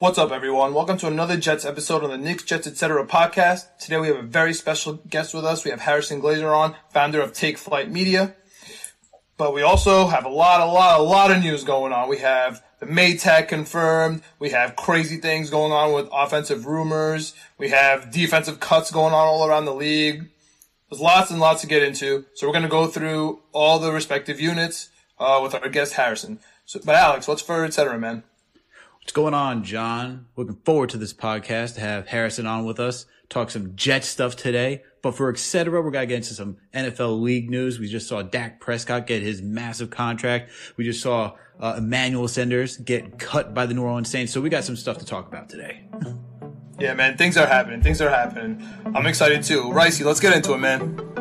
What's up, everyone? Welcome to another Jets episode on the Knicks, Jets, etc. podcast. Today we have a very special guest with us. We have Harrison Glazer on, founder of Take Flight Media. But we also have a lot, a lot, a lot of news going on. We have the Maye tag confirmed. We have crazy things going on with offensive rumors. We have defensive cuts going on all around the league. There's lots and lots to get into. So we're going to go through all the respective units uh, with our guest Harrison. So, but Alex, what's for etc. man? What's going on, John? Looking forward to this podcast to have Harrison on with us, talk some Jet stuff today. But for etc., we're gonna get into some NFL league news. We just saw Dak Prescott get his massive contract. We just saw uh, Emmanuel Sanders get cut by the New Orleans Saints. So we got some stuff to talk about today. Yeah, man, things are happening. Things are happening. I'm excited too. Ricey, let's get into it, man.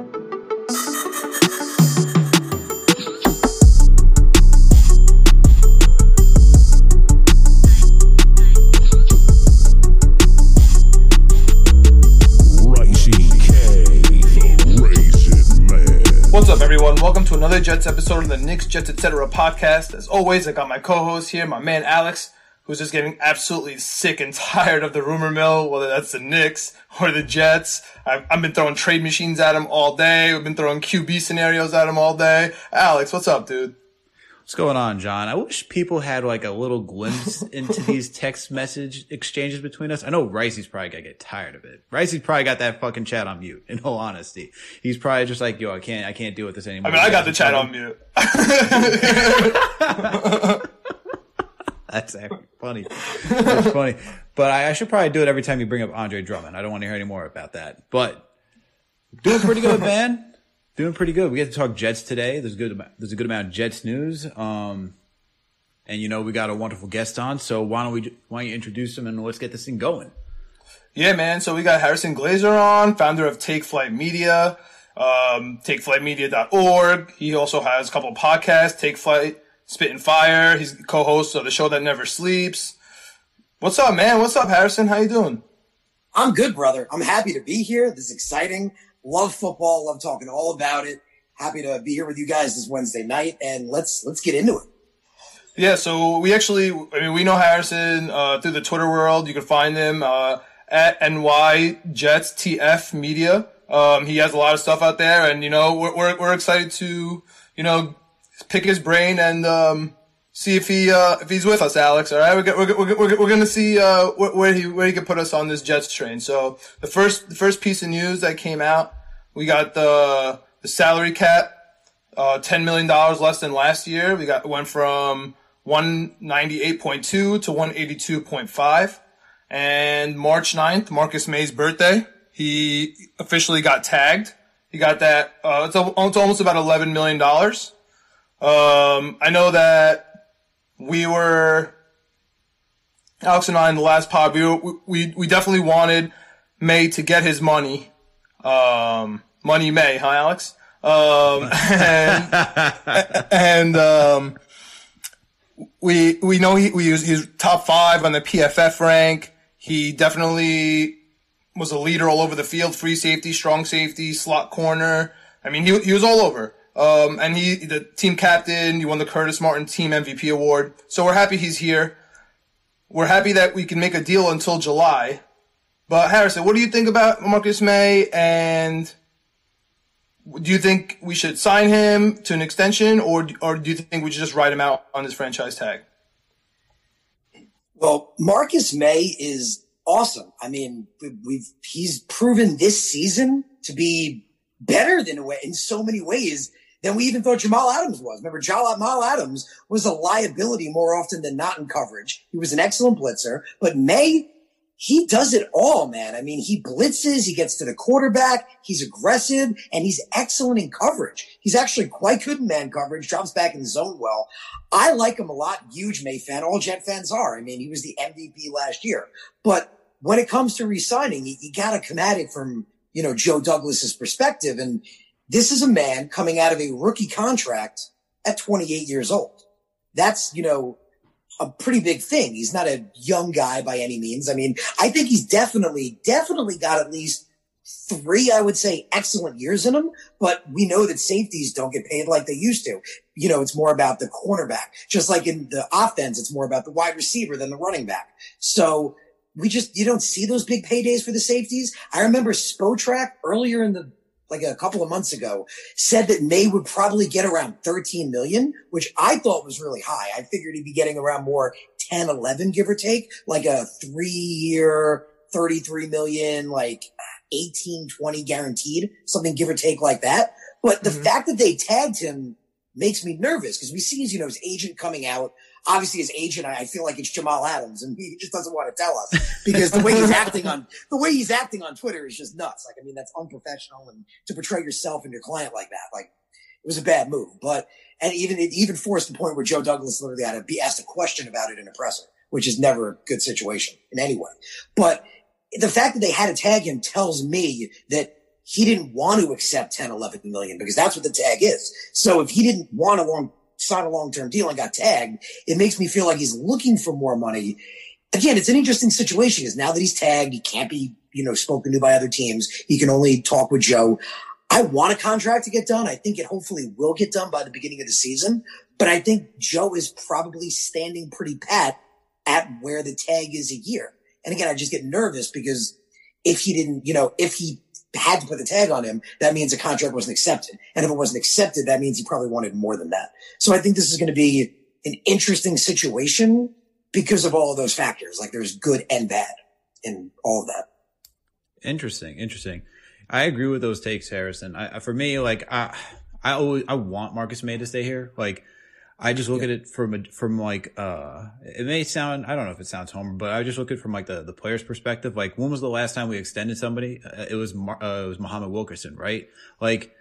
Everyone? Welcome to another Jets episode of the Knicks, Jets, etc. podcast. As always, I got my co-host here, my man Alex, who's just getting absolutely sick and tired of the rumor mill, whether that's the Knicks or the Jets. I've, I've been throwing trade machines at him all day. We've been throwing QB scenarios at him all day. Alex, what's up, dude? What's going on, John? I wish people had like a little glimpse into these text message exchanges between us. I know Ricey's probably gonna get tired of it. Ricey's probably got that fucking chat on mute. In all honesty, he's probably just like, "Yo, I can't, I can't deal with this anymore." I mean, I got the chat on mute. That's actually funny. That's funny. But I, I should probably do it every time you bring up Andre Drummond. I don't want to hear any more about that. But doing pretty good, man. Doing pretty good. We get to talk Jets today. There's good. There's a good amount of Jets news. Um, and you know we got a wonderful guest on. So why don't we? Why don't you introduce him and let's get this thing going? Yeah, man. So we got Harrison Glazer on, founder of Take Flight Media, um, TakeFlightMedia.org. He also has a couple of podcasts, Take Flight, Spit and Fire. He's co-host of the show that never sleeps. What's up, man? What's up, Harrison? How you doing? I'm good, brother. I'm happy to be here. This is exciting. Love football. Love talking all about it. Happy to be here with you guys this Wednesday night, and let's let's get into it. Yeah, so we actually, I mean, we know Harrison uh, through the Twitter world. You can find him uh, at NY Jets TF Media. Um, he has a lot of stuff out there, and you know, we're we're, we're excited to you know pick his brain and um, see if he uh, if he's with us, Alex. All right, we're we're we're, we're, gonna see uh, where, where he where he can put us on this Jets train. So the first the first piece of news that came out, we got the the salary cap, uh, ten million dollars less than last year. We got went from one ninety eight point two to one eighty two point five. And March 9th, Marcus Maye's birthday, he officially got tagged. He got that. Uh, it's, a, it's almost about eleven million dollars. Um, I know that we were Alex and I in the last pod. We were, we we definitely wanted Maye to get his money. Um, money Maye, huh, Alex? Um, and and um, we we know he we was, he was top five on the PFF rank. He definitely was a leader all over the field, free safety, strong safety, slot corner. I mean, he he was all over. Um, and he, the team captain, he won the Curtis Martin Team MVP award. So we're happy he's here. We're happy that we can make a deal until July. But Harrison, what do you think about Marcus Maye? And do you think we should sign him to an extension, or or do you think we should just write him out on his franchise tag? Well, Marcus Maye is awesome. I mean, we've he's proven this season to be better than in so many ways than we even thought Jamal Adams was. Remember, Jamal Adams was a liability more often than not in coverage. He was an excellent blitzer, but Maye, he does it all, man. I mean, he blitzes, he gets to the quarterback, he's aggressive, and he's excellent in coverage. He's actually quite good in man coverage, drops back in the zone well. I like him a lot. Huge Maye fan. All Jet fans are. I mean, he was the MVP last year. But when it comes to resigning, you, you got to come at it from, you know, Joe Douglas's perspective. And this is a man coming out of a rookie contract at 28 years old. That's, you know, a pretty big thing. He's not a young guy by any means. I mean, I think he's definitely, definitely got at least three, I would say, excellent years in him, but we know that safeties don't get paid like they used to. You know, it's more about the cornerback. Just like in the offense, it's more about the wide receiver than the running back. So we just, you don't see those big paydays for the safeties. I remember Spotrac earlier in the, like a couple of months ago said that Maye would probably get around 13 million, which I thought was really high. I figured he'd be getting around more 10, 11, give or take, like a three year, 33 million, like 18, 20 guaranteed, something give or take like that. But the mm-hmm. fact that they tagged him makes me nervous because we see his, you know, his agent coming out. Obviously, his agent, I feel like it's Jamal Adams, and he just doesn't want to tell us because the way he's acting on the way he's acting on Twitter is just nuts. Like, I mean, that's unprofessional, and to portray yourself and your client like that, like, it was a bad move. But and even it even forced the point where Joe Douglas literally had to be asked a question about it in a presser, which is never a good situation in any way. But the fact that they had to tag him tells me that he didn't want to accept 10, 11 million because that's what the tag is. So if he didn't want to long, sign a long-term deal and got tagged, it makes me feel like he's looking for more money. Again, it's an interesting situation because now that he's tagged, he can't be, you know, spoken to by other teams. He can only talk with Joe. I want a contract to get done. I think it hopefully will get done by the beginning of the season, but I think Joe is probably standing pretty pat at where the tag is a year. And again, I just get nervous because if he didn't, you know, if he had to put the tag on him, that means the contract wasn't accepted. And if it wasn't accepted, that means he probably wanted more than that. So I think this is going to be an interesting situation because of all of those factors. Like there's good and bad in all of that. Interesting. Interesting. I agree with those takes, Harrison. I, for me, like I, I always, I want Marcus Maye to stay here. Like I just look yeah. at it from a, from like uh it may sound I don't know if it sounds homer, but I just look at it from like the the player's perspective. Like when was the last time we extended somebody? Uh, it was uh, it was Muhammad Wilkerson, right? Like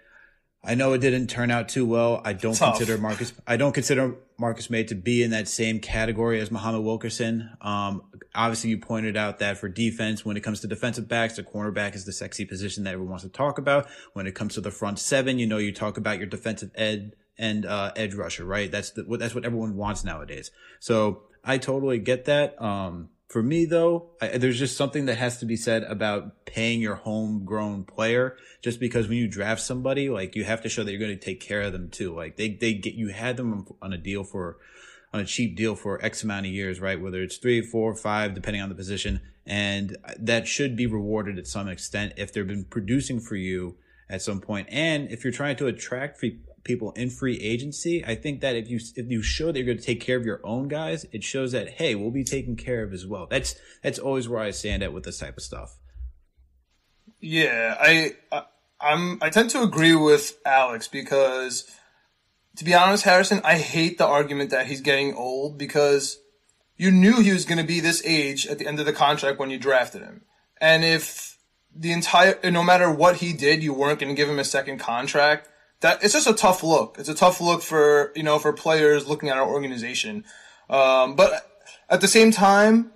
I know it didn't turn out too well. I don't Tough. consider Marcus I don't consider Marcus Maye to be in that same category as Muhammad Wilkerson. Um obviously you pointed out that for defense when it comes to defensive backs, the cornerback is the sexy position that everyone wants to talk about. When it comes to the front seven, you know you talk about your defensive ed and uh, edge rusher, right? That's the, that's what everyone wants nowadays. So I totally get that. Um, for me though, I, there's just something that has to be said about paying your homegrown player. Just because when you draft somebody, like you have to show that you're going to take care of them too. Like they they get you had them on a deal for on a cheap deal for X amount of years, right? Whether it's three, four, five, depending on the position, and that should be rewarded at some extent if they've been producing for you at some point. And if you're trying to attract people in free agency, I think that if you if you show that you're going to take care of your own guys, it shows that hey, we'll be taken care of as well. That's that's always where I stand at with this type of stuff. Yeah, I, I I'm I tend to agree with Alex because to be honest, Harrison, I hate the argument that he's getting old because you knew he was going to be this age at the end of the contract when you drafted him. And if the entire no matter what he did, you weren't going to give him a second contract, that it's just a tough look. It's a tough look for you know for players looking at our organization. Um, but at the same time,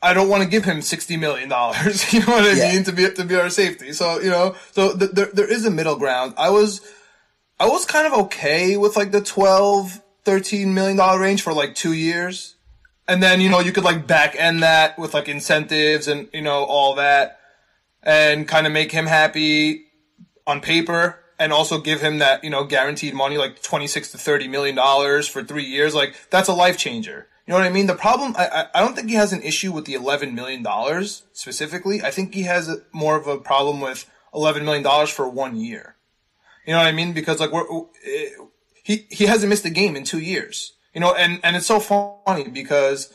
I don't want to give him sixty million dollars. You know what I yeah. mean to be to be our safety. So you know, so th- there there is a middle ground. I was I was kind of okay with like the 12, 13 million dollar range for like two years, and then you know you could like back end that with like incentives and you know all that, and kind of make him happy on paper and also give him that, you know, guaranteed money, like 26 to 30 million dollars for three years. Like, that's a life changer. You know what I mean? The problem, I, I don't think he has an issue with the $11 million specifically. I think he has more of a problem with $11 million for one year. You know what I mean? Because like we're, he, he hasn't missed a game in two years, you know, and, and it's so funny because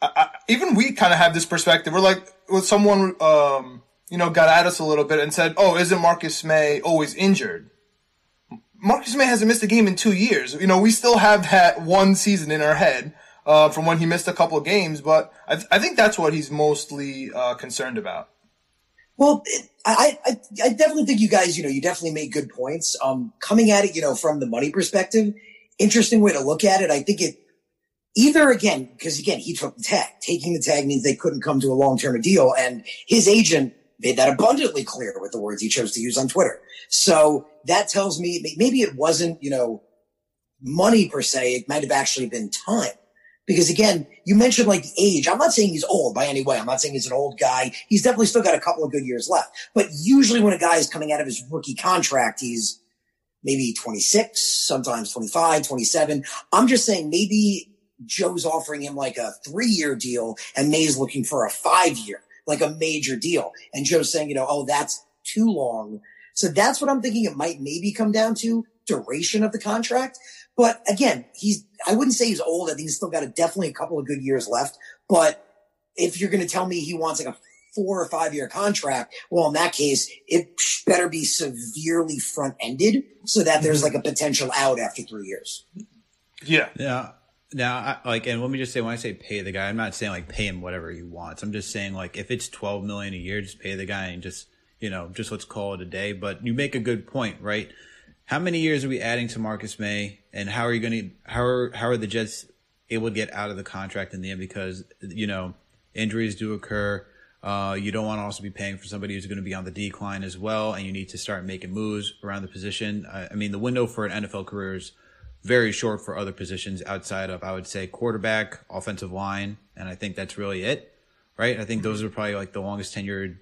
I, I, even we kind of have this perspective. We're like, with someone, um, you know, got at us a little bit and said, "Oh, isn't Marcus Maye always injured?" Marcus Maye hasn't missed a game in two years. You know, we still have that one season in our head uh, from when he missed a couple of games, but I, th- I think that's what he's mostly uh, concerned about. Well, I, I, I definitely think you guys, you know, you definitely made good points. Um, coming at it, you know, from the money perspective, interesting way to look at it. I think it either again, because again, he took the tag. Taking the tag means they couldn't come to a long-term deal, and his agent made that abundantly clear with the words he chose to use on Twitter. So that tells me maybe it wasn't, you know, money per se. It might have actually been time Because again, you mentioned like the age. I'm not saying he's old by any way. I'm not saying he's an old guy. He's definitely still got a couple of good years left. But usually when a guy is coming out of his rookie contract, he's maybe 26, sometimes 25, 27. I'm just saying maybe Joe's offering him like a three year deal and Maye's looking for a five year, like a major deal. And Joe's saying, you know, oh, that's too long. So that's what I'm thinking it might maybe come down to duration of the contract. But again, he's, I wouldn't say he's old. I think he's still got a, definitely a couple of good years left. But if you're going to tell me he wants like a four or five year contract, well, in that case, it better be severely front ended so that there's mm-hmm. like a potential out after three years. Yeah. Yeah. Now, I, like, and let me just say, when I say pay the guy, I'm not saying like pay him whatever he wants. I'm just saying like if it's 12 million a year, just pay the guy and just, you know, just let's call it a day. But you make a good point, right? How many years are we adding to Marcus Maye, and how are you going to how are how are the Jets able to get out of the contract in the end? Because you know injuries do occur. Uh, you don't want to also be paying for somebody who's going to be on the decline as well, and you need to start making moves around the position. I, I mean, the window for an NFL career is very short for other positions outside of, I would say, quarterback, offensive line, and I think that's really it, right? I think those are probably like the longest tenured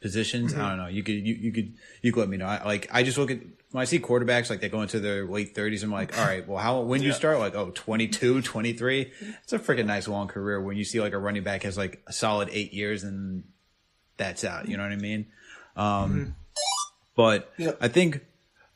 positions. Mm-hmm. I don't know. You could you, you could you could let me know. I, like I just look at when I see quarterbacks like they go into their late 30s, I'm like, all right, well, how when yeah. you start like oh 22, 23, it's a freaking nice long career. When you see like a running back has like a solid eight years and that's out. You know what I mean? Um, mm-hmm. But yeah. I think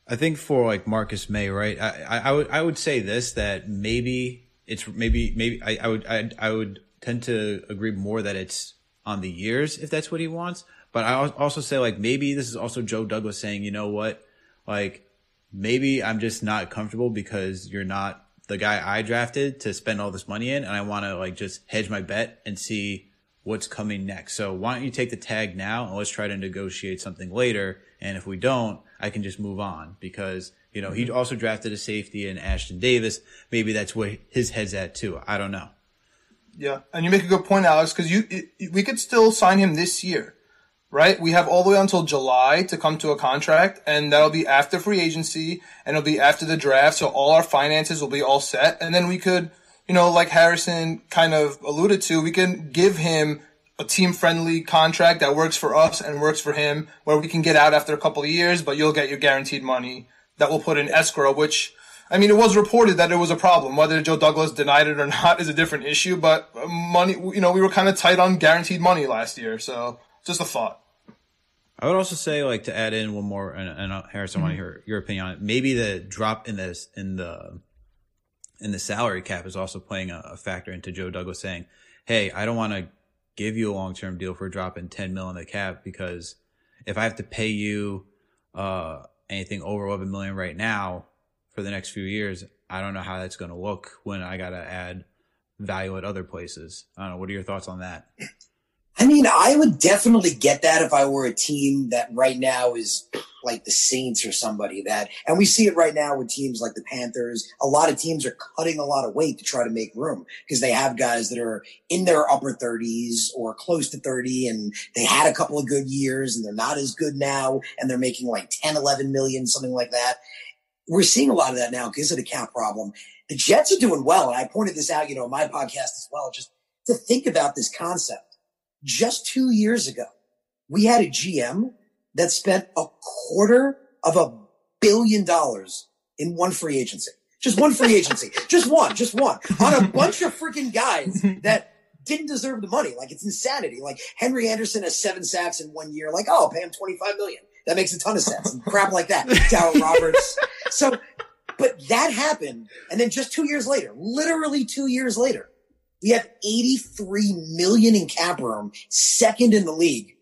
I think for like Marcus Maye, right? I, I, I would I would say this that maybe it's maybe maybe I, I would I, I would tend to agree more that it's on the years if that's what he wants. But I also say like maybe this is also Joe Douglas saying, you know what? like maybe I'm just not comfortable because you're not the guy I drafted to spend all this money in, and I want to like just hedge my bet and see what's coming next. So why don't you take the tag now and let's try to negotiate something later? And if we don't, I can just move on because you know he mm-hmm. also drafted a safety in Ashtyn Davis. Maybe that's where his head's at too. I don't know. Yeah, and you make a good point, Alex, because you it, we could still sign him this year right? We have all the way until July to come to a contract, and that'll be after free agency, and it'll be after the draft. So all our finances will be all set, and then we could, you know, like Harrison kind of alluded to, we can give him a team friendly contract that works for us and works for him, where we can get out after a couple of years, but you'll get your guaranteed money that we'll put in escrow, which. I mean, it was reported that it was a problem. Whether Joe Douglas denied it or not is a different issue, but money, you know, we were kind of tight on guaranteed money last year. So just a thought. I would also say, like, to add in one more, and, and uh, Harris, I want to mm-hmm. hear your opinion on it. Maybe the drop in this in the in the salary cap is also playing a, a factor into Joe Douglas saying, "Hey, I don't want to give you a long term deal for dropping drop in ten mil in the cap because if I have to pay you uh, anything over eleven million right now for the next few years, I don't know how that's going to look when I got to add value at other places. I don't know. What are your thoughts on that?" I mean, I would definitely get that if I were a team that right now is like the Saints or somebody that, and we see it right now with teams like the Panthers. A lot of teams are cutting a lot of weight to try to make room because they have guys that are in their upper 30s or close to 30 and they had a couple of good years and they're not as good now and they're making like 10, 11 million, something like that. We're seeing a lot of that now because of the cap problem. The Jets are doing well. And I pointed this out, you know, in my podcast as well, just to think about this concept just two years ago, we had a GM that spent a quarter of a billion dollars in one free agency. Just one free agency. just one, just one on a bunch of freaking guys that didn't deserve the money. Like it's insanity. Like Henry Anderson has seven sacks in one year. Like, oh, I'll pay him 25 million. That makes a ton of sense. And crap like that. Darryl Roberts. So, but that happened. And then just two years later, literally two years later, we have 83 million in cap room, second in the league.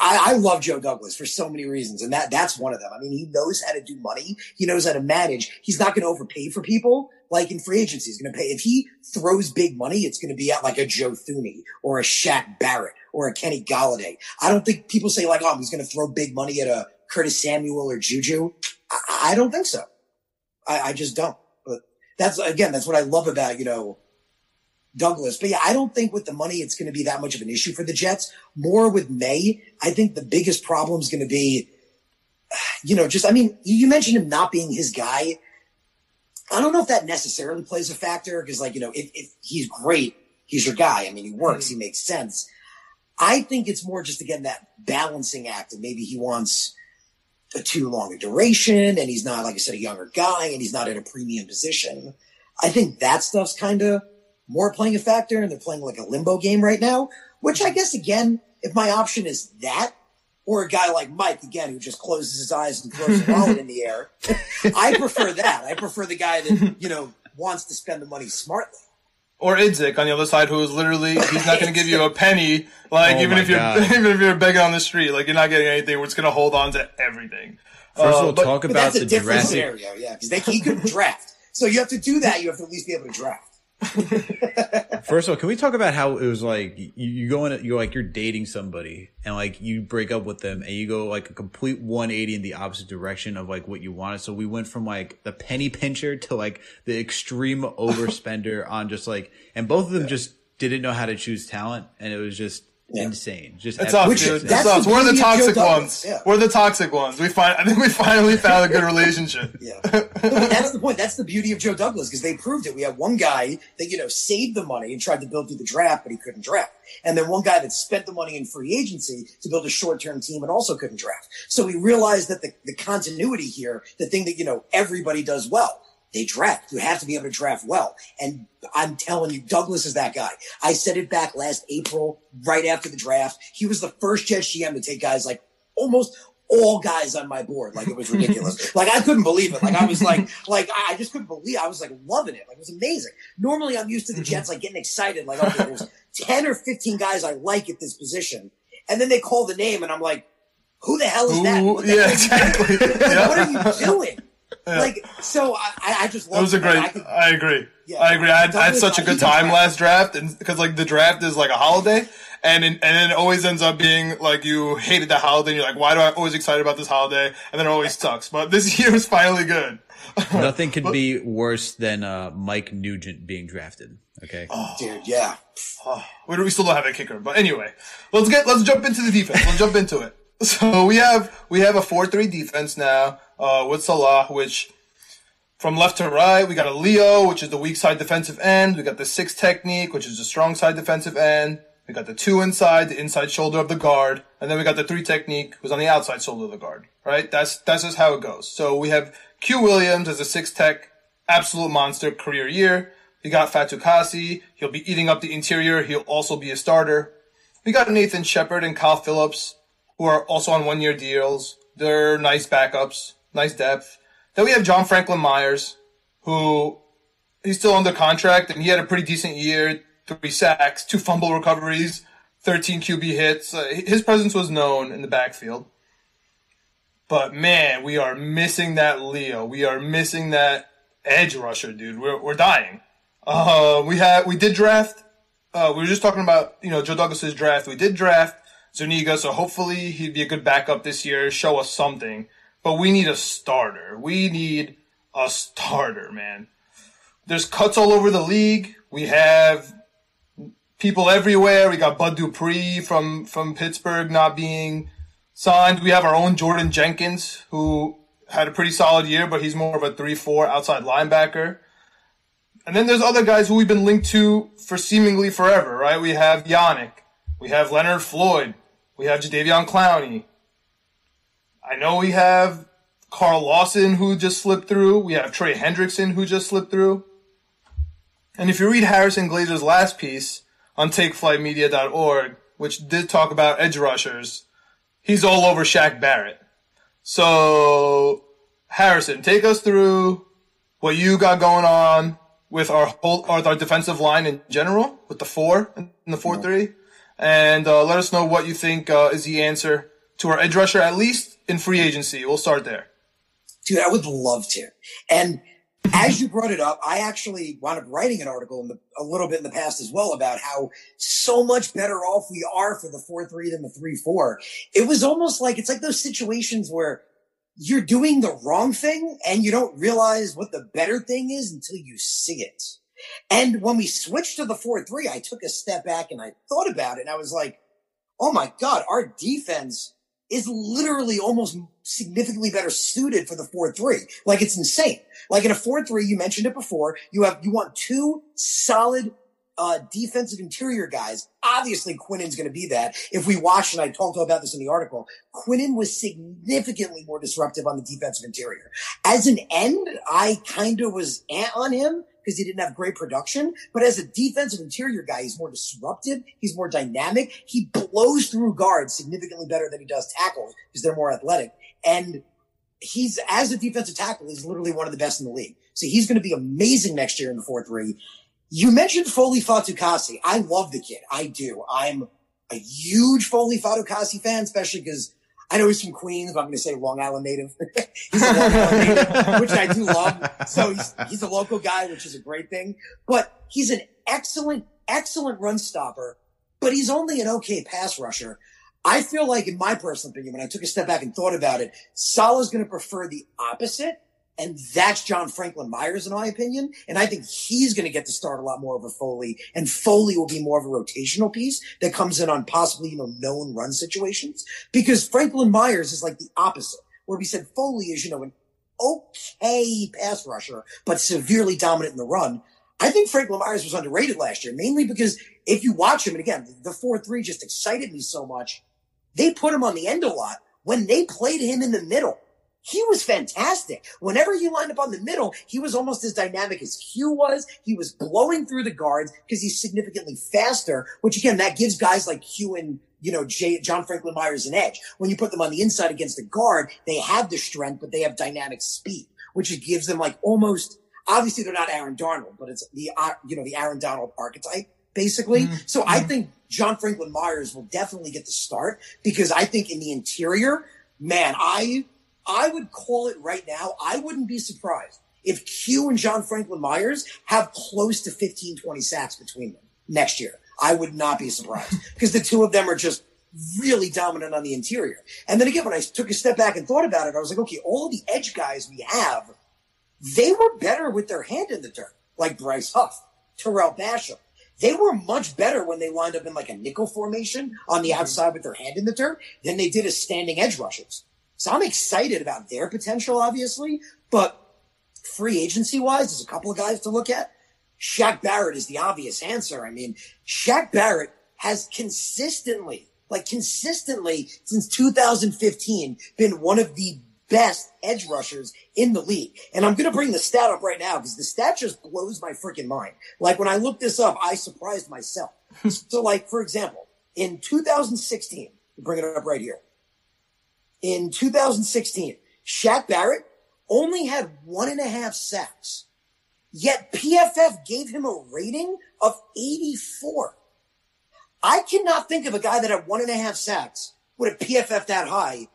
I, I, love Joe Douglas for so many reasons, and that that's one of them. I mean, he knows how to do money. He knows how to manage. He's not going to overpay for people like in free agency. He's going to pay if he throws big money. It's going to be at like a Joe Thuney or a Shaq Barrett or a Kenny Golladay. I don't think people say like, oh, he's going to throw big money at a Curtis Samuel or Juju. I, I don't think so. I, I just don't. But that's again, that's what I love about you know Douglas. But yeah, I don't think with the money it's going to be that much of an issue for the Jets. More with Maye, I think the biggest problem is going to be, you know, just I mean, you mentioned him not being his guy. I don't know if that necessarily plays a factor because, like, you know, if, if he's great, he's your guy. I mean, he works, mm-hmm. he makes sense. I think it's more just again that balancing act, and maybe he wants a too long a duration, and he's not, like I said, a younger guy, and he's not in a premium position. I think that stuff's kind of more playing a factor, and they're playing like a limbo game right now. Which I guess again, if my option is that, or a guy like Maccagnan who just closes his eyes and throws a wallet in the air, I prefer that. I prefer the guy that you know wants to spend the money smartly or Idzik on the other side, who is literally he's not going to give you a penny. Like oh even if you're God. even if you're begging on the street, like you're not getting anything. We're just going to hold on to everything. First of all, uh, talk but about that's the a different draft. scenario, yeah, because he could draft. So you have to do that. You have to at least be able to draft. First of all, can we talk about how it was like you, you go in, you're like you're dating somebody and like you break up with them and you go like a complete 180 in the opposite direction of like what you wanted. So we went from like the penny pincher to like the extreme overspender on just like, and both of them just didn't know how to choose talent, and it was just yeah. insane. Just it's us, dude. It's us. We're the toxic ones. Yeah. We're the toxic ones. We find. I think we finally found a good relationship. yeah, that's the point. That's the beauty of Joe Douglas because they proved it. We had one guy that you know saved the money and tried to build through the draft, but he couldn't draft, and then one guy that spent the money in free agency to build a short-term team and also couldn't draft. So we realized that the, the continuity here, the thing that you know everybody does well they draft. You have to be able to draft well. And I'm telling you, Douglas is that guy. I said it back last April, right after the draft. He was the first Jets GM to take guys like almost all guys on my board. Like it was ridiculous. like I couldn't believe it. Like I was like, like I just couldn't believe. I was like loving it. Like it was amazing. Normally I'm used to the mhm. Jets like getting excited. Like okay, there's ten or fifteen guys I like at this position, and then they call the name, and I'm like, who the hell is that? Ooh, yeah, exactly. yeah. What are you doing? Yeah. Like so, I, I just love. It was a great. I, could, I, agree. Yeah, I agree. I had, I had such a good time last draft, and because like the draft is like a holiday, and in, and it always ends up being like you hated the holiday. and You're like, why do I always excited about this holiday? And then it always sucks. But this year is finally good. Nothing could but, be worse than uh, Mike Nugent being drafted. Okay, oh, dude, yeah. Oh, we still don't have a kicker, but anyway, let's get let's jump into the defense. Let's jump into it. So we have we have a four three defense now uh, with Saleh, which from left to right, we got a Leo, which is the weak side defensive end. We got the six technique, which is the strong side defensive end. We got the two inside, the inside shoulder of the guard, and then we got the three technique, who's on the outside shoulder of the guard. Right? That's that's just how it goes. So we have Q Williams as a six tech, absolute monster career year. We got Fatukasi. He'll be eating up the interior. He'll also be a starter. We got Nathan Shepherd and Kyle Phillips, who are also on one year deals. They're nice backups nice depth. Then we have John Franklin Myers, who he's still under contract and he had a pretty decent year. Three sacks, two fumble recoveries, 13 QB hits. Uh, his presence was known in the backfield. But man, we are missing that Leo. We are missing that edge rusher, dude. We're, we're dying. Uh, we had, we did draft, uh, we were just talking about, you know, Joe Douglas's draft. We did draft Zuniga, so hopefully he'd be a good backup this year, show us something but we need a starter. We need a starter, man. There's cuts all over the league. We have people everywhere. We got Bud Dupree from, from Pittsburgh not being signed. We have our own Jordan Jenkins, who had a pretty solid year, but he's more of a 3-4 outside linebacker. And then there's other guys who we've been linked to for seemingly forever, right? We have Yannick. We have Leonard Floyd. We have Jadeveon Clowney. I know we have Carl Lawson who just slipped through. We have Trey Hendrickson who just slipped through. And if you read Harrison Glazer's last piece on takeflightmedia.org, which did talk about edge rushers, he's all over Shaq Barrett. So, Harrison, take us through what you got going on with our whole, with our defensive line in general, with the four and the four three, and uh, let us know what you think uh, is the answer to our edge rusher, at least in free agency. We'll start there. Dude, I would love to. And as you brought it up, I actually wound up writing an article in the, a little bit in the past as well about how so much better off we are for the 4-3 than the 3-4. It was almost like, it's like those situations where you're doing the wrong thing and you don't realize what the better thing is until you see it. And when we switched to the 4-3, I took a step back and I thought about it and I was like, oh my God, our defense is literally almost significantly better suited for the 4-3. Like it's insane. Like in a 4-3, you mentioned it before, you have, you want two solid uh, defensive interior guys. Obviously, Quinnen's going to be that. If we watch, and I talked about this in the article, Quinnen was significantly more disruptive on the defensive interior. As an end, I kind of was on him because he didn't have great production. But as a defensive interior guy, he's more disruptive. He's more dynamic. He blows through guards significantly better than he does tackles because they're more athletic. And he's, as a defensive tackle, he's literally one of the best in the league. So he's going to be amazing next year in the 4-3. You mentioned Foley Fatukasi. I love the kid. I do. I'm a huge Foley Fatukasi fan, especially because I know he's from Queens, but I'm going to say Long Island native. he's a Long Island native, which I do love. So he's, he's a local guy, which is a great thing. But he's an excellent, excellent run stopper, but he's only an okay pass rusher. I feel like, in my personal opinion, when I took a step back and thought about it, Saleh's going to prefer the opposite and that's John Franklin Myers, in my opinion. And I think he's going to get to start a lot more of a Foley and Foley will be more of a rotational piece that comes in on possibly, you know, known run situations because Franklin Myers is like the opposite where we said Foley is, you know, an okay pass rusher, but severely dominant in the run. I think Franklin Myers was underrated last year, mainly because if you watch him, and again, the 4-3 just excited me so much. They put him on the end a lot when they played him in the middle he was fantastic. Whenever he lined up on the middle, he was almost as dynamic as Q was. He was blowing through the guards because he's significantly faster, which again, that gives guys like Q and you know, Jay, John Franklin Myers an edge. When you put them on the inside against a guard, they have the strength, but they have dynamic speed, which it gives them like almost, obviously they're not Aaron Darnold, but it's the, uh, you know, the Aaron Donald archetype, basically. Mm-hmm. So I mm-hmm. think John Franklin Myers will definitely get the start because I think in the interior, man, I, I would call it right now. I wouldn't be surprised if Q and John Franklin Myers have close to 15, 20 sacks between them next year. I would not be surprised because the two of them are just really dominant on the interior. And then again, when I took a step back and thought about it, I was like, okay, all the edge guys we have, they were better with their hand in the dirt, like Bryce Huff, Tarell Basham. They were much better when they lined up in like a nickel formation on the mm-hmm. outside with their hand in the dirt than they did as standing edge rushers. So I'm excited about their potential, obviously, but free agency wise, there's a couple of guys to look at. Shaq Barrett is the obvious answer. I mean, Shaq Barrett has consistently, like consistently since 2015 been one of the best edge rushers in the league. And I'm going to bring the stat up right now because the stat just blows my freaking mind. Like when I looked this up, I surprised myself. so like, for example, in 2016, bring it up right here in 2016, Shaq Barrett only had one and a half sacks, yet PFF gave him a rating of 84. I cannot think of a guy that had one and a half sacks with a PFF that high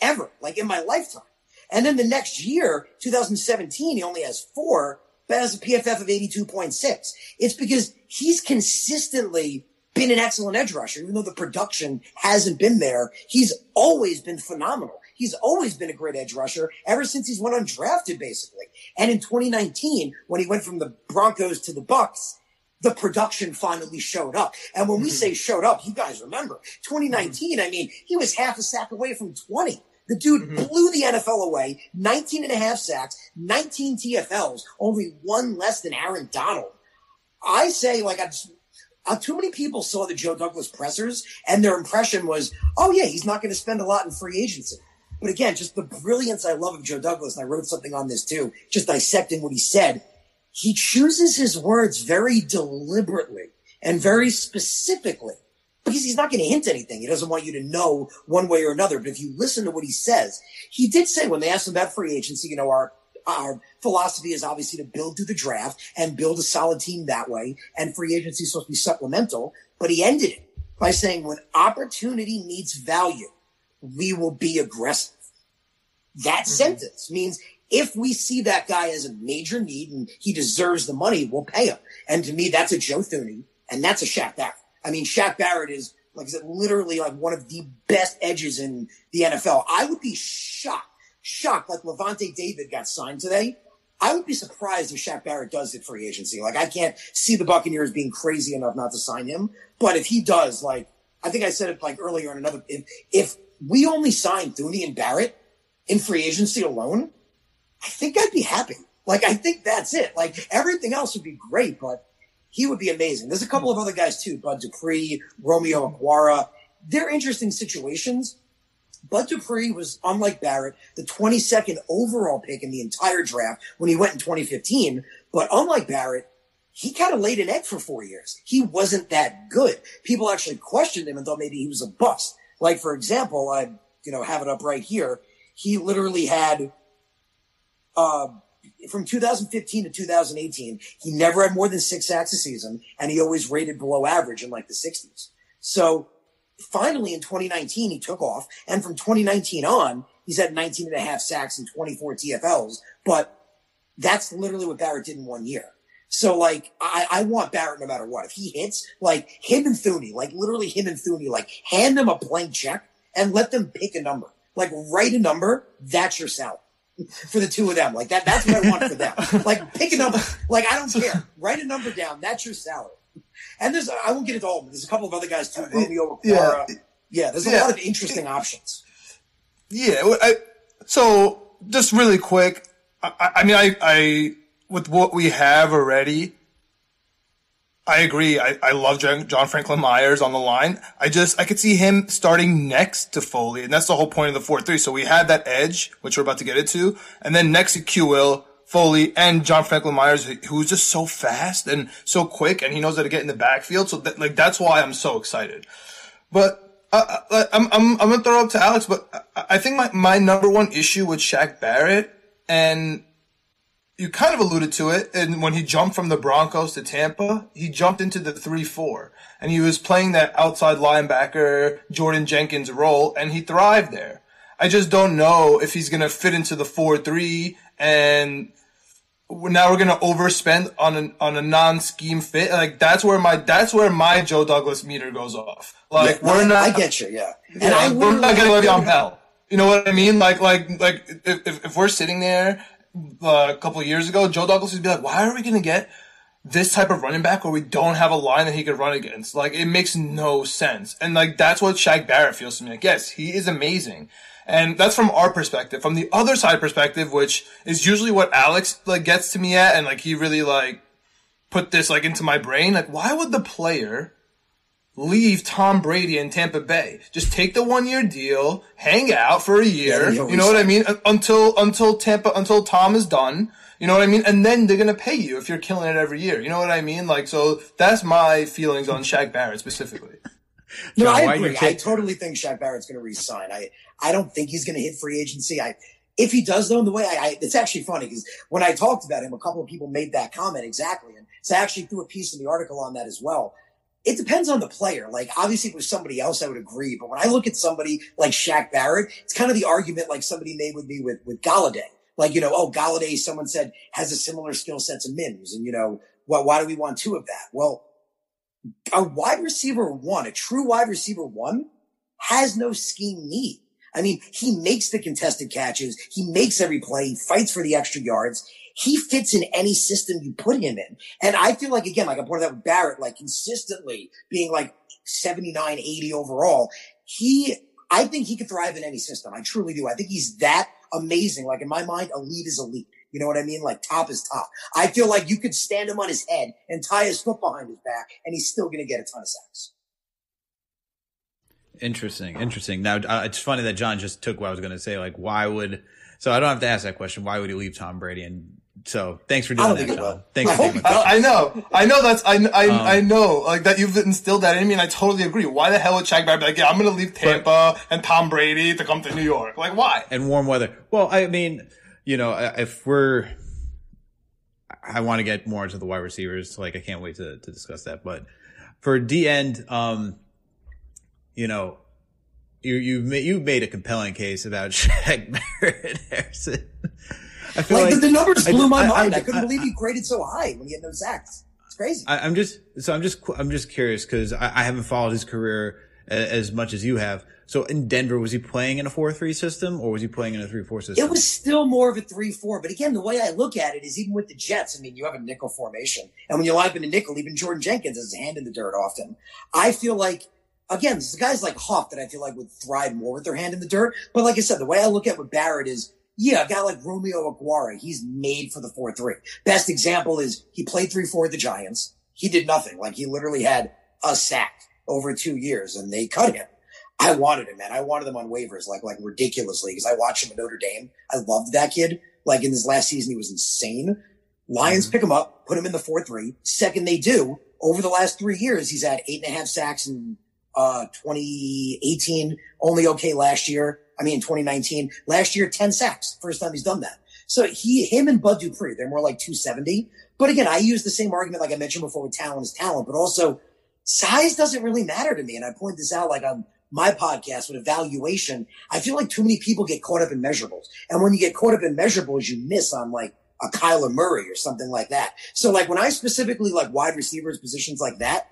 ever, like in my lifetime. And then the next year, 2017, he only has four, but has a PFF of 82.6. It's because he's consistently been an excellent edge rusher, even though the production hasn't been there. He's always been phenomenal. He's always been a great edge rusher ever since he's went undrafted, basically. And in 2019, when he went from the Broncos to the Bucs, the production finally showed up. And when we mm-hmm. say showed up, you guys remember 2019. Mm-hmm. I mean, he was half a sack away from 20. The dude mm-hmm. blew the NFL away, 19 and a half sacks, 19 TFLs, only one less than Aaron Donald. I say, like, I just, uh, too many people saw the Joe Douglas pressers and their impression was, oh yeah, he's not going to spend a lot in free agency. But again, just the brilliance I love of Joe Douglas, and I wrote something on this too, just dissecting what he said. He chooses his words very deliberately and very specifically because he's not going to hint anything. He doesn't want you to know one way or another. But if you listen to what he says, he did say when they asked him about free agency, you know, our our philosophy is obviously to build through the draft and build a solid team that way. And free agency is supposed to be supplemental, but he ended it by saying when opportunity meets value, we will be aggressive. That mm-hmm. sentence means if we see that guy as a major need and he deserves the money, we'll pay him. And to me, that's a Joe Thuney and that's a Shaq Barrett. I mean, Shaq Barrett is, like I said, literally like one of the best edges in the NFL. I would be shocked shocked like Lavonte David got signed today. I would be surprised if Shaq Barrett does it free agency. Like I can't see the Buccaneers being crazy enough not to sign him. But if he does, like I think I said it like earlier in another, if, if we only sign Thuney and Barrett, in free agency alone, I think I'd be happy. Like, I think that's it. Like, everything else would be great, but he would be amazing. There's a couple of other guys too, Bud Dupree, Romeo Okwara. They're interesting situations. Bud Dupree was, unlike Barrett, the 22nd overall pick in the entire draft when he went in 2015. But unlike Barrett, he kind of laid an egg for four years. He wasn't that good. People actually questioned him and thought maybe he was a bust. Like, for example, I, you know, have it up right here. He literally had, uh, from 2015 to 2018, he never had more than six sacks a season, and he always rated below average in like the 60s. So finally in 2019, he took off. And from 2019 on, he's had 19 and a half sacks and 24 TFLs. But that's literally what Barrett did in one year. So like, I, I want Barrett no matter what. If he hits, like him and Thuney, like literally him and Thuney, like hand them a blank check and let them pick a number. Like write a number, that's your salary for the two of them. Like that, that's what I want for them. Like pick a number. Like I don't care. Write a number down. That's your salary. And there's, I won't get into all of them. There's a couple of other guys too. Romeo Yeah. Yeah. There's a Yeah. lot of interesting options. Yeah. I, so just really quick, I, I- mean, I, I, with what we have already, I agree. I, I love John John Franklin Myers on the line. I just, I could see him starting next to Foley. And that's the whole point of the 4-3. So we had that edge, which we're about to get into. And then next to Q Will, Foley, and John Franklin Myers, who's just so fast and so quick. And he knows how to get in the backfield. So that, like, that's why I'm so excited. But uh, uh, I'm, I'm, I'm gonna throw it up to Alex, but I, I think my, my number one issue with Shaq Barrett, and you kind of alluded to it, and when he jumped from the Broncos to Tampa, he jumped into the 3-4, and he was playing that outside linebacker, Jordan Jenkins role, and he thrived there. I just don't know if he's gonna fit into the 4-3, and we're- now we're gonna overspend on an on a non-scheme fit. Like that's where my that's where my Joe Douglas meter goes off. Like Yeah, we're I- not. I get you. Yeah. And I we're not literally- getting Le'Veon Bell. You know what I mean? Like, like, like, if, if, if we're sitting there uh, a couple of years ago, Joe Douglas would be like, why are we going to get this type of running back where we don't have a line that he could run against? Like, it makes no sense. And like, that's what Shaq Barrett feels to me. Like, yes, he is amazing. And that's from our perspective. From the other side perspective, which is usually what Alex like gets to me at, and like he really like put this like into my brain. Like, why would the player leave Tom Brady in Tampa Bay. Just take the one year deal, hang out for a year. Yeah, you know what I mean? Until until Tampa until Tom is done. You know what I mean? And then they're gonna pay you if you're killing it every year. You know what I mean? Like so that's my feelings on Shaq Barrett specifically. No, John, I agree. I totally think Shaq Barrett's going to resign. I I don't think he's going to hit free agency. I if he does though, in the way I, I it's actually funny because when I talked about him, a couple of people made that comment exactly, and so I actually threw a piece in the article on that as well. It depends on the player. Like obviously, if it was somebody else, I would agree. But when I look at somebody like Shaq Barrett, it's kind of the argument like somebody made with me with with Golladay. Like you know, oh Golladay, someone said has a similar skill set to Mims, and you know, well, why do we want two of that? Well, a wide receiver one, a true wide receiver one, has no scheme need. I mean, he makes the contested catches. He makes every play. He fights for the extra yards. He fits in any system you put him in. And I feel like, again, like I pointed out with Barrett, like consistently being like 79, 80 overall. He, I think he could thrive in any system. I truly do. I think he's that amazing. Like in my mind, elite is elite. You know what I mean? Like top is top. I feel like you could stand him on his head and tie his foot behind his back and he's still going to get a ton of sacks. Interesting, interesting. Now uh, it's funny that John just took what I was going to say. Like, why would? So I don't have to ask that question. Why would he leave Tom Brady? And so thanks for doing that, John. will. Thanks I for hope taking it my does. I know, I know that's I I, Um, I know like that you've instilled that in me, and I totally agree. Why the hell would Shaq Barrett be like, yeah, I'm gonna leave Tampa and Tom Brady to come to New York? Like, why? and warm weather. Well, I mean, you know, if we're, I want to get more into the wide receivers. Like, I can't wait to, to discuss that. But for D end, um, you know, you you ma- you made a compelling case about Shaq Barrett Harrison. I feel Like, like, the, the numbers blew I- my I- mind. I, I- couldn't believe he graded so high when he had no sacks. It's crazy. I, I'm just so I'm just I'm just curious because I, I haven't followed his career a, as much as you have. So in Denver, was he playing in a four three system or was he playing in a three four system? It was still more of a three-four, but again, the way I look at it is even with the Jets. I mean, you have a nickel formation, and when you line up in a nickel, even Jordan Jenkins has his hand in the dirt often. I feel like again, this guys like Huff that I feel like would thrive more with their hand in the dirt. But like I said, the way I look at with Barrett is, yeah, a guy like Romeo Okwara, he's made for the 4-3. Best example is he played 3-4 at the Giants. He did nothing. Like he literally had a sack over two years and they cut him. I wanted him, man. I wanted him on waivers, like, like ridiculously because I watched him at Notre Dame. I loved that kid. Like in his last season, he was insane. Lions mm-hmm. pick him up, put him in the 4-3. Second they do, over the last three years, he's had eight and a half sacks in uh, 2018, only okay last year. I mean, 2019, last year, 10 sacks. First time he's done that. So he, him and Bud Dupree, they're more like 270. But again, I use the same argument, like I mentioned before with talent is talent, but also size doesn't really matter to me. And I point this out like on my podcast with evaluation. I feel like too many people get caught up in measurables. And when you get caught up in measurables, you miss on like a Kyler Murray or something like that. So like when I specifically like wide receivers positions like that,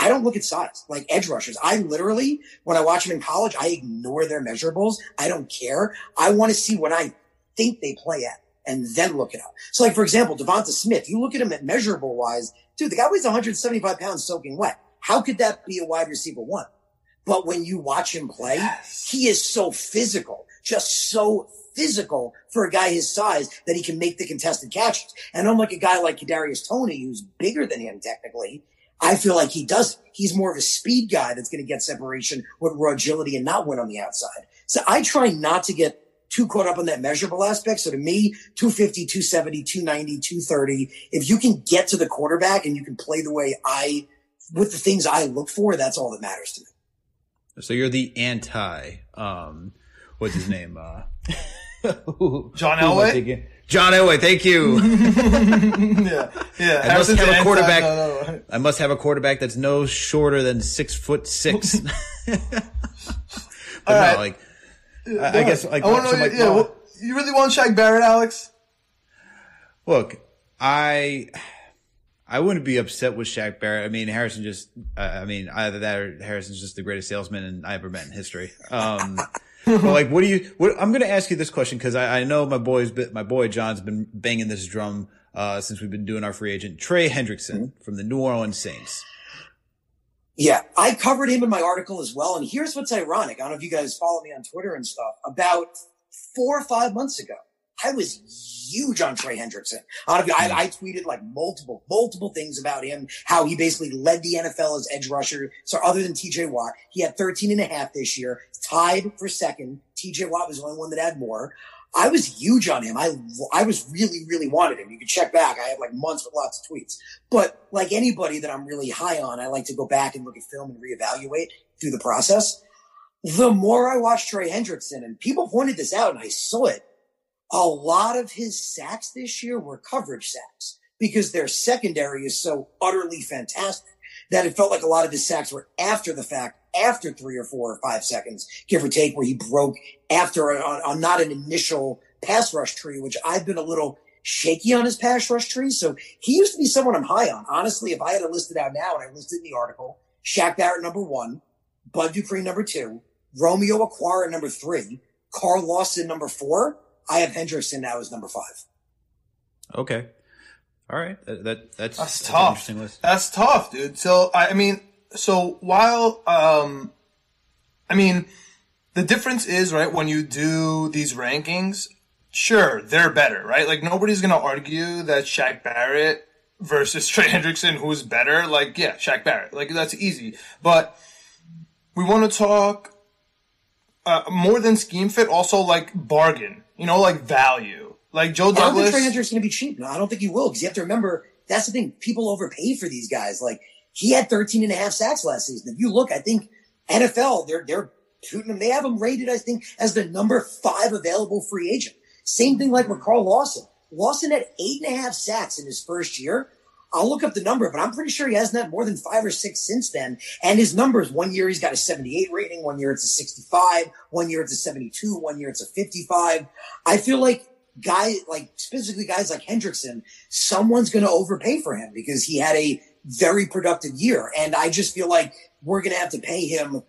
I don't look at size, like edge rushers. I literally, when I watch them in college, I ignore their measurables. I don't care. I want to see what I think they play at and then look it up. So like, for example, Devonta Smith, you look at him at measurable wise, dude, the guy weighs 175 pounds soaking wet. How could that be a wide receiver one? But when you watch him play, yes. he is so physical, just so physical for a guy his size that he can make the contested catches. And unlike a guy like Kadarius Toney, who's bigger than him technically, I feel like he does. He's more of a speed guy that's going to get separation with raw agility and not win on the outside. So I try not to get too caught up on that measurable aspect. So to me, 250, 270, 290, 230, if you can get to the quarterback and you can play the way I, with the things I look for, that's all that matters to me. So you're the anti, um, what's his name? Uh, John Elway. John Elway, thank you. yeah, yeah. I must have a quarterback. No, no. I must have a quarterback that's no shorter than six foot six. but All right. no, like I, I guess like, I want to know. Like, yeah, well, you really want Shaq Barrett, Alex? Look, I I wouldn't be upset with Shaq Barrett. I mean, Harrison just. Uh, I mean, either that or Harrison's just the greatest salesman I ever met in history. Um, but like, what do you? What, I'm going to ask you this question because I, I, know my boy's been, my boy John's been banging this drum uh, since we've been doing our free agent Trey Hendrickson mm-hmm. from the New Orleans Saints. Yeah, I covered him in my article as well. And here's what's ironic. I don't know if you guys follow me on Twitter and stuff. About four or five months ago, I was huge on Trey Hendrickson. I, mm. I, tweeted like multiple, multiple things about him, how he basically led the NFL as edge rusher. So other than TJ Watt, he had 13 and a half this year, tied for second. TJ Watt was the only one that had more. I was huge on him. I, I was really, really wanted him. You can check back. I have like months with lots of tweets, but like anybody that I'm really high on, I like to go back and look at film and reevaluate through the process. The more I watched Trey Hendrickson and people pointed this out and I saw it, a lot of his sacks this year were coverage sacks because their secondary is so utterly fantastic that it felt like a lot of his sacks were after the fact, after three or four or five seconds, give or take, where he broke after on, not an initial pass rush tree, which I've been a little shaky on his pass rush tree. So he used to be someone I'm high on. Honestly, if I had to list it out now and I listed in the article, Shaq Barrett number one, Bud Dupree number two, Romeo Okwara number three, Carl Lawson number four, I have Hendrickson now as number five. Okay. All right. That, that that's, that's, tough. That's tough, dude. So I mean, so while um, I mean, the difference is right when you do these rankings. Sure, they're better, right? Like nobody's gonna argue that Shaq Barrett versus Trey Hendrickson, who's better. Like, yeah, Shaq Barrett. Like that's easy. But we want to talk uh, more than scheme fit, also like bargain you know, like value. Like Joe Douglas. I don't think Trey Hendrick's going to be cheap. No, I don't think he will because you have to remember that's the thing. People overpay for these guys. Like he had 13 and a half sacks last season. If you look, I think NFL, they're, they're shooting him. They have him rated, I think, as the number five available free agent. Same thing like with Carl Lawson. Lawson had eight and a half sacks in his first year. I'll look up the number, but I'm pretty sure he hasn't had more than five or six since then. And his numbers, one year he's got a 78 rating, one year it's a 65, one year it's a 72, one year it's a 55. I feel like guy, like specifically guys like Hendrickson, someone's going to overpay for him because he had a very productive year. And I just feel like we're going to have to pay him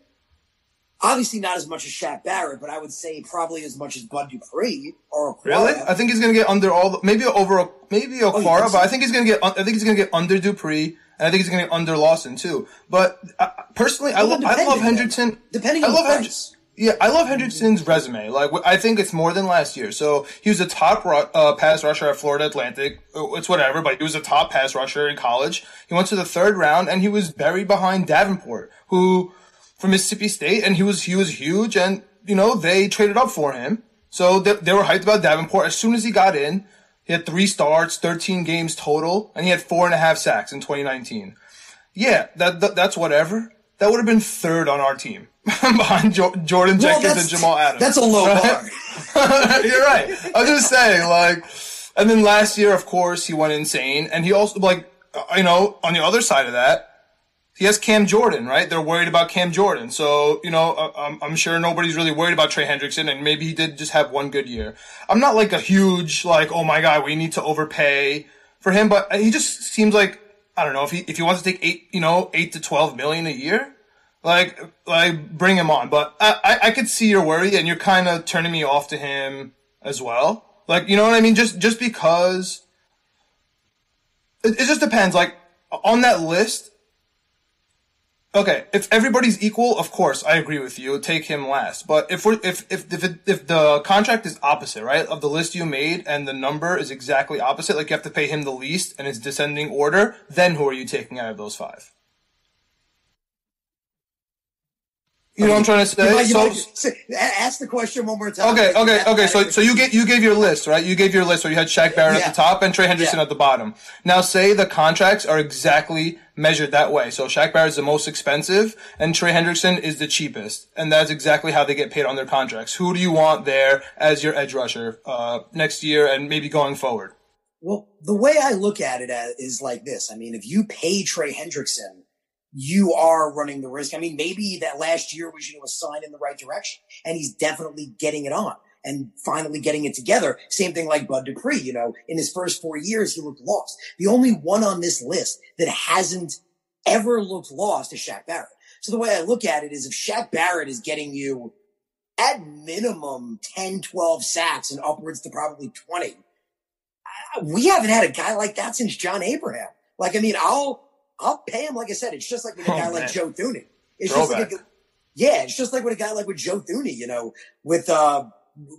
Obviously, not as much as Shaq Barrett, but I would say probably as much as Bud Dupree or Okwara. Really? I think he's gonna get under all. The, maybe over. A maybe Oh, think so? but I think he's gonna get. I think he's gonna get under Dupree, and I think he's gonna get under Lawson too. But uh, personally, I, Well, lo- I love Hendrickson. Depending I on love the Hendrickson. price. Yeah, I love Hendrickson's resume. Like, I think it's more than last year. So he was a top uh, pass rusher at Florida Atlantic. Uh, It's whatever, but he was a top pass rusher in college. He went to the third round, and he was buried behind Davenport, who from Mississippi State, and he was he was huge, and you know they traded up for him. So they, they were hyped about Davenport. As soon as he got in, he had three starts, thirteen games total, and he had four and a half sacks in 2019. Yeah, that, that that's whatever. That would have been third on our team behind jo- Jordan Well, Jenkins and Jamal Adams. That's a low Right? bar. You're right. I'm just saying, like, and then last year, of course, he went insane, and he also like, uh, you know, on the other side of that, he has Cam Jordan, right? They're worried about Cam Jordan, so you know, uh, I'm, I'm sure nobody's really worried about Trey Hendrickson, and maybe he did just have one good year. I'm not like a huge like, oh my god, we need to overpay for him, but he just seems like I don't know if he if he wants to take eight, you know, eight to twelve million a year. Like, like, bring him on. But I, I, I could see your worry, and you're kind of turning me off to him as well. Like, you know what I mean? Just, just because it, it just depends. Like, on that list, okay, if everybody's equal, of course, I agree with you. Take him last. But if we're, if, if, if, it, if the contract is opposite, right, of the list you made and the number is exactly opposite, like you have to pay him the least and it's descending order, then who are you taking out of those five? You know what I'm trying to say? might- you So- might- ask the question one more time. Okay, okay, okay. So, so you get you gave your list, right? You gave your list. So you had Shaq Barrett at the top and Trey Henderson Yeah. at the bottom. Now, say the contracts are exactly measured that way. So Shaq Barrett is the most expensive, and Trey Hendrickson is the cheapest, and that's exactly how they get paid on their contracts. Who do you want there as your edge rusher uh, next year and maybe going forward? Well, the way I look at it is like this. I mean, if you pay Trey Hendrickson, you are running the risk. I mean, maybe that last year was, you know, a sign in the right direction and he's definitely getting it on and finally getting it together. Same thing like Bud Dupree, you know, in his first four years, he looked lost. The only one on this list that hasn't ever looked lost is Shaq Barrett. So the way I look at it is if Shaq Barrett is getting you at minimum 10, 12 sacks and upwards to probably 20, we haven't had a guy like that since John Abraham. Like, I mean, I'll, I'll pay him. Like I said, it's just like with a Oh, guy man. like Joe Thuney. It's just like, a, yeah, it's just like with a guy like with Joe Thuney, you know, with, uh,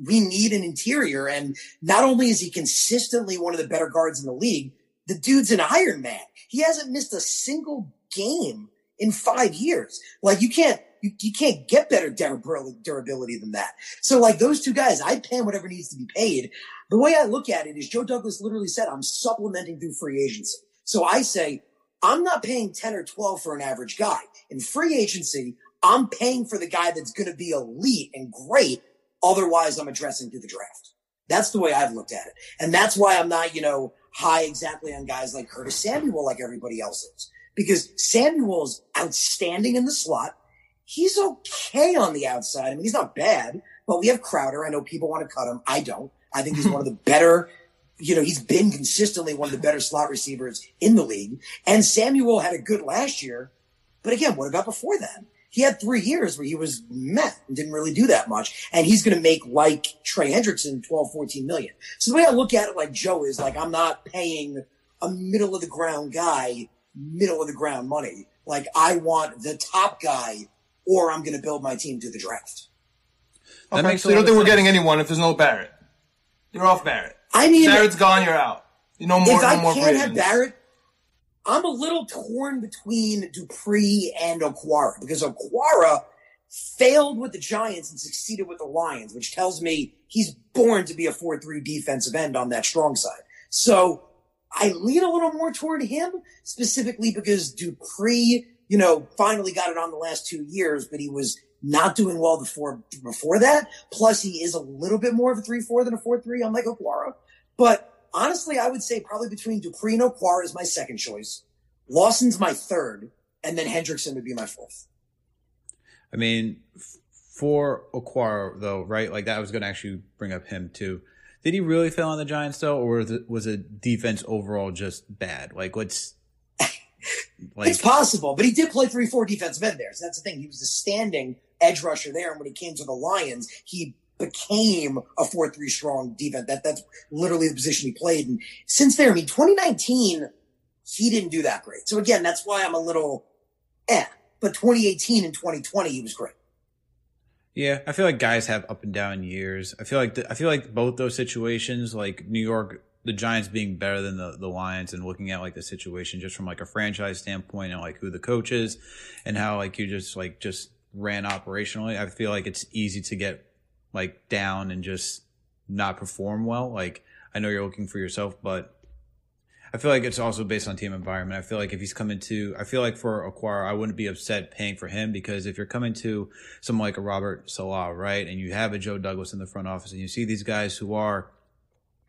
we need an interior. And not only is he consistently one of the better guards in the league, the dude's an Iron Man. He hasn't missed a single game in five years. Like you can't, you, you can't get better durability, durability than that. So like those two guys, I pay him whatever needs to be paid. The way I look at it is Joe Douglas literally said, I'm supplementing through free agency. So I say, I'm not paying 10 or 12 for an average guy. In free agency, I'm paying for the guy that's going to be elite and great. Otherwise, I'm addressing through the draft. That's the way I've looked at it. And that's why I'm not, you know, high exactly on guys like Curtis Samuel like everybody else is. Because Samuel's outstanding in the slot. He's okay on the outside. I mean, he's not bad, but we have Crowder. I know people want to cut him. I don't. I think he's one of the better, you know, he's been consistently one of the better slot receivers in the league. And Samuel had a good last year. But again, what about before that? He had three years where he was meh and didn't really do that much. And he's going to make like Trey Hendrickson 12, 14 million. So the way I look at it like Joe is like, I'm not paying a middle of the ground guy, middle of the ground money. Like I want the top guy or I'm going to build my team to the draft. That Okay, makes so you don't think of we're getting anyone if there's no Barrett? You're off Barrett. I mean, Barrett's gone. You're out. You know more. if I more can't have Barrett, I'm a little torn between Dupree and Okwara because Okwara failed with the Giants and succeeded with the Lions, which tells me he's born to be a 4-3 defensive end on that strong side. So I lean a little more toward him specifically because Dupree, you know, finally got it on the last two years, but he was not doing well before, before that. Plus he is a little bit more of a 3-4 than a 4-3 unlike Okwara. But honestly, I would say probably between Dupree and Okwara is my second choice. Lawson's my third, and then Hendrickson would be my fourth. I mean, for Aquara though, right? Like that, I was going to actually bring up him too. Did he really fail on the Giants though, or was it, defense overall just bad? Like what's like? it's possible, but he did play three, four defensive end there. So that's the thing. He was a standing edge rusher there. And when he came to the Lions, he became a 4-3 strong defense. That, that's literally the position he played. And since there, I mean, 2019, he didn't do that great. So again, that's why I'm a little eh. But 2018 and 2020, he was great. Yeah, I feel like guys have up and down years. I feel like the, I feel like both those situations, like New York, the Giants being better than the the Lions, and looking at like the situation just from like a franchise standpoint and like who the coach is, and how like you just like just ran operationally. I feel like it's easy to get like down and just not perform well. Like I know you're looking for yourself, but I feel like it's also based on team environment. I feel like if he's coming to, I feel like for Okwara, I wouldn't be upset paying for him because if you're coming to someone like a Robert Saleh, right, and you have a Joe Douglas in the front office, and you see these guys who are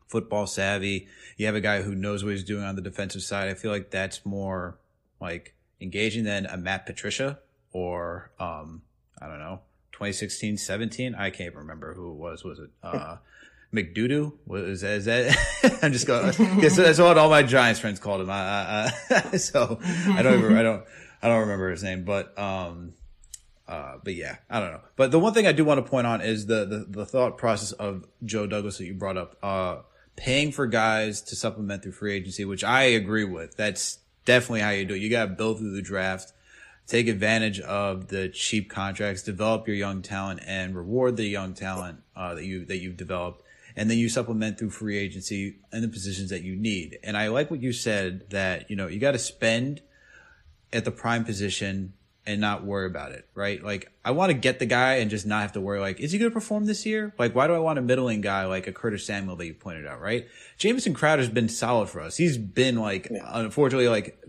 football savvy, you have a guy who knows what he's doing on the defensive side. I feel like that's more like engaging than a Matt Patricia or um, I don't know, 2016, 17. I can't remember who it was. Was it? Uh, McDoodoo was is that? I'm just going. Guess that's what all my Giants friends called him. I, I, so I don't even, I don't I don't remember his name, but um, uh, but yeah, I don't know. But the one thing I do want to point on is the the, the thought process of Joe Douglas that you brought up. Uh, paying for guys to supplement through free agency, which I agree with. That's definitely how you do it. You got to build through the draft take advantage of the cheap contracts, develop your young talent, and reward the young talent uh, that you that you've developed and then you supplement through free agency in the positions that you need. And I like what you said that, you know, you got to spend at the prime position and not worry about it, right? Like, I want to get the guy and just not have to worry, like, is he going to perform this year? Like, why do I want a middling guy like a Curtis Samuel that you pointed out, right? Jamison Crowder's been solid for us. He's been like, yeah. unfortunately, like,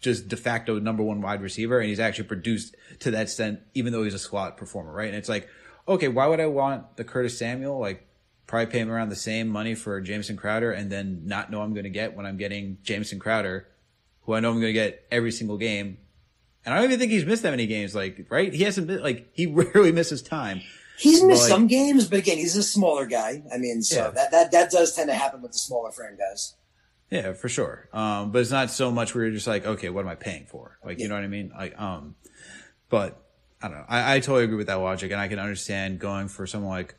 just de facto number one wide receiver, and he's actually produced to that extent, even though he's a slot performer, right? And it's like, okay, why would I want the Curtis Samuel? Like, probably pay him around the same money for Jamison Crowder and then not know I'm going to get when I'm getting Jamison Crowder, who I know I'm going to get every single game. And I don't even think he's missed that many games. Like, right? He hasn't been like he rarely misses time. He's missed like, some games, but again, he's a smaller guy. I mean, so yeah. that, that that does tend to happen with the smaller frame guys. Yeah, for sure. Um, but it's not so much where you're just like, okay, what am I paying for? Like, yeah. you know what I mean? Like, um, but I don't know. I, I totally agree with that logic, and I can understand going for someone like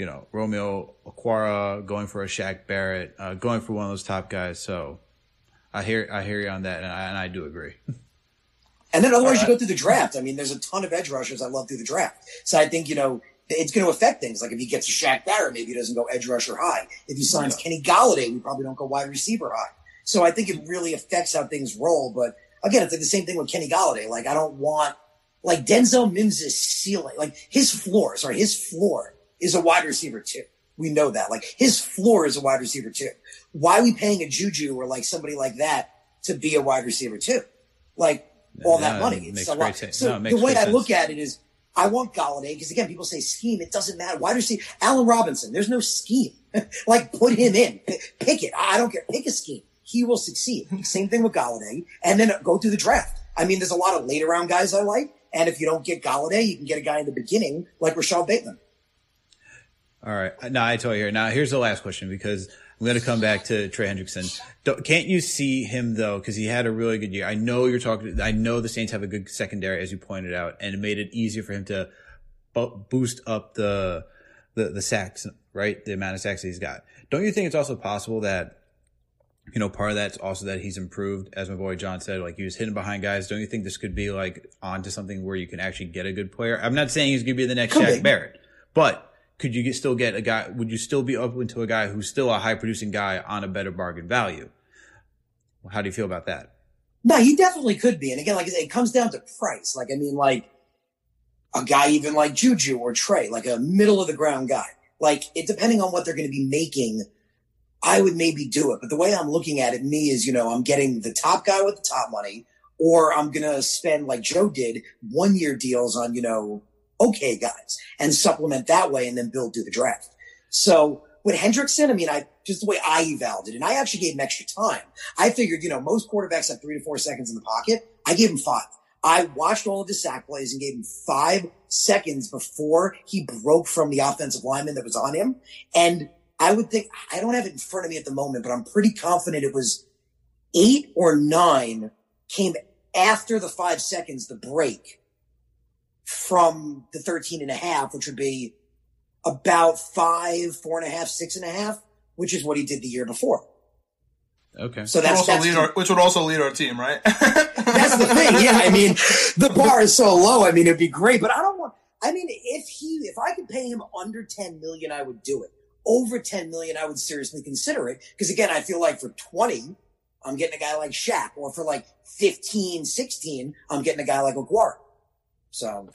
you know, Romeo Okwara, going for a Shaq Barrett, uh, going for one of those top guys. So I hear, I hear you on that. And I, and I do agree. And then otherwise right. you go through the draft. I mean, there's a ton of edge rushers I love through the draft. So I think, you know, it's going to affect things. Like if he gets a Shaq Barrett, maybe he doesn't go edge rusher high. If he signs yeah. Kenny Golladay, we probably don't go wide receiver high. So I think it really affects how things roll. But again, it's like the same thing with Kenny Golladay. Like I don't want like Denzel Mims' ceiling, like his floor, sorry, his floor is a wide receiver too. We know that. Like his floor is a wide receiver too. Why are we paying a Juju or like somebody like that to be a wide receiver too? Like all no, that money. It's a lot. So no, the way I look at it is I want Golladay because again, people say scheme. It doesn't matter. Wide receiver, Allen Robinson. There's no scheme. like put him in, pick it. I don't care. Pick a scheme. He will succeed. Same thing with Golladay, and then uh, go through the draft. I mean, there's a lot of later round guys I like, and if you don't get Golladay, you can get a guy in the beginning like Rashod Bateman. All right. now I you here. Now, here's the last question because I'm going to come back to Trey Hendrickson. Can't you see him though? Because he had a really good year. I know you're talking. I know the Saints have a good secondary, as you pointed out, and it made it easier for him to boost up the the the sacks, right? The amount of sacks he's got. Don't you think it's also possible that you know, part of that's also that he's improved, as my boy John said, like he was hidden behind guys. Don't you think this could be like onto something where you can actually get a good player? I'm not saying he's going to be the next Shaq Barrett, but could you get, still get a guy? Would you still be open to a guy who's still a high producing guy on a better bargain value? How do you feel about that? No, he definitely could be. And again, like it comes down to price. Like, I mean, like a guy even like Juju or Trey, like a middle of the ground guy. Like it, depending on what they're going to be making, I would maybe do it. But the way I'm looking at it, me is, you know, I'm getting the top guy with the top money, or I'm going to spend like Joe did one year deals on, you know, okay guys and supplement that way and then build through the draft. So with Hendrickson, I mean, I just the way I evaluated it, and I actually gave him extra time. I figured, you know, most quarterbacks have three to four seconds in the pocket. I gave him five. I watched all of his sack plays and gave him five seconds before he broke from the offensive lineman that was on him. And I would think, I don't have it in front of me at the moment, but I'm pretty confident it was eight or nine came after the five seconds, the break from the 13 and a half, which would be about five, four and a half, six and a half, which is what he did the year before. Okay. So that's, Which, also that's lead the- our, which would also lead our team, right? That's the thing. Yeah, I mean, the bar is so low. I mean, it'd be great, but I don't want. I mean, if he, if I could pay him under ten million, I would do it. Over ten million, I would seriously consider it. Because again, I feel like for twenty, I'm getting a guy like Shaq, or for like 15, 16, I'm getting a guy like Okwara. So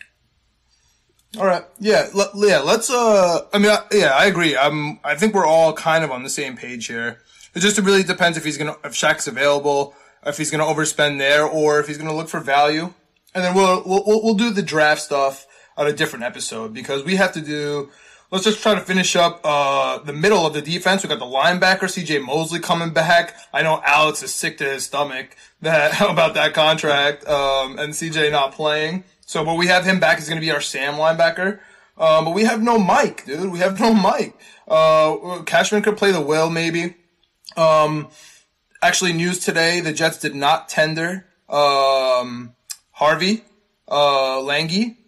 All right. Yeah. L- yeah. Let's. Uh. I mean. I, yeah. I agree. I'm. I think we're all kind of on the same page here. It just really depends if he's gonna if Shaq's available, if he's gonna overspend there, or if he's gonna look for value. And then we'll we'll we'll, do the draft stuff on a different episode because we have to do. Let's just try to finish up uh, the middle of the defense. We got the linebacker C.J. Mosley coming back. I know Alex is sick to his stomach that about that contract um, and C.J. not playing. So, but we have him back. He's going to be our Sam linebacker. Um, but we have no Mike, dude. We have no Mike. Uh, Cashman could play the will maybe. Um, actually, news today: the Jets did not tender um, Harvey uh,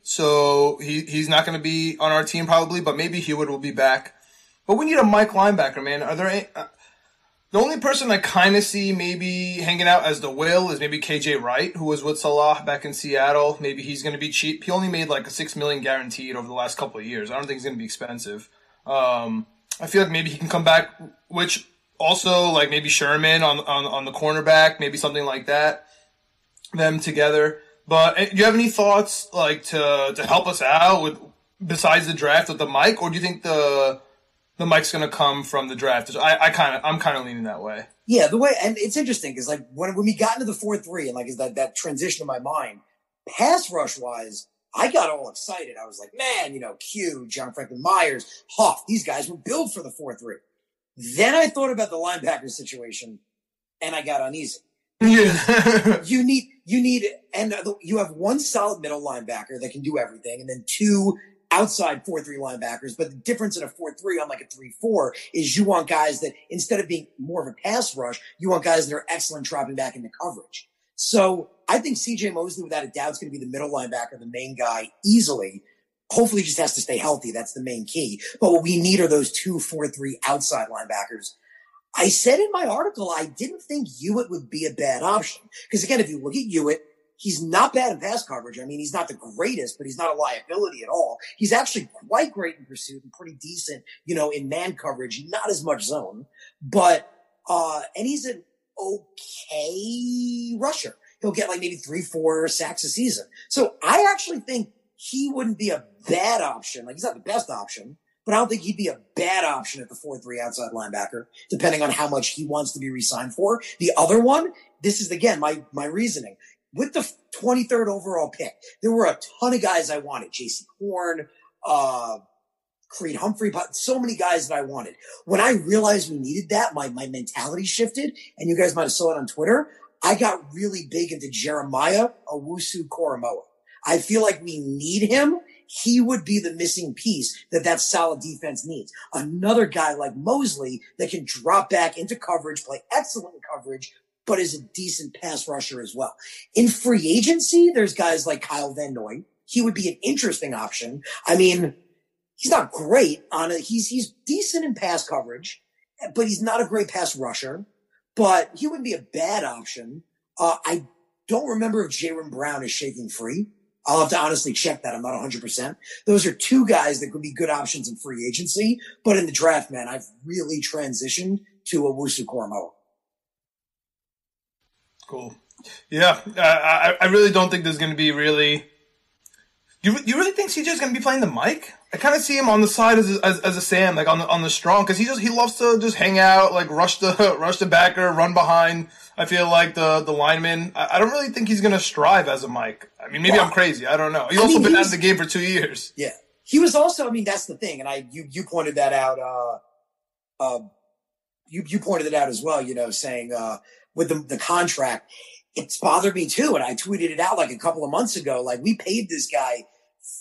so he he's not going to be on our team probably. But maybe Hewitt will be back. But we need a Mike linebacker, man. Are there any? The only person I kind of see maybe hanging out as the will is maybe KJ Wright, who was with Saleh back in Seattle. Maybe he's going to be cheap. He only made like a six million guaranteed over the last couple of years. I don't think he's going to be expensive. Um, I feel like maybe he can come back, which also like maybe Sherman on on on the cornerback, maybe something like that. Them together. But do you have any thoughts like to to help us out with besides the draft with the mic, or do you think the the mic's going to come from the draft? I, I kind of I'm kind of leaning that way. Yeah, the way and it's interesting because like when when we got into the four three and like is that that transition in my mind, pass rush wise, I got all excited. I was like, man, you know, Q, John Franklin Myers, Huff, these guys were built for the four three. Then I thought about the linebacker situation, and I got uneasy. Yeah. You need you need and you have one solid middle linebacker that can do everything, and then two outside four three linebackers. But the difference in a four three on like a three four is you want guys that instead of being more of a pass rush, you want guys that are excellent dropping back into coverage. So I think CJ Mosley, without a doubt, is going to be the middle linebacker, the main guy easily. Hopefully, he just has to stay healthy. That's the main key. But what we need are those two four three outside linebackers. I said in my article, I didn't think Hewitt would be a bad option. Because again, if you look at Hewitt, he's not bad in pass coverage. I mean, he's not the greatest, but he's not a liability at all. He's actually quite great in pursuit and pretty decent, you know, in man coverage, not as much zone. But, uh, and he's an okay rusher. He'll get like maybe three, four sacks a season. So I actually think he wouldn't be a bad option. Like he's not the best option, but I don't think he'd be a bad option at the 4-3 outside linebacker, depending on how much he wants to be re-signed for. The other one, this is again, my, my reasoning. With the 23rd overall pick, there were a ton of guys I wanted. Jaycee Horn, uh, Creed Humphrey, but so many guys that I wanted. When I realized we needed that, my, my mentality shifted and you guys might have saw it on Twitter. I got really big into Jeremiah Owusu Koramoah. I feel like we need him. He would be the missing piece that that solid defense needs. Another guy like Mosley that can drop back into coverage, play excellent coverage, but is a decent pass rusher as well. In free agency, there's guys like Kyle Van Noy. He would be an interesting option. I mean, he's not great on it. He's, he's decent in pass coverage, but he's not a great pass rusher, but he wouldn't be a bad option. Uh, I don't remember if Jayon Brown is shaking free. I'll have to honestly check that. I'm not 100%. Those are two guys that could be good options in free agency, but in the draft, man, I've really transitioned to Owusu Koramoah. Cool. Yeah, I, I really don't think there's going to be really. You, you really think CJ's going to be playing the mic? I kind of see him on the side as a, as, as a Sam, like on the on the strong, because he just he loves to just hang out, like rush the rush the backer, run behind. I feel like the the lineman. I, I don't really think he's going to strive as a mic. I mean, maybe Well, I'm crazy. I don't know. He's I also mean, been he out of the game for two years. Yeah. He was also, I mean, that's the thing. And I, you, you pointed that out, uh, uh, you, you pointed it out as well, you know, saying, uh, with the, the contract, it's bothered me too. And I tweeted it out like a couple of months ago. Like we paid this guy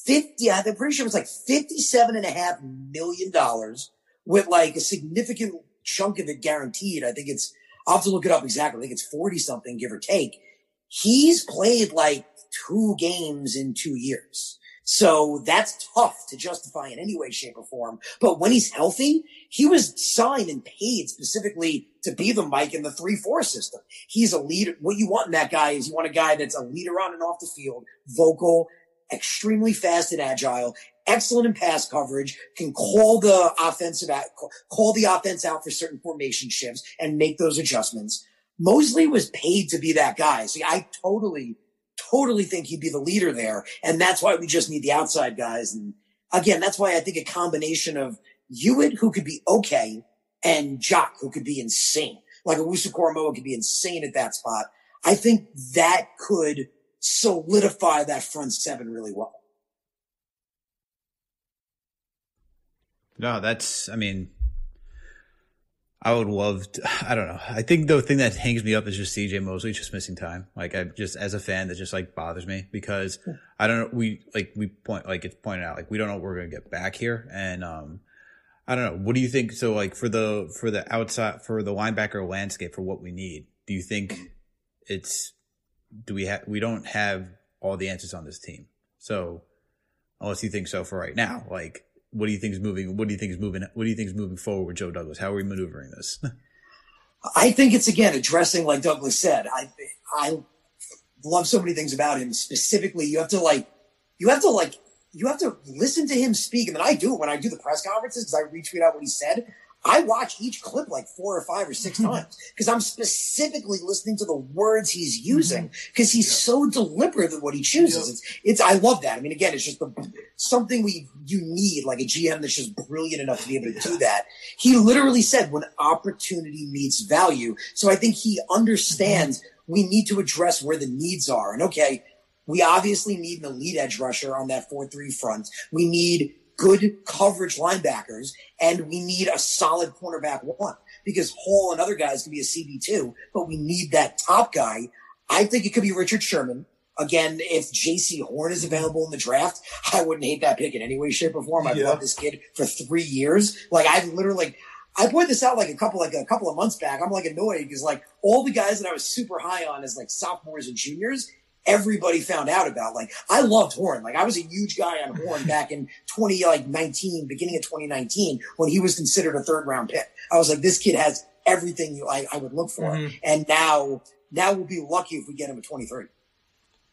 50, I'm pretty sure it was like 57 and a half million dollars with like a significant chunk of it guaranteed. I think it's, I'll have to look it up exactly. I think it's 40 something, give or take. He's played like two games in two years. So that's tough to justify in any way, shape, or form. But when he's healthy, he was signed and paid specifically to be the Mike in the 3-4 system. He's a leader. What you want in that guy is you want a guy that's a leader on and off the field, vocal, extremely fast and agile, excellent in pass coverage, can call the offensive out, call the offense out for certain formation shifts and make those adjustments. Mosley was paid to be that guy. See, I totally totally think he'd be the leader there. And that's why we just need the outside guys. And again, that's why I think a combination of Hewitt, who could be okay, and Jock, who could be insane. Like a Owusu Koramoah could be insane at that spot. I think that could solidify that front seven really well. No, that's, I mean, I would love to, I don't know. I think the thing that hangs me up is just CJ Mosley just missing time. Like I just as a fan that just like bothers me because I don't know we like we point like it's pointed out like we don't know what we're gonna get back here. And um I don't know. What do you think so like for the for the outside for the linebacker landscape for what we need, do you think it's do we have we don't have all the answers on this team. So unless you think so for right now, like what do you think is moving? What do you think is moving? What do you think is moving forward with Joe Douglas? How are we maneuvering this? I think it's again addressing, like Douglas said. I I love so many things about him. Specifically, you have to like, you have to like, you have to listen to him speak, and then I do it when I do the press conferences because I retweet out what he said. I watch each clip like four or five or six mm-hmm. times because I'm specifically listening to the words he's using because mm-hmm. he's yeah. so deliberate in what he chooses. Yeah. It's, it's, I love that. I mean, again, it's just the, something we, you need like a GM that's just brilliant enough to be able to do that. He literally said when opportunity meets value. So I think he understands mm-hmm. we need to address where the needs are. And okay, we obviously need an elite edge rusher on that 4-3 front. We need good coverage linebackers, and we need a solid cornerback one because Hall and other guys can be a CB2, but we need that top guy. I think it could be Richard Sherman. Again, if Jaycee Horn is available in the draft, I wouldn't hate that pick in any way, shape, or form. I've yeah. loved this kid for three years. Like I've literally, I pointed this out like a couple, like a couple of months back. I'm like annoyed because like all the guys that I was super high on as like sophomores and juniors, everybody found out about. Like I loved Horn. Like I was a huge guy on Horn back in 20 like 19, beginning of 2019 when he was considered a third round pick. I was like, this kid has everything you, I, I would look for. Mm-hmm. And now, now we'll be lucky if we get him at 23.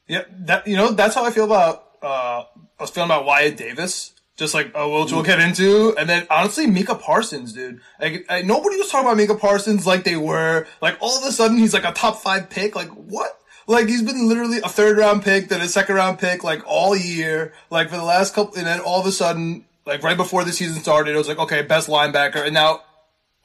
Yep. that you know that's how I feel about. uh I was feeling about Wyatt Davis. Just like, oh, which we'll get into, and then honestly, Micah Parsons, dude. Like, nobody was talking about Micah Parsons like they were. Like, all of a sudden, he's like a top five pick. Like, what? Like he's been literally a third round pick, then a second round pick, like all year, like for the last couple, and then all of a sudden, like right before the season started, it was like, okay, best linebacker, and now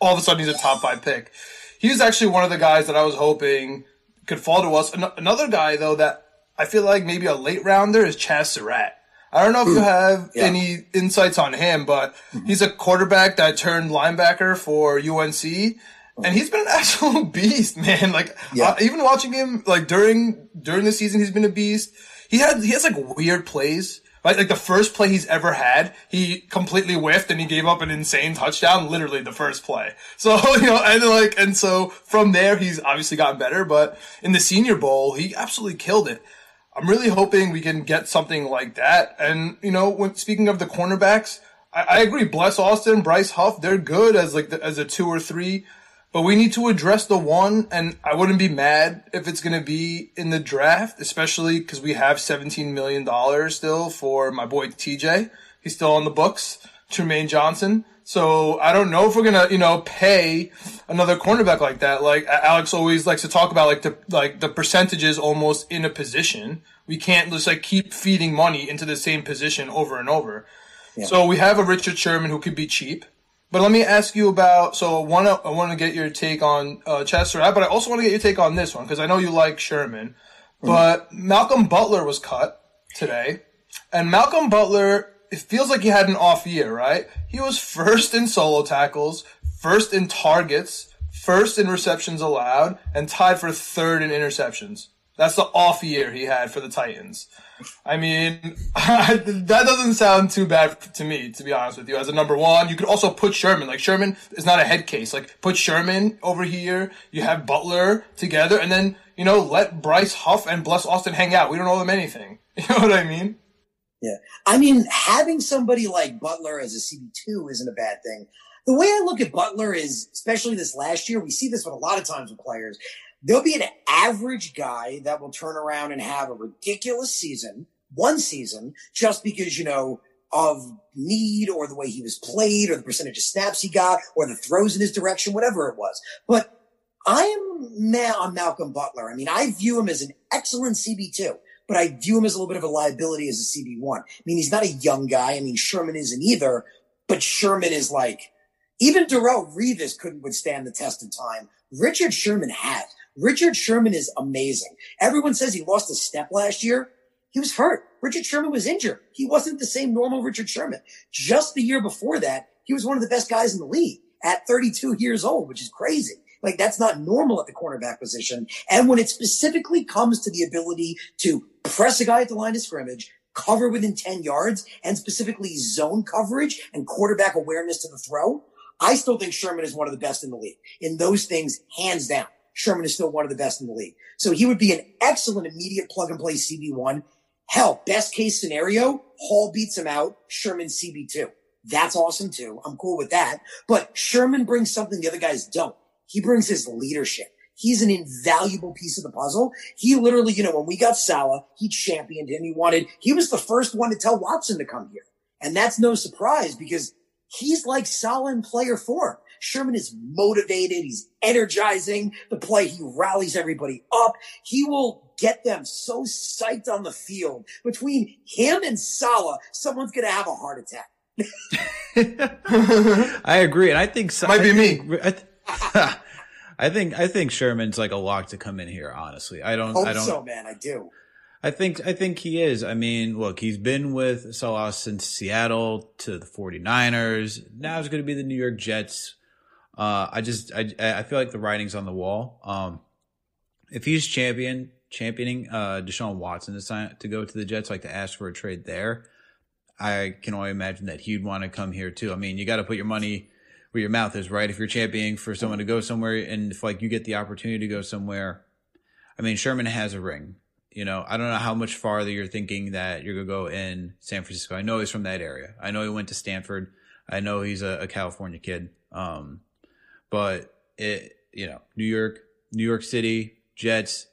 all of a sudden he's a top five pick. He was actually one of the guys that I was hoping could fall to us. An- another guy though that I feel like maybe a late rounder is Chazz Surratt. I don't know if you hmm. have yeah. any insights on him, but he's a quarterback that turned linebacker for UNC and he's been an absolute beast, man. Like yeah. uh, even watching him like during during the season, he's been a beast. He had he has like weird plays. Like, like the first play he's ever had, he completely whiffed and he gave up an insane touchdown, literally the first play. So, you know, and like, and so from there, he's obviously gotten better, but in the senior bowl, he absolutely killed it. I'm really hoping we can get something like that. And, you know, when speaking of the cornerbacks, I, I agree. Bless Austin, Bryce Huff, they're good as like the, as a two or three. But we need to address the one, and I wouldn't be mad if it's going to be in the draft, especially because we have $17 million still for my boy TJ. He's still on the books, Trumaine Johnson. So I don't know if we're gonna, you know, pay another cornerback like that. Like Alex always likes to talk about, like the like the percentages almost in a position. We can't just like keep feeding money into the same position over and over. Yeah. So we have a Richard Sherman who could be cheap. But let me ask you about. So one, I want to get your take on uh, Chester, but I also want to get your take on this one because I know you like Sherman. But mm-hmm. Malcolm Butler was cut today, and Malcolm Butler. It feels like he had an off year, right? He was first in solo tackles, first in targets, first in receptions allowed, and tied for third in interceptions. That's the off year he had for the Titans. I mean, that doesn't sound too bad to me, to be honest with you. As a number one, you could also put Sherman. Like Sherman is not a head case. Like put Sherman over here. You have Butler together, and then you know let Bryce Huff and Bless Austin hang out. We don't owe them anything. You know what I mean? Yeah. I mean, having somebody like Butler as a CB2 isn't a bad thing. The way I look at Butler is, especially this last year, we see this with a lot of times with players. There'll be an average guy that will turn around and have a ridiculous season, one season, just because, you know, of need or the way he was played or the percentage of snaps he got or the throws in his direction, whatever it was. But I am mad on Malcolm Butler. I mean, I view him as an excellent CB2 but I view him as a little bit of a liability as a CB1. I mean, he's not a young guy. I mean, Sherman isn't either, but Sherman is like, even Darrelle Revis couldn't withstand the test of time. Richard Sherman has. Richard Sherman is amazing. Everyone says he lost a step last year. He was hurt. Richard Sherman was injured. He wasn't the same normal Richard Sherman. Just the year before that, he was one of the best guys in the league at 32 years old, which is crazy. Like that's not normal at the cornerback position. And when it specifically comes to the ability to press a guy at the line of scrimmage, cover within 10 yards, and specifically zone coverage and quarterback awareness to the throw, I still think Sherman is one of the best in the league. In those things, hands down, Sherman is still one of the best in the league. So he would be an excellent immediate plug and play CB1. Hell, best case scenario, Hall beats him out, Sherman CB2. That's awesome too. I'm cool with that. But Sherman brings something the other guys don't. He brings his leadership. He's an invaluable piece of the puzzle. He literally, you know, when we got Saleh, he championed him. He wanted, he was the first one to tell Watson to come here. And that's no surprise because he's like Saleh in player form. Sherman is motivated. He's energizing the play. He rallies everybody up. He will get them so psyched on the field. Between him and Saleh, someone's going to have a heart attack. I agree. And I think might be me. I, th- I think I think Sherman's like a lock to come in here. Honestly, I don't. Hope I don't. so, man. I do. I think I think he is. I mean, look, he's been with Saleh since Seattle to the 49ers. Now it's going to be the New York Jets. Uh, I just I I feel like the writing's on the wall. Um, if he's champion championing uh, Deshaun Watson to sign to go to the Jets, like to ask for a trade there, I can only imagine that he'd want to come here too. I mean, you got to put your money where your mouth is, right? If you're championing for someone to go somewhere and if like you get the opportunity to go somewhere, I mean, Sherman has a ring. You know, I don't know how much farther you're thinking that you're gonna go in San Francisco. I know he's from that area. I know he went to Stanford. I know he's a, a California kid. Um, but it, you know, New York, New York City, Jets,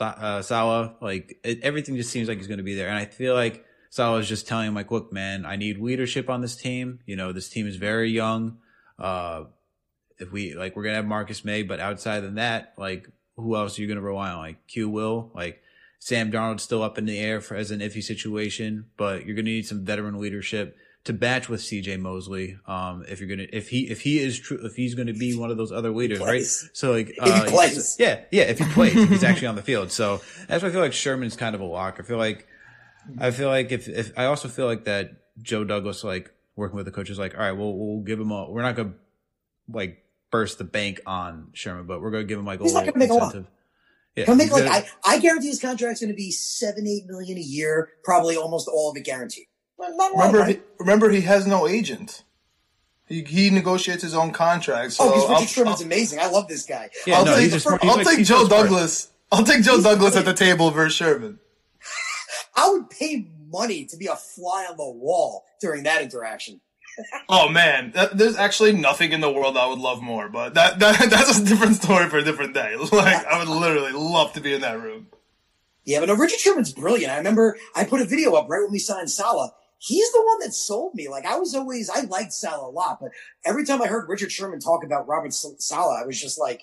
uh, Saleh, like it, everything just seems like he's going to be there. And I feel like Saleh is just telling him, like, look, man, I need leadership on this team. You know, this team is very young. Uh, if we like, we're gonna have Marcus Maye, but outside of that, like, who else are you gonna rely on? Like Q Will, like Sam Darnold's still up in the air for as an iffy situation, but you're gonna need some veteran leadership to batch with CJ Mosley. Um, if you're gonna, if he, if he is true, if he's gonna be one of those other leaders, right? So like, uh, plays. yeah, yeah, if he plays, if he's actually on the field. So that's why I feel like Sherman's kind of a lock. I feel like, I feel like if, if I also feel like that Joe Douglas, like working with the coaches, like, all right, well, we'll give him a, we're not gonna like burst the bank on Sherman, but we're going to give him like a He's little not gonna incentive. Make a lot. Yeah, He'll make like gonna, I, I guarantee his contract's going to be seven, eight million a year, probably almost all of it guaranteed. Remember, he, remember, he has no agent. He, he negotiates his own contracts. Oh, so oh, because Richard Sherman's I'll, amazing. I love this guy. Yeah, I'll no, take, smart, I'll like take Joe Douglas. I'll take Joe Douglas at the table versus Sherman. I would pay money to be a fly on the wall during that interaction oh man, that, there's actually nothing in the world I would love more, but that, that that's a different story for a different day. Like I would literally love to be in that room. Yeah, but no, Richard Sherman's brilliant. I remember I put a video up right when we signed Saleh. He's the one that sold me. Like I was always, I liked Saleh a lot, but every time I heard Richard Sherman talk about Robert Saleh, I was just like,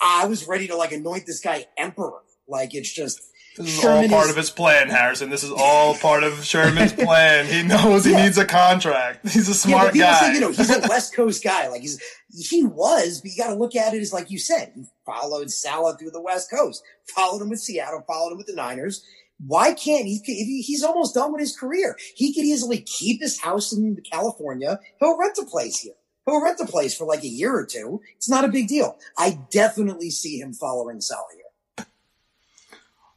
I was ready to like anoint this guy emperor. Like it's just this is Sherman all part is, of his plan, Harrison. This is all part of Sherman's plan. He knows he yeah. needs a contract. He's a smart yeah, guy. Say, you know, he's a West Coast guy. Like he's he was, but you got to look at it as like you said. He followed Saleh through the West Coast, followed him with Seattle, followed him with the Niners. Why can't he? He's almost done with his career. He could easily keep his house in California. He'll rent a place here. He'll rent a place for like a year or two. It's not a big deal. I definitely see him following Saleh here.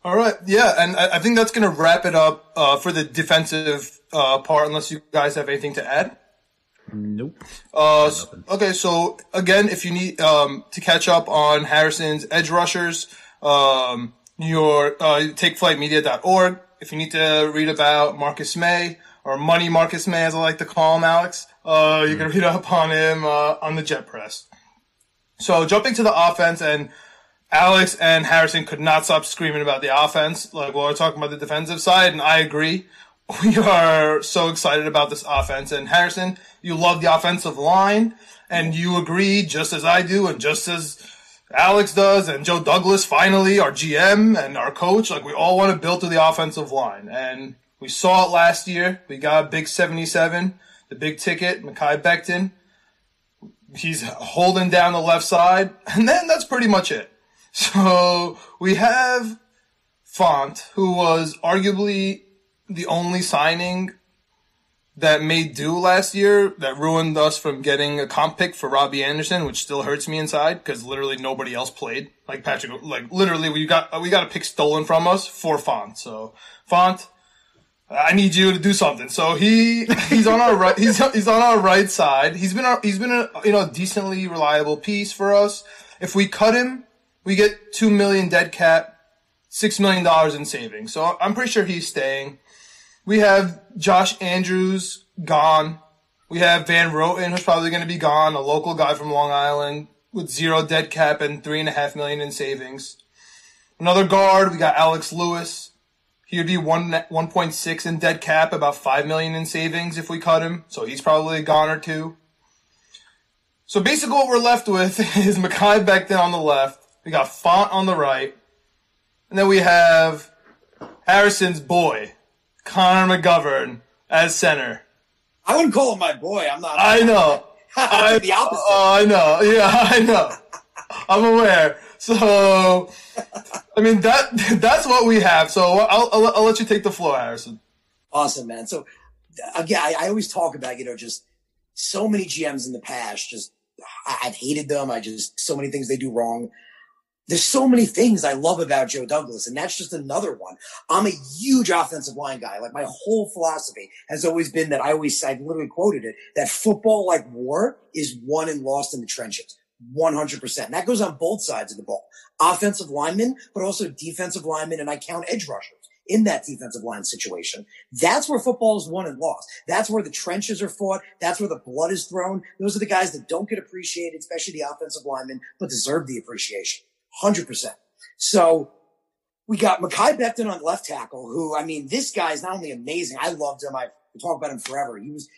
All right, yeah, and I, I think that's going to wrap it up uh, for the defensive uh, part. Unless you guys have anything to add. Nope. Uh, okay, so again, if you need um, to catch up on Harrison's edge rushers, um, your uh, takeflightmedia.org. if you need to read about Marcus Maye or Money Marcus Maye, as I like to call him, Alex, uh, you can read up on him uh, on the Jet Press. So jumping to the offense, and Alex and Harrison could not stop screaming about the offense. Like while we're talking about the defensive side, and I agree. We are so excited about this offense. And Harrison, you love the offensive line, and you agree just as I do, and just as Alex does, and Joe Douglas, finally, our GM and our coach. Like, we all want to build to the offensive line. And we saw it last year. We got a big 77, the big ticket, Mekhi Becton. He's holding down the left side. And then that's pretty much it. So we have Fant, who was arguably the only signing that made do last year that ruined us from getting a comp pick for Robbie Anderson, which still hurts me inside because literally nobody else played. Like Patrick, like literally we got we got a pick stolen from us for Fant. So Fant, I need you to do something. So he he's on our right he's he's on our right side. He's been our, he's been a you know decently reliable piece for us. If we cut him, we get two million dead cap, six million dollars in savings. So I'm pretty sure he's staying. We have Josh Andrews gone. We have Van Roten, who's probably going to be gone, a local guy from Long Island with zero dead cap and three and a half million in savings. Another guard, we got Alex Lewis. He would be one 1.6 in dead cap, about five million in savings if we cut him. So he's probably gone or two. So basically, what we're left with is Mekhi Becton on the left. We got Fant on the right, and then we have Harrison's boy, Connor McGovern as center. I wouldn't call him my boy. I'm not. I know. I, the opposite. Oh, I know. Yeah, I know. I'm aware. So, I mean that that's what we have. So I'll, I'll, I'll let you take the floor, Harrison. Awesome, man. So again, I, I always talk about you know just so many GMs in the past. Just I, I've hated them. I just so many things they do wrong there's so many things I love about Joe Douglas, and that's just another one. I'm a huge offensive line guy. Like my whole philosophy has always been that I always, I've literally quoted it, that football like war is won and lost in the trenches. 100%. And that goes on both sides of the ball. Offensive linemen, but also defensive linemen, and I count edge rushers in that defensive line situation. That's where football is won and lost. That's where the trenches are fought. That's where the blood is thrown. Those are the guys that don't get appreciated, especially the offensive linemen, but deserve the appreciation. 100%. So we got Mekhi Becton on left tackle, who, I mean, this guy is not only amazing. I loved him. I talk about him forever. He was,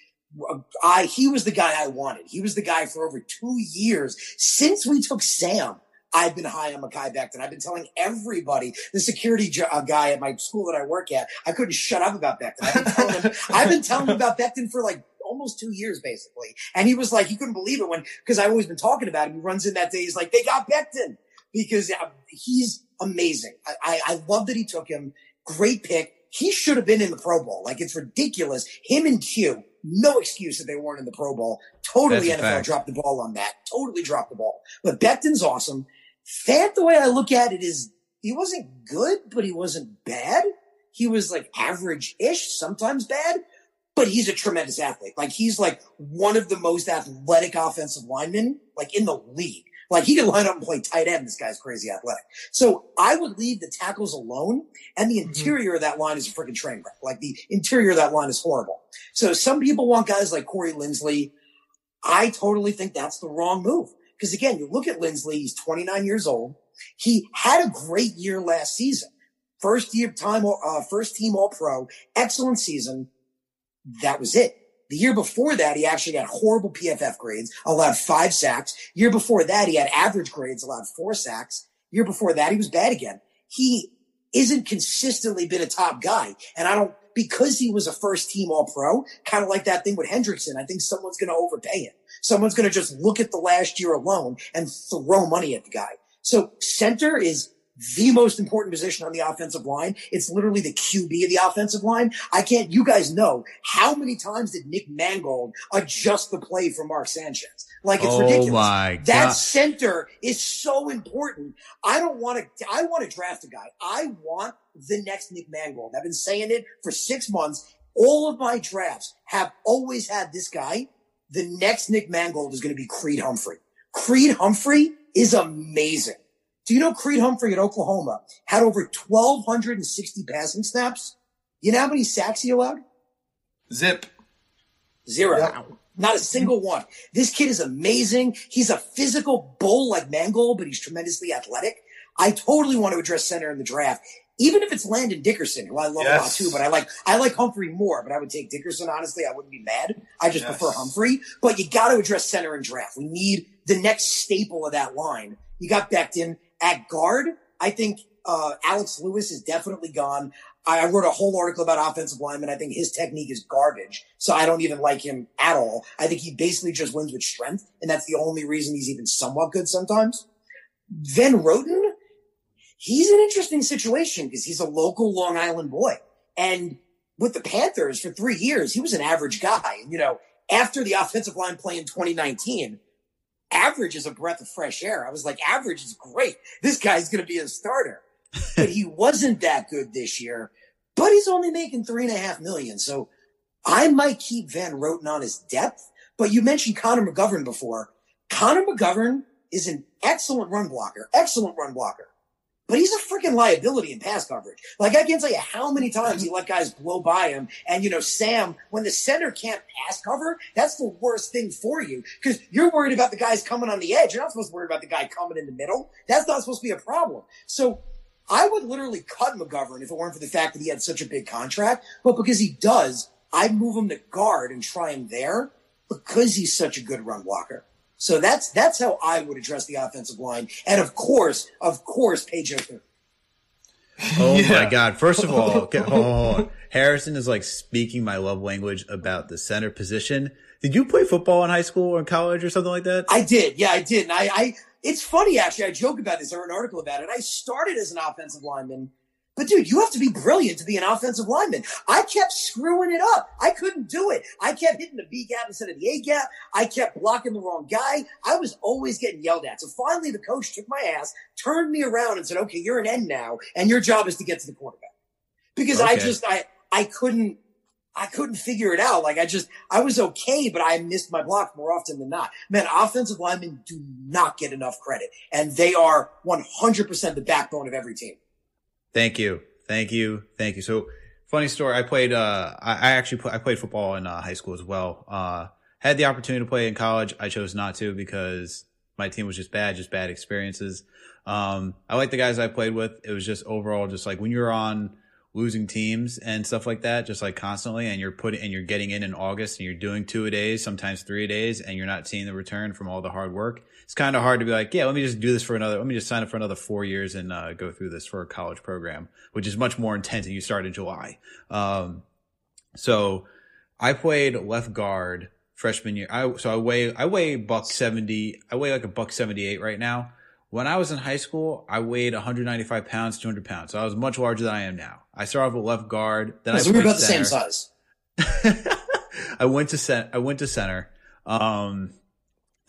I, he was the guy I wanted. He was the guy for over two years since we took Sam. I've been high on Mekhi Becton. I've been telling everybody, the security jo- uh, guy at my school that I work at, I couldn't shut up about Becton. I've been telling him, I've been telling him about Becton for like almost two years basically. And he was like, he couldn't believe it when, cause I've always been talking about him. He runs in that day. He's like, they got Becton because he's amazing. I, I, I love that he took him. Great pick. He should have been in the Pro Bowl. Like it's ridiculous. Him and Q, no excuse that they weren't in the Pro Bowl. Totally NFL fact. dropped the ball on that. Totally dropped the ball. But Becton's awesome. Fant, the way I look at it is he wasn't good, but he wasn't bad. He was like average-ish, sometimes bad, but he's a tremendous athlete. Like he's like one of the most athletic offensive linemen like in the league. Like he can line up and play tight end. This guy's crazy athletic. So I would leave the tackles alone and the mm-hmm. interior mm-hmm. of that line is a freaking train wreck. Like the interior of that line is horrible. So some people want guys like Corey Linsley. I totally think that's the wrong move. Because again, you look at Linsley, he's 29 years old. He had a great year last season. First year time, uh, first team all pro, excellent season. That was it. The year before that, he actually had horrible PFF grades, allowed five sacks. Year before that, he had average grades, allowed four sacks. Year before that, he was bad again. He isn't consistently been a top guy. And I don't, because he was a first team all pro, kind of like that thing with Hendrickson, I think someone's going to overpay him. Someone's going to just look at the last year alone and throw money at the guy. So center is the most important position on the offensive line. It's literally the QB of the offensive line. I can't, you guys know how many times did Nick Mangold adjust the play for Mark Sanchez? Like it's oh ridiculous. That center is so important. I don't want to, I want to draft a guy. I want the next Nick Mangold. I've been saying it for six months. All of my drafts have always had this guy. The next Nick Mangold is going to be Creed Humphrey. Creed Humphrey is amazing. Do you know Creed Humphrey at Oklahoma had over 1,260 passing snaps? You know how many sacks he allowed? Zip. Zero. Yep. Not a single one. This kid is amazing. He's a physical bull like Mangold, but he's tremendously athletic. I totally want to address center in the draft, even if it's Landon Dickerson, who I love a lot too. But I like I like Humphrey more. But I would take Dickerson. Honestly, I wouldn't be mad. I just Yes. prefer Humphrey. But you got to address center in draft. We need the next staple of that line. You got Becton at guard. I think uh, Alex Lewis is definitely gone. I I wrote a whole article about offensive lineman. I think his technique is garbage. So I don't even like him at all. I think he basically just wins with strength. And that's the only reason he's even somewhat good sometimes. Van Roten, he's an interesting situation because he's a local Long Island boy. And with the Panthers for three years, he was an average guy. And, you know, after the offensive line play in 2019, average is a breath of fresh air. I was like, average is great. This guy's going to be a starter. but he wasn't that good this year, but he's only making three and a half million. So I might keep Van Roten on his depth. But you mentioned Connor McGovern before. Connor McGovern is an excellent run blocker, excellent run blocker. But he's a freaking liability in pass coverage. Like I can't tell you how many times he let guys blow by him. And you know, Sam, when the center can't pass cover, that's the worst thing for you because you're worried about the guys coming on the edge. You're not supposed to worry about the guy coming in the middle. That's not supposed to be a problem. So I would literally cut McGovern if it weren't for the fact that he had such a big contract. But because he does, I'd move him to guard and try him there because he's such a good run blocker. So that's that's how I would address the offensive line. And of course, of course, Page Joker. Oh Yeah. my god! First of all, okay, hold on. Harrison is like speaking my love language about the center position. Did you play football in high school or in college or something like that? I did, yeah, I did. And I, I it's funny actually. I joke about this. I wrote an article about it. I started as an offensive lineman, but dude, you have to be brilliant to be an offensive lineman. I kept screwing it up. I couldn't do it. I kept hitting the B gap instead of the A gap. I kept blocking the wrong guy. I was always getting yelled at. So finally, the coach took my ass, turned me around, and said, "Okay, you're an end now, and your job is to get to the quarterback." Because I just I I couldn't. I couldn't figure it out. Like I just, I was okay, but I missed my block more often than not. Man, offensive linemen do not get enough credit and they are 100% the backbone of every team. Thank you, thank you, thank you. So, funny story. I played. Uh, I, I actually put, I played football in uh, high school as well. Uh, had the opportunity to play in college. I chose not to because my team was just bad, just bad experiences. Um, I like the guys I played with. It was just overall, just like when you're on losing teams and stuff like that, just like constantly, and you're putting and you're getting in in August and you're doing two a days, sometimes three a days, and you're not seeing the return from all the hard work. It's kind of hard to be like, yeah, let me just do this for another, let me just sign up for another four years and uh, go through this for a college program, which is much more intense and you start in July. Um, so I played left guard freshman year. I, so I weigh, I weigh buck 70, I weigh like a buck 78 right now. When I was in high school, I weighed 195 pounds, 200 pounds. So I was much larger than I am now. I started off with left guard. Then I so we're played about the same size. I went to cent- I went to center. Um,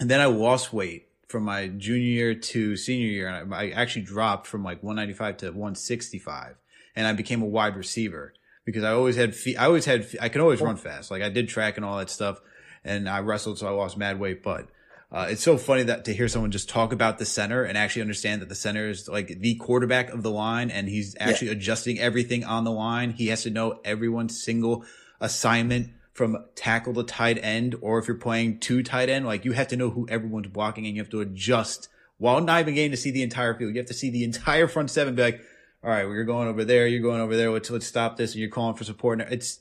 and then I lost weight from my junior year to senior year. And I, I actually dropped from like 195 to 165 and I became a wide receiver because I always had, fe- I always had, I could always run fast. Like I did track and all that stuff and I wrestled. So I lost mad weight, but uh, it's so funny that to hear someone just talk about the center and actually understand that the center is like the quarterback of the line and he's actually adjusting everything on the line. He has to know everyone's single assignment from tackle to tight end, or if you're playing two tight end, like you have to know who everyone's blocking and you have to adjust while not even getting to see the entire field. You have to see the entire front seven, be like, all right, well, you're going over there, you're going over there. Let's let's stop this, and you're calling for support. It's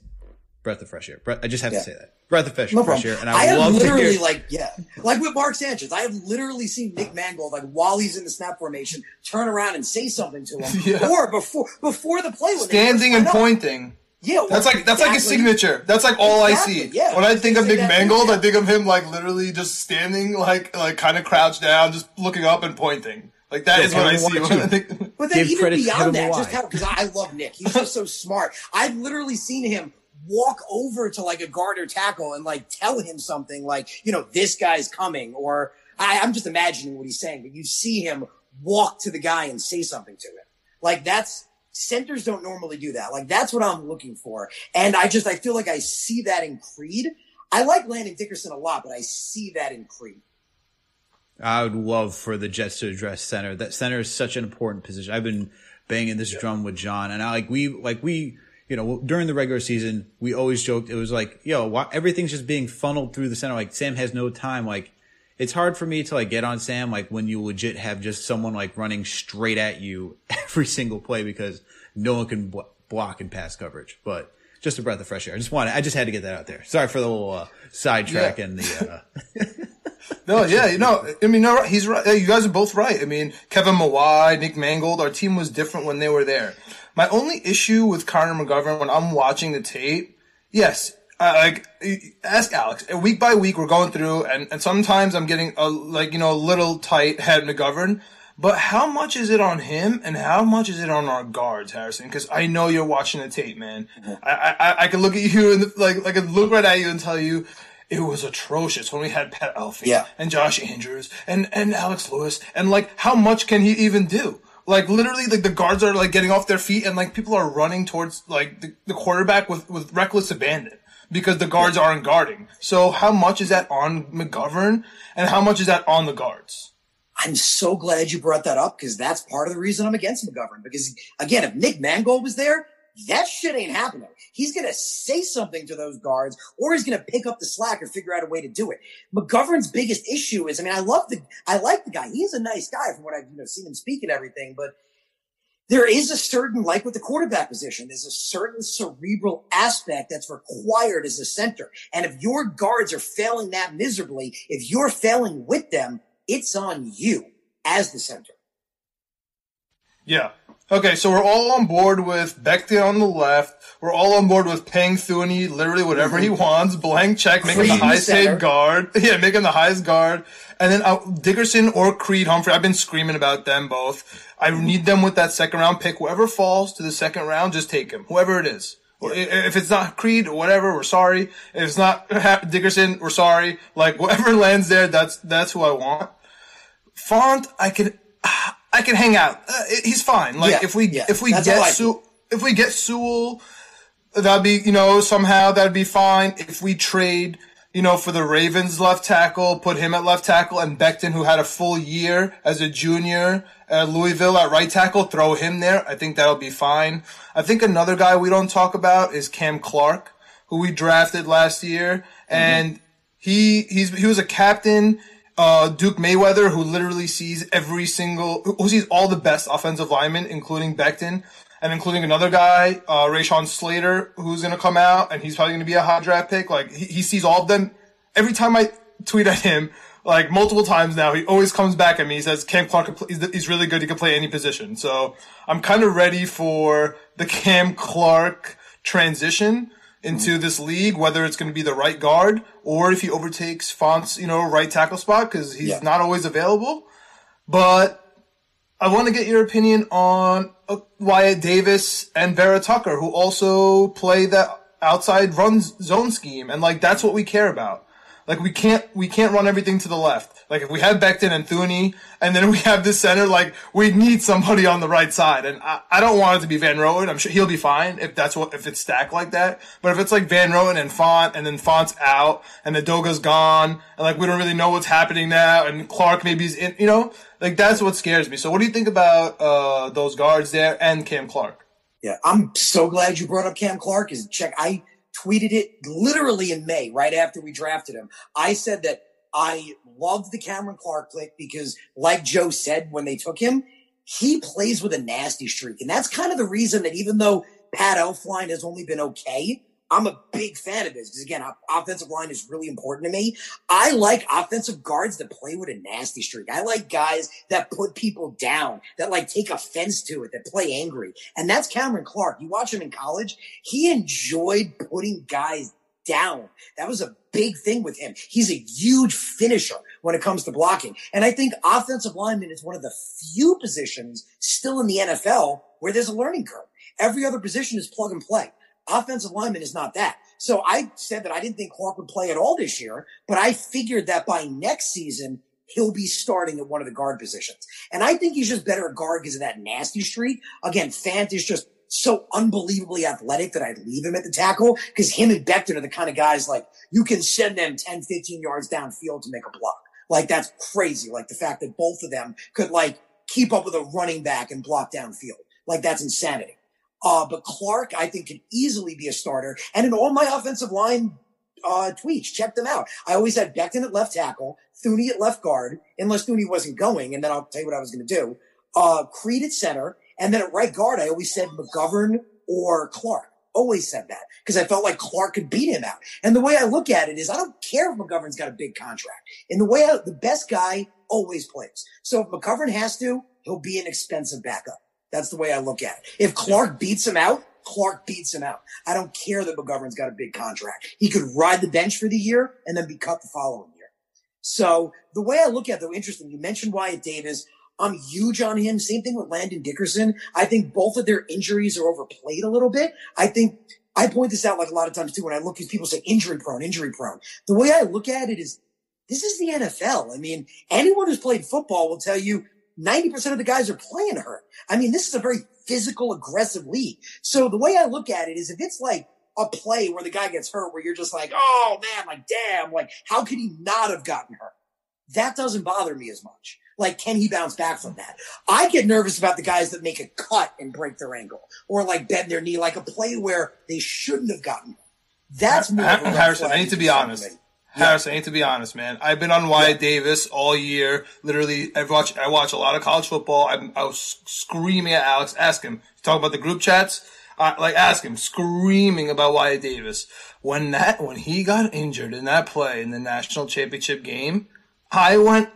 breath of fresh air. Breath, I just have Yeah. to say that breath of fresh, No fresh air. And I, I, have love to literally hear. like, yeah, like with Mark Sanchez, I have literally seen Nick Mangold, like while he's in the snap formation, turn around and say something to him. Yeah. Or before, before the play. When Standing and line up. pointing. Yeah. or- That's like that's like his exactly. signature. That's like all Exactly, I see. yeah. When I think of Nick that, Mangold, yeah. I think of him like literally just standing, like like kind of crouched down, just looking up and pointing. Like that Yeah, is what I see White, when I think. But then Give even beyond that, White. just how because I love Nick, he's just so smart. I've literally seen him walk over to like a guard or tackle and like tell him something like, you know, this guy's coming, or I, I'm just imagining what he's saying, but you see him walk to the guy and say something to him. Like that's centers don't normally do that. Like that's what I'm looking for, and I just I feel like I see that in Creed. I like Landon Dickerson a lot, but I see that in Creed. I would love for the Jets to address center. That center is such an important position. I've been banging this drum with John, and I like we like we you know, during the regular season, we always joked it was like, yo, why, everything's just being funneled through the center. Like Sam has no time. Like it's hard for me to like get on Sam like when you legit have just someone like running straight at you every single play because no one can bl- block and pass coverage. But just a breath of fresh air. I just wanted, I just had to get that out there. Sorry for the little uh, sidetrack Yeah. and the. Uh, No, yeah, you know, I mean, no, he's right. You guys are both right. I mean, Kevin Mawae, Nick Mangold, our team was different when they were there. My only issue with Connor McGovern when I'm watching the tape, yes, uh, like ask Alex. Week by week, we're going through, and, and sometimes I'm getting a like you know a little tight head McGovern. But how much is it on him, and how much is it on our guards, Harrison? Because I know you're watching the tape, man. I, I I can look at you and like like I can look right at you and tell you. It was atrocious when we had Pat Elflein Yeah. and Josh Andrews and, and Alex Lewis and like how much can he even do? Like literally like the guards are like getting off their feet and like people are running towards like the, the quarterback with, with reckless abandon because the guards aren't guarding. So how much is that on McGovern and how much is that on the guards? I'm so glad you brought that up because that's part of the reason I'm against McGovern. Because again, if Nick Mangold was there, that shit ain't happening. He's gonna say something to those guards, or he's gonna pick up the slack or figure out a way to do it. McGovern's biggest issue is, I mean, I love the, I like the guy. He's a nice guy from what I've you know seen him speak and everything, but there is a certain, like with the quarterback position, there's a certain cerebral aspect that's required as a center. And if your guards are failing that miserably, if you're failing with them, it's on you as the center. Yeah. Okay, so we're all on board with Becton on the left. We're all on board with paying Thuney literally whatever he wants, blank check, making Creed the highest paid guard. Yeah, making him the highest guard. And then uh, Dickerson or Creed Humphrey. I've been screaming about them both. I need them with that second round pick. Whoever falls to the second round, just take him. Whoever it is. Or If it's not Creed or whatever, we're sorry. If it's not Dickerson, we're sorry. Like whatever lands there, that's that's who I want. Fant, I can, I can hang out. Uh, he's fine. Like Yeah, if we yeah, if we get Sewell, if we get Sewell, that'd be you know somehow that'd be fine. If we trade, you know, for the Ravens left tackle, put him at left tackle, and Becton, who had a full year as a junior at Louisville at right tackle, throw him there. I think that'll be fine. I think another guy we don't talk about is Cam Clark, who we drafted last year, and he he's he was a captain. Uh, Duke Manyweather, who literally sees every single, who sees all the best offensive linemen, including Becton, and including another guy, uh, Rashawn Slater, who's gonna come out, and he's probably gonna be a hot draft pick. Like he, he sees all of them. Every time I tweet at him, like multiple times now, he always comes back at me. He says Cam Clark, he's, he's really good. He can play any position. So I'm kind of ready for the Cam Clark transition into this league, whether it's going to be the right guard or if he overtakes Fant's, you know, right tackle spot because he's Yeah. not always available. But I want to get your opinion on uh, Wyatt Davis and Vera Tucker, who also play that outside run zone scheme, and like that's what we care about. Like we can't we can't run everything to the left. Like if we have Becton and Thuney, and then we have the center, like we need somebody on the right side. And I, I don't want it to be Van Roten. I'm sure he'll be fine if that's what if it's stacked like that. But if it's like Van Roten and Fant, and then Fant's out, and the Doga's gone, and like we don't really know what's happening now, and Clark maybe is in, you know, like that's what scares me. So what do you think about uh those guards there and Cam Clark? Yeah, I'm so glad you brought up Cam Clark. Is check, I tweeted it literally in May, right after we drafted him. I said that I loved the Cameron Clark pick because, like Joe said when they took him, he plays with a nasty streak, and that's kind of the reason that even though Pat Elflein has only been okay. I'm a big fan of his because again, offensive line is really important to me. I like offensive guards that play with a nasty streak. I like guys that put people down, that like take offense to it, that play angry. And that's Cameron Clark. You watch him in college, he enjoyed putting guys down. That was a big thing with him. He's a huge finisher when it comes to blocking. And I think offensive lineman is one of the few positions still in the NFL where there's a learning curve. Every other position is plug and play. Offensive lineman is not that. So I said that I didn't think Clark would play at all this year, but I figured that by next season, he'll be starting at one of the guard positions. And I think he's just better at guard because of that nasty streak. Again, Fant is just so unbelievably athletic that I'd leave him at the tackle because him and Becton are the kind of guys like you can send them 10, 15 yards downfield to make a block. Like that's crazy. Like the fact that both of them could like keep up with a running back and block downfield. Like that's insanity. Uh, but Clark, I think, can easily be a starter. And in all my offensive line uh, tweets, check them out. I always had Becton at left tackle, Thuney at left guard, unless Thuney wasn't going, and then I'll tell you what I was going to do. Uh, Creed at center, and then at right guard, I always said McGovern or Clark. Always said that because I felt like Clark could beat him out. And the way I look at it is, I don't care if McGovern's got a big contract. In the way I, the best guy always plays. So if McGovern has to, he'll be an expensive backup. That's the way I look at it. If Clark beats him out, Clark beats him out. I don't care that McGovern's got a big contract. He could ride the bench for the year and then be cut the following year. So the way I look at it, though, interesting. You mentioned Wyatt Davis. I'm huge on him. Same thing with Landon Dickerson. I think both of their injuries are overplayed a little bit. I think I point this out like a lot of times too when I look at people say injury prone, injury prone. The way I look at it is this is the NFL. I mean, anyone who's played football will tell you 90% of the guys are playing her. I mean, this is a very physical, aggressive league. So the way I look at it is if it's like a play where the guy gets hurt, where you're just like, oh man, like damn, like how could he not have gotten hurt? That doesn't bother me as much. Like, can he bounce back from that? I get nervous about the guys that make a cut and break their ankle or like bend their knee, like a play where they shouldn't have gotten hurt. That's more. Harrison, I need to be honest. Harris, I need to be honest, man. I've been on Wyatt. Davis all year. Literally, I watch I watch a lot of college football. I, I was screaming at Alex. Ask him. Talk about the group chats. Uh, like ask him, screaming about Wyatt Davis when that when he got injured in that play in the national championship game. I went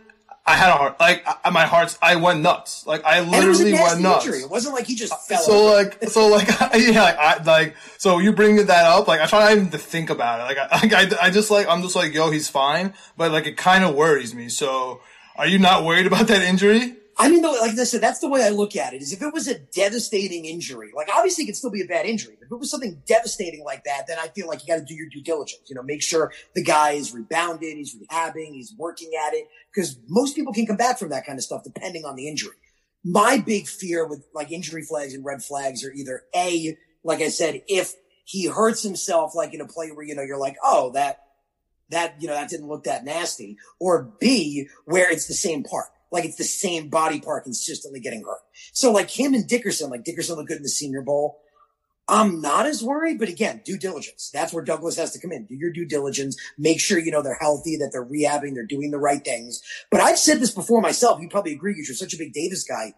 I had a heart like I, my heart's I went nuts. Like I literally went nuts. Injury. It wasn't like he just uh, fell. So over. like so like yeah like I like so you bring that up like I try not even to think about it. Like I like, I, I just like I'm just like yo he's fine, but like it kind of worries me. So are you not worried about that injury? I mean, like I said, that's the way I look at it. Is if it was a devastating injury, like obviously it could still be a bad injury. But if it was something devastating like that, then I feel like you got to do your due diligence. You know, make sure the guy is rebounded, he's rehabbing, he's working at it, because most people can come back from that kind of stuff depending on the injury. My big fear with like injury flags and red flags are either a, like I said, if he hurts himself, like in a play where you know you're like, oh, that that you know that didn't look that nasty, or B, where it's the same part like it's the same body part consistently getting hurt. So like him and Dickerson, like Dickerson looked good in the Senior Bowl. I'm not as worried, but again, due diligence. That's where Douglas has to come in. Do your due diligence. Make sure you know they're healthy, that they're rehabbing, they're doing the right things. But I've said this before myself. You probably agree because you're such a big Davis guy.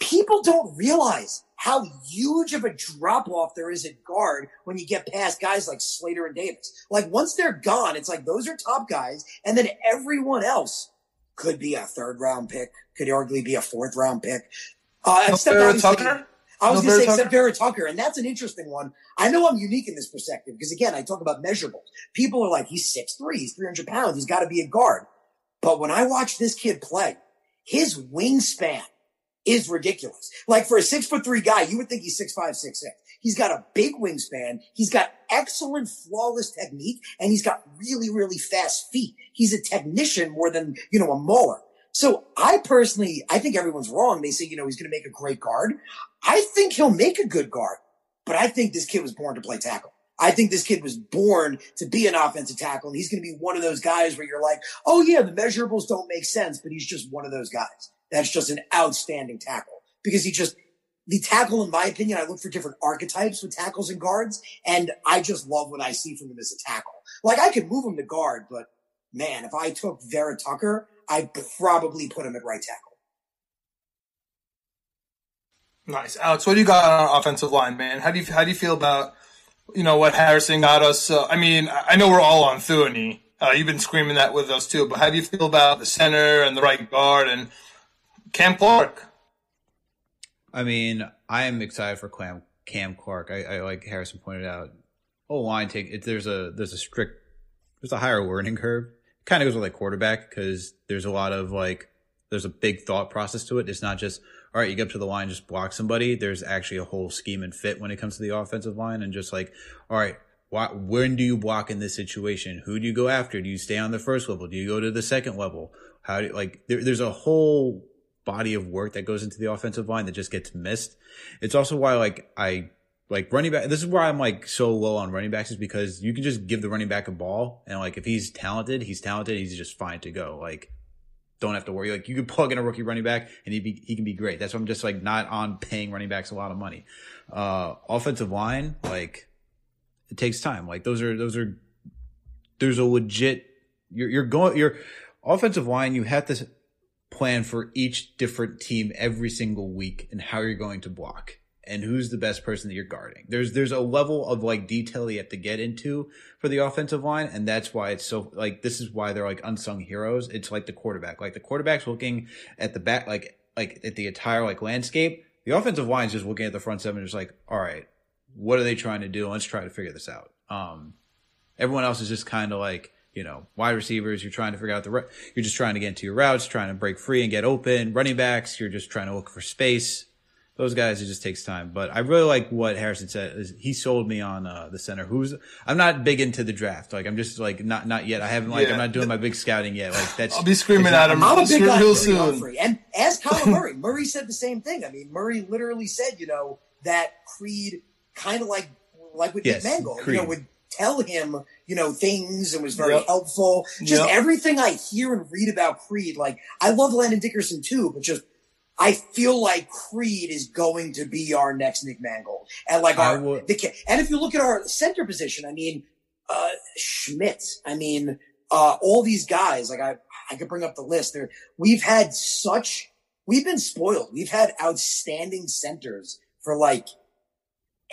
People don't realize how huge of a drop off there is at guard when you get past guys like Slater and Davis. Like once they're gone, it's like those are top guys, and then everyone else could be a third round pick, could arguably be a fourth round pick. Uh, Vera Tucker? I was no going to say except Vera Tucker, and that's an interesting one. I know I'm unique in this perspective because again, I talk about measurables. People are like, he's 6'3", he's 300 pounds, he's got to be a guard. But when I watch this kid play, his wingspan is ridiculous. Like for a six foot three guy, you would think he's six five, six six. He's got a big wingspan. He's got excellent, flawless technique, and he's got really, really fast feet. He's a technician more than, you know, a mauler. So I personally, I think everyone's wrong. They say, you know, he's going to make a great guard. I think he'll make a good guard, but I think this kid was born to play tackle. I think this kid was born to be an offensive tackle. And he's going to be one of those guys where you're like, oh yeah, the measurables don't make sense, but he's just one of those guys. That's just an outstanding tackle because he just, the tackle, in my opinion, I look for different archetypes with tackles and guards, and I just love what I see from him as a tackle. Like I could move him to guard, but man, if I took Vera Tucker, I'd probably put him at right tackle. Nice, Alex. What do you got on offensive line, man? How do you how do you feel about you know what Harrison got us? Uh, I mean, I know we're all on Thuney. Uh, you've been screaming that with us too, but how do you feel about the center and the right guard and Cam Clark? I mean, I am excited for Cam Cam Clark. I, I like Harrison pointed out. Oh, line take it, there's a there's a strict there's a higher learning curve. Kind of goes with like quarterback because there's a lot of like there's a big thought process to it. It's not just all right, you get up to the line, just block somebody. There's actually a whole scheme and fit when it comes to the offensive line, and just like all right, why, when do you block in this situation? Who do you go after? Do you stay on the first level? Do you go to the second level? How do you, like there, there's a whole body of work that goes into the offensive line that just gets missed. It's also why like I like running back. This is why I'm like so low on running backs is because you can just give the running back a ball and like if he's talented, he's talented. He's just fine to go. Like don't have to worry. Like you could plug in a rookie running back and he be he can be great. That's why I'm just like not on paying running backs a lot of money. Uh, offensive line, like it takes time. Like those are those are there's a legit you're you're going your offensive line. You have to plan for each different team every single week and how you're going to block and who's the best person that you're guarding. There's there's a level of like detail you have to get into for the offensive line, and that's why it's so like this is why they're like unsung heroes. It's like the quarterback. Like the quarterback's looking at the back like like at the entire like landscape. The offensive line is just looking at the front seven, just like, all right, what are they trying to do? Let's try to figure this out. Um, everyone else is just kind of like you know, wide receivers, you're trying to figure out the, you're just trying to get into your routes, trying to break free and get open. Running backs, you're just trying to look for space those guys, it just takes time. But I really like what Harrison said. He sold me on uh, the center. Who's I'm not big into the draft. Like I'm just like not not yet. I haven't like yeah. I'm not doing my big scouting yet. Like that's I'll be screaming at him. I'm a big guy real soon. And as Colin Murray, Murray said the same thing. I mean, Murray literally said, you know, that Creed kind of like like with yes, Mangold, you know, would tell him, you know, things and was very yep. helpful. Just yep. everything I hear and read about Creed, like I love Landon Dickerson too, but just I feel like Creed is going to be our next Nick Mangold. And like I our, the, and if you look at our center position, I mean, uh, Schmidt, I mean, uh, all these guys, like I, I could bring up the list there. We've had such, we've been spoiled. We've had outstanding centers for like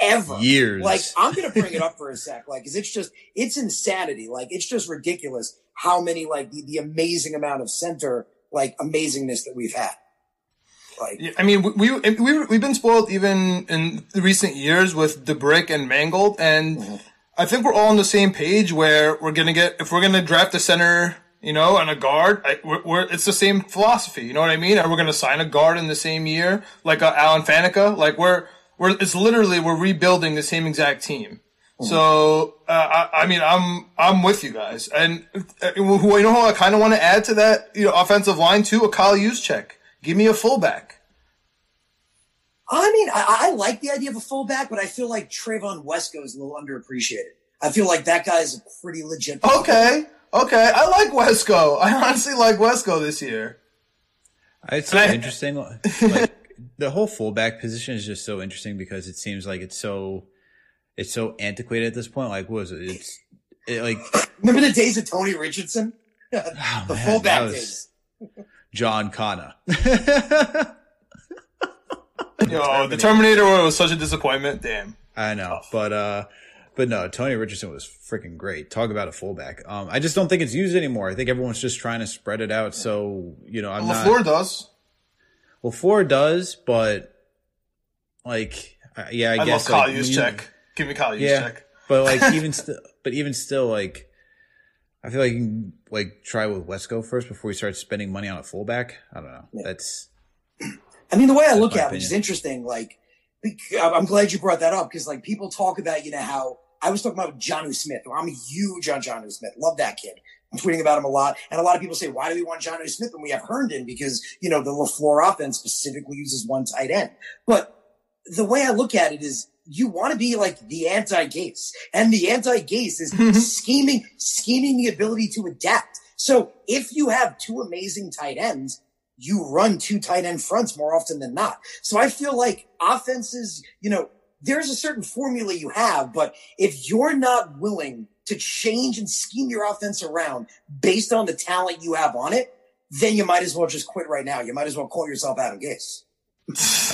ever. Years. Like I'm going to bring it up for a sec. Like, cause it's just, it's insanity. Like it's just ridiculous how many, like the, the amazing amount of center, like amazingness that we've had. Like, I mean, we, we, we, we've been spoiled even in recent years with DeBrick and Mangold. And mm-hmm. I think we're all on the same page where we're going to get, if we're going to draft a center, you know, and a guard, I, we're, we're, it's the same philosophy. You know what I mean? And we're going to sign a guard in the same year, like uh, Alan Faneca. Like we're, we're, it's literally, we're rebuilding the same exact team. Mm-hmm. So, uh, I, I, mean, I'm, I'm with you guys. And, uh, you know who I kind of want to add to that, you know, offensive line too? A Kyle Juszczyk. Give me a fullback. I mean, I, I, like the idea of a fullback, but I feel like Trevon Wesco is a little underappreciated. I feel like that guy is a pretty legit. Okay, okay, I like Wesco. I honestly like Wesco this year. It's so I, interesting. like, the whole fullback position is just so interesting because it seems like it's so it's so antiquated at this point. Like, was it? It's it, like remember the days of Tony Richardson, oh, the man, fullback days. John Connor. Yo, the Terminator was such a disappointment. Damn. I know, but uh, but no, Tony Richardson was freaking great. Talk about a fullback. Um, I just don't think it's used anymore. I think everyone's just trying to spread it out. So you know, I'm well, not. does. Well, four does, but like, yeah, I, I guess. love Kyle like, check. Give me Kyle yeah, check. But like, even still, but even still, like, I feel like you can like try with Wesco first before you start spending money on a fullback. I don't know. Yeah. That's. I mean, the way I look at it, which interesting. Like, I'm glad you brought that up because like people talk about you know how I was talking about Jonnu Smith. I'm huge on Jonnu Smith. Love that kid. I'm tweeting about him a lot. And a lot of people say, why do we want Jonnu Smith when we have Herndon? Because, you know, the LaFleur offense specifically uses one tight end. But the way I look at it is you want to be like the anti-Gase. And the anti-Gase is mm-hmm. scheming, scheming the ability to adapt. So if you have two amazing tight ends, you run two tight end fronts more often than not. So I feel like offenses, you know, there's a certain formula you have, but if you're not willing to change and scheme your offense around based on the talent you have on it, then you might as well just quit right now. You might as well call yourself Adam Gase.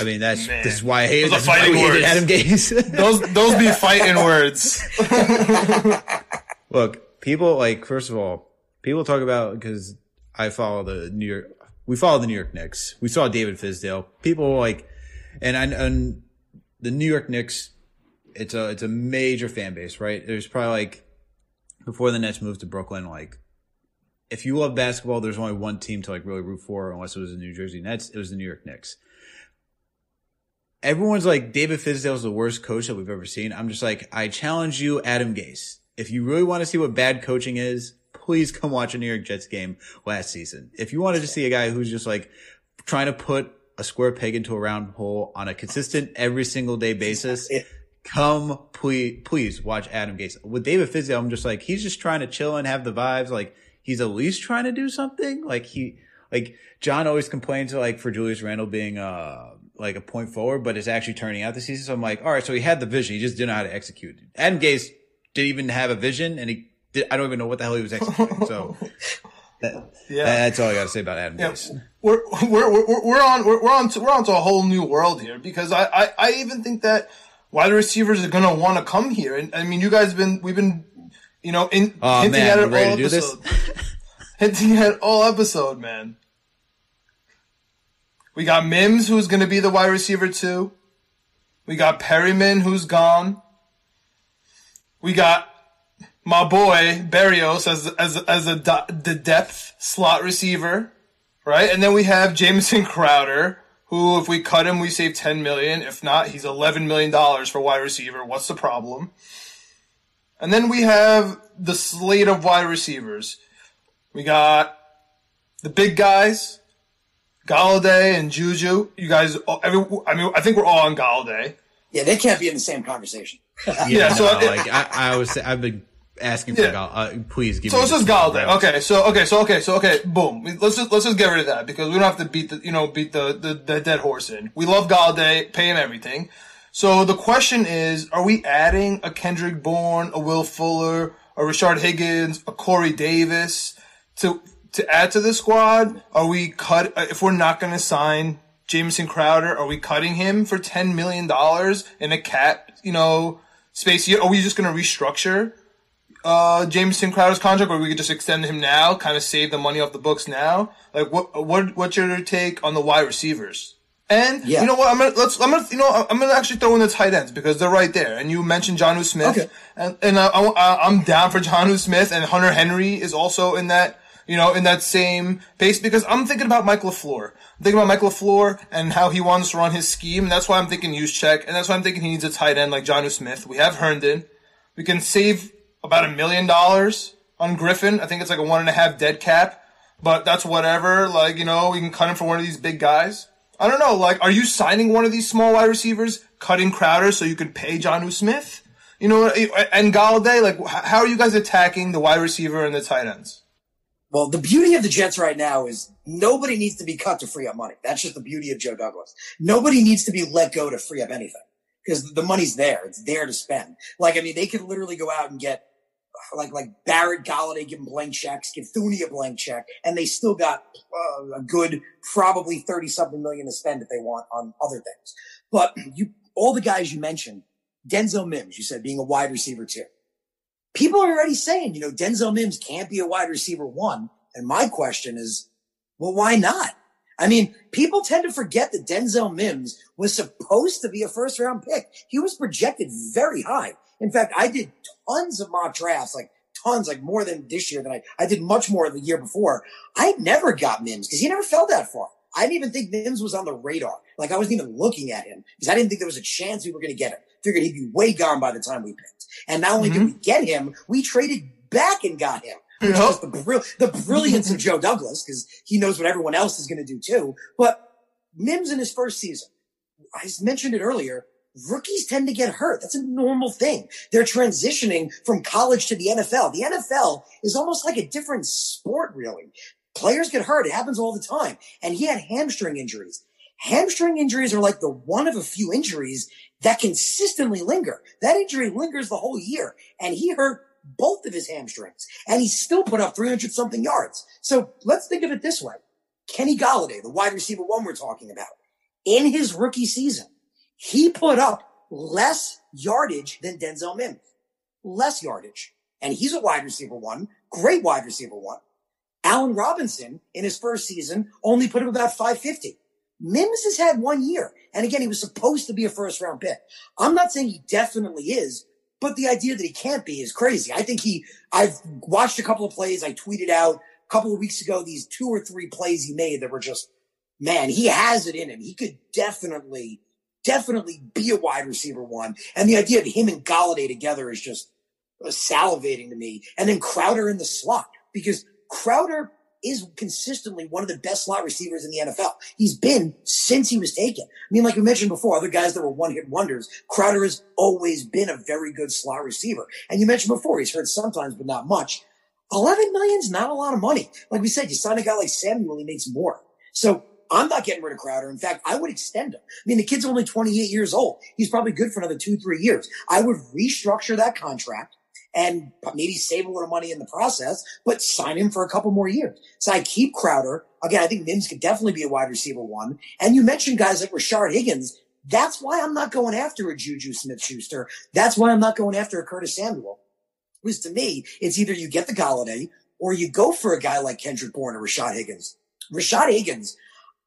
I mean, that's Man. this is why I hated, those why I hated Adam Gase. those those be fighting words. Look, people like first of all, people talk about because I follow the New York. We follow the New York Knicks. We saw David Fizdale. People like, and I, and the New York Knicks. It's a it's a major fan base, right? There's probably like before the Nets moved to Brooklyn, like if you love basketball, there's only one team to like really root for, unless it was the New Jersey Nets. It was the New York Knicks everyone's like David Fizdale's the worst coach that we've ever seen. I'm just like, I challenge you, Adam Gase. If you really want to see what bad coaching is, please come watch a New York Jets game last season. If you wanted to see a guy who's just like trying to put a square peg into a round hole on a consistent every single day basis, come please, please watch Adam Gase. With David Fizdale, I'm just like, he's just trying to chill and have the vibes. Like he's at least trying to do something. Like he, like John always complains like for Julius Randle being uh like a point forward, but it's actually turning out the season. So I'm like, all right, so he had the vision, he just didn't know how to execute. Adam Gase didn't even have a vision, and he did, I don't even know what the hell he was executing. So that, Yeah. that's all I got to say about Adam Yeah, Gase. we're we're we're we're on we're, we're on to, we're on to a whole new world here because I, I I even think that wide receivers are gonna want to come here and I mean you guys have been we've been you know in Oh hinting man, at it all to do this? episode hinting at all episode man. We got Mims who's gonna be the wide receiver too. We got Perriman who's gone. We got my boy Berrios as as as a the depth slot receiver, right? And then we have Jamison Crowder, who if we cut him, we save ten million. If not, he's eleven million dollars for wide receiver. What's the problem? And then we have the slate of wide receivers. We got the big guys, Golladay and Juju. You guys, every, I mean, I think we're all on Golladay. Yeah, they can't be in the same conversation. Yeah, so no, it- like I, I was, I've been asking for Yeah. Gal, uh, please give So me. let's just Golladay. Okay, so okay, so okay, so okay, boom. Let's just let's just get rid of that because we don't have to beat the you know beat the the, the dead horse in. We love Golladay, pay him everything. So the question is, are we adding a Kendrick Bourne, a Will Fuller, a Rashard Higgins, a Corey Davis to to add to the squad? Are we cut uh, if we're not going to sign Jamison Crowder? Are we cutting him for ten million dollars in a cap you know space year? Are we just going to restructure? Uh, Jamison Crowder's contract, or we could just extend him now, kind of save the money off the books now. Like, what what what's your take on the wide receivers? And Yeah. you know what? I'm gonna let's I'm gonna you know I'm gonna actually throw in the tight ends because they're right there. And you mentioned Jonnu Smith, Okay. and and I, I, I'm down for Jonnu Smith, and Hunter Henry is also in that you know in that same pace because I'm thinking about Mike Lafleur. I'm thinking about Mike Lafleur and how he wants to run his scheme. And that's why I'm thinking use check, and that's why I'm thinking he needs a tight end like Jonnu Smith. We have Herndon. We can save about a million dollars on Griffin. I think it's like a one and a half dead cap, but that's whatever. Like, you know, we can cut him for one of these big guys. I don't know. Like, are you signing one of these small wide receivers, cutting Crowder so you can pay Jonnu Smith? You know, and Golladay, like, how are you guys attacking the wide receiver and the tight ends? Well, the beauty of the Jets right now is nobody needs to be cut to free up money. That's just the beauty of Joe Douglas. Nobody needs to be let go to free up anything because the money's there. It's there to spend. Like, I mean, they could literally go out and get like like Barrett Golladay, give him blank checks, give Thuney a blank check, and they still got uh, a good probably thirty something million to spend if they want on other things. But you, all the guys you mentioned, Denzel Mims, you said being a wide receiver too. People are already saying, you know, Denzel Mims can't be a wide receiver one. And my question is, well, why not? I mean, people tend to forget that Denzel Mims was supposed to be a first round pick. He was projected very high. In fact, I did tons of mock drafts, like tons, like more than this year than I, I did much more the year before. I never got Mims because he never fell that far. I didn't even think Mims was on the radar. Like I wasn't even looking at him because I didn't think there was a chance we were going to get him. Figured he'd be way gone by the time we picked. And not only did mm-hmm. we get him, we traded back and got him. Which Yep. was the, the brilliance of Joe Douglas because he knows what everyone else is going to do too. But Mims in his first season, I mentioned it earlier, rookies tend to get hurt. That's a normal thing. They're transitioning from college to the NFL. The NFL is almost like a different sport, really. Players get hurt. It happens all the time. And he had hamstring injuries. Hamstring injuries are like the one of a few injuries that consistently linger. That injury lingers the whole year. And he hurt both of his hamstrings and he still put up 300 something yards. So let's think of it this way. Kenny Golladay, the wide receiver one we're talking about, in his rookie season, he put up less yardage than Denzel Mims. Less yardage. And he's a wide receiver one, great wide receiver one. Allen Robinson in his first season only put up about 550. Mims has had one year. And again, he was supposed to be a first round pick. I'm not saying he definitely is, but the idea that he can't be is crazy. I think he, I've watched a couple of plays. I tweeted out a couple of weeks ago these two or three plays he made that were just, man, he has it in him. He could definitely, definitely be a wide receiver one. And the idea of him and Golladay together is just uh, salivating to me. And then Crowder in the slot because Crowder is consistently one of the best slot receivers in the NFL. He's been since he was taken. I mean, like we mentioned before, other guys that were one hit wonders. Crowder has always been a very good slot receiver. And you mentioned before, he's hurt sometimes, but not much. 11 million's not a lot of money. Like we said, you sign a guy like Samuel, he makes more. So I'm not getting rid of Crowder. In fact, I would extend him. I mean, the kid's only 28 years old. He's probably good for another two, three years. I would restructure that contract and maybe save a little money in the process, but sign him for a couple more years. So I keep Crowder. Again, I think Mims could definitely be a wide receiver one. And you mentioned guys like Rashard Higgins. That's why I'm not going after a Juju Smith Schuster. That's why I'm not going after a Curtis Samuel. Because to me, it's either you get the Golladay or you go for a guy like Kendrick Bourne or Rashard Higgins. Rashard Higgins,